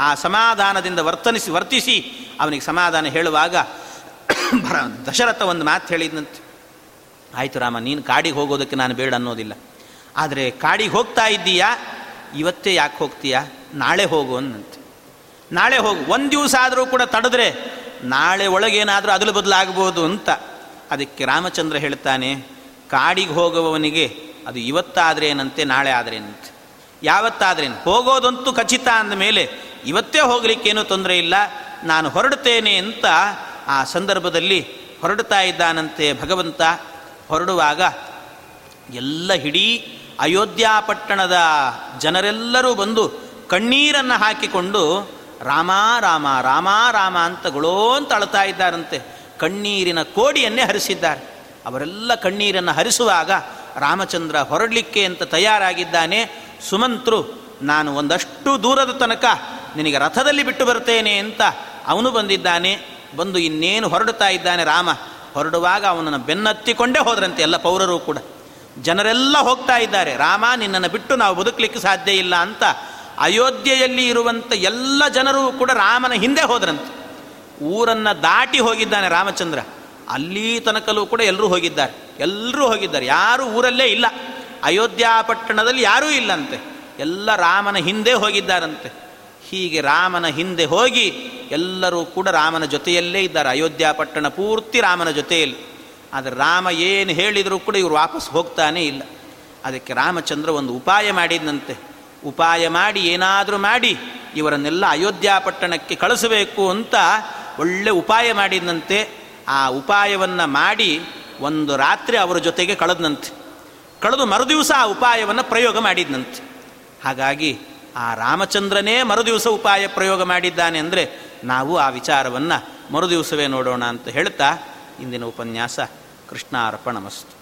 ಆ ಸಮಾಧಾನದಿಂದ ವರ್ತನಿಸಿ, ವರ್ತಿಸಿ ಅವನಿಗೆ ಸಮಾಧಾನ ಹೇಳುವಾಗ ದಶರಥ ಒಂದು ಮಾತು ಹೇಳಿದಂತೆ ಆಯಿತು ರಾಮ, ನೀನು ಕಾಡಿಗೆ ಹೋಗೋದಕ್ಕೆ ನಾನು ಬೇಡ ಅನ್ನೋದಿಲ್ಲ. ಆದರೆ ಕಾಡಿಗೆ ಹೋಗ್ತಾ ಇದ್ದೀಯಾ? ಇವತ್ತೇ ಯಾಕೆ ಹೋಗ್ತೀಯಾ? ನಾಳೆ ಹೋಗು ಅನ್ನಂತೆ. ನಾಳೆ ಹೋಗು. ಒಂದು ದಿವಸ ಆದರೂ ಕೂಡ ತಡೆದ್ರೆ ನಾಳೆ ಒಳಗೇನಾದರೂ ಅದಲು ಬದಲಾಗ್ಬೋದು ಅಂತ. ಅದಕ್ಕೆ ರಾಮಚಂದ್ರ ಹೇಳ್ತಾನೆ, ಕಾಡಿಗೆ ಹೋಗುವವನಿಗೆ ಅದು ಇವತ್ತಾದ್ರೇನಂತೆ, ನಾಳೆ ಆದ್ರೇನಂತೆ. ಯಾವತ್ತಾದ್ರೇನು? ಹೋಗೋದಂತೂ ಖಚಿತ ಅಂದ ಮೇಲೆ ಇವತ್ತೇ ಹೋಗಲಿಕ್ಕೇನೂ ತೊಂದರೆ ಇಲ್ಲ. ನಾನು ಹೊರಡುತ್ತೇನೆ ಅಂತ ಆ ಸಂದರ್ಭದಲ್ಲಿ ಹೊರಡ್ತಾ ಇದ್ದಾನಂತೆ ಭಗವಂತ. ಹೊರಡುವಾಗ ಎಲ್ಲ ಹಿಡೀ ಅಯೋಧ್ಯ ಪಟ್ಟಣದ ಜನರೆಲ್ಲರೂ ಬಂದು ಕಣ್ಣೀರನ್ನು ಹಾಕಿಕೊಂಡು, ರಾಮ ರಾಮ ರಾಮ ರಾಮ ಅಂತ ಗುಳೋ ಅಂತ ಅಳ್ತಾ ಇದ್ದಾರಂತೆ. ಕಣ್ಣೀರಿನ ಕೋಡಿಯನ್ನೇ ಹರಿಸಿದ್ದಾರೆ. ಅವರೆಲ್ಲ ಕಣ್ಣೀರನ್ನು ಹರಿಸುವಾಗ ರಾಮಚಂದ್ರ ಹೊರಡಲಿಕ್ಕೆ ಅಂತ ತಯಾರಾಗಿದ್ದಾನೆ. ಸುಮಂತ್ರು, ನಾನು ಒಂದಷ್ಟು ದೂರದ ತನಕ ನಿನಗೆ ರಥದಲ್ಲಿ ಬಿಟ್ಟು ಬರ್ತೇನೆ ಅಂತ ಅವನು ಬಂದಿದ್ದಾನೆ. ಬಂದು ಇನ್ನೇನು ಹೊರಡುತ್ತಾ ಇದ್ದಾನೆ ರಾಮ? ಹೊರಡುವಾಗ ಅವನನ್ನು ಬೆನ್ನತ್ತಿಕೊಂಡೇ ಹೋದ್ರಂತೆ ಎಲ್ಲ ಪೌರರು ಕೂಡ. ಜನರೆಲ್ಲ ಹೋಗ್ತಾ ಇದ್ದಾರೆ. ರಾಮ, ನಿನ್ನನ್ನು ಬಿಟ್ಟು ನಾವು ಬದುಕಲಿಕ್ಕೆ ಸಾಧ್ಯ ಇಲ್ಲ ಅಂತ ಅಯೋಧ್ಯೆಯಲ್ಲಿ ಇರುವಂಥ ಎಲ್ಲ ಜನರು ಕೂಡ ರಾಮನ ಹಿಂದೆ ಹೋದ್ರಂತೆ. ಊರನ್ನು ದಾಟಿ ಹೋಗಿದ್ದಾನೆ ರಾಮಚಂದ್ರ. ಅಲ್ಲಿ ತನಕಲೂ ಕೂಡ ಎಲ್ಲರೂ ಹೋಗಿದ್ದಾರೆ. ಎಲ್ಲರೂ ಹೋಗಿದ್ದಾರೆ. ಯಾರೂ ಊರಲ್ಲೇ ಇಲ್ಲ. ಅಯೋಧ್ಯ ಪಟ್ಟಣದಲ್ಲಿ ಯಾರೂ ಇಲ್ಲಂತೆ. ಎಲ್ಲ ರಾಮನ ಹಿಂದೆ ಹೋಗಿದ್ದಾರಂತೆ. ಹೀಗೆ ರಾಮನ ಹಿಂದೆ ಹೋಗಿ ಎಲ್ಲರೂ ಕೂಡ ರಾಮನ ಜೊತೆಯಲ್ಲೇ ಇದ್ದಾರೆ. ಅಯೋಧ್ಯ ಪಟ್ಟಣ ಪೂರ್ತಿ ರಾಮನ ಜೊತೆಯಲ್ಲಿ. ಆದರೆ ರಾಮ ಏನು ಹೇಳಿದರೂ ಕೂಡ ಇವರು ವಾಪಸ್ ಹೋಗ್ತಾನೇ ಇಲ್ಲ. ಅದಕ್ಕೆ ರಾಮಚಂದ್ರ ಒಂದು ಉಪಾಯ ಮಾಡಿದಂತೆ ಉಪಾಯ ಮಾಡಿ, ಏನಾದರೂ ಮಾಡಿ, ಇವರನ್ನೆಲ್ಲ ಅಯೋಧ್ಯ ಪಟ್ಟಣಕ್ಕೆ ಕಳಿಸಬೇಕು ಅಂತ ಒಳ್ಳೆ ಉಪಾಯ ಮಾಡಿದಂತೆ ಆ ಉಪಾಯವನ್ನು ಮಾಡಿ ಒಂದು ರಾತ್ರಿ ಅವರ ಜೊತೆಗೆ ಕಳೆದನಂತೆ. ಕಳೆದು ಮರುದಿವಸ ಆ ಉಪಾಯವನ್ನು ಪ್ರಯೋಗ ಮಾಡಿದ್ನಂತೆ. ಹಾಗಾಗಿ ಆ ರಾಮಚಂದ್ರನೇ ಮರುದಿವಸ ಉಪಾಯ ಪ್ರಯೋಗ ಮಾಡಿದ್ದಾನೆ ಅಂದರೆ ನಾವು ಆ ವಿಚಾರವನ್ನು ಮರುದಿವಸವೇ ನೋಡೋಣ ಅಂತ ಹೇಳ್ತಾ ಇಂದಿನ ಉಪನ್ಯಾಸ ಕೃಷ್ಣಾರ್ಪಣಮಸ್ತು.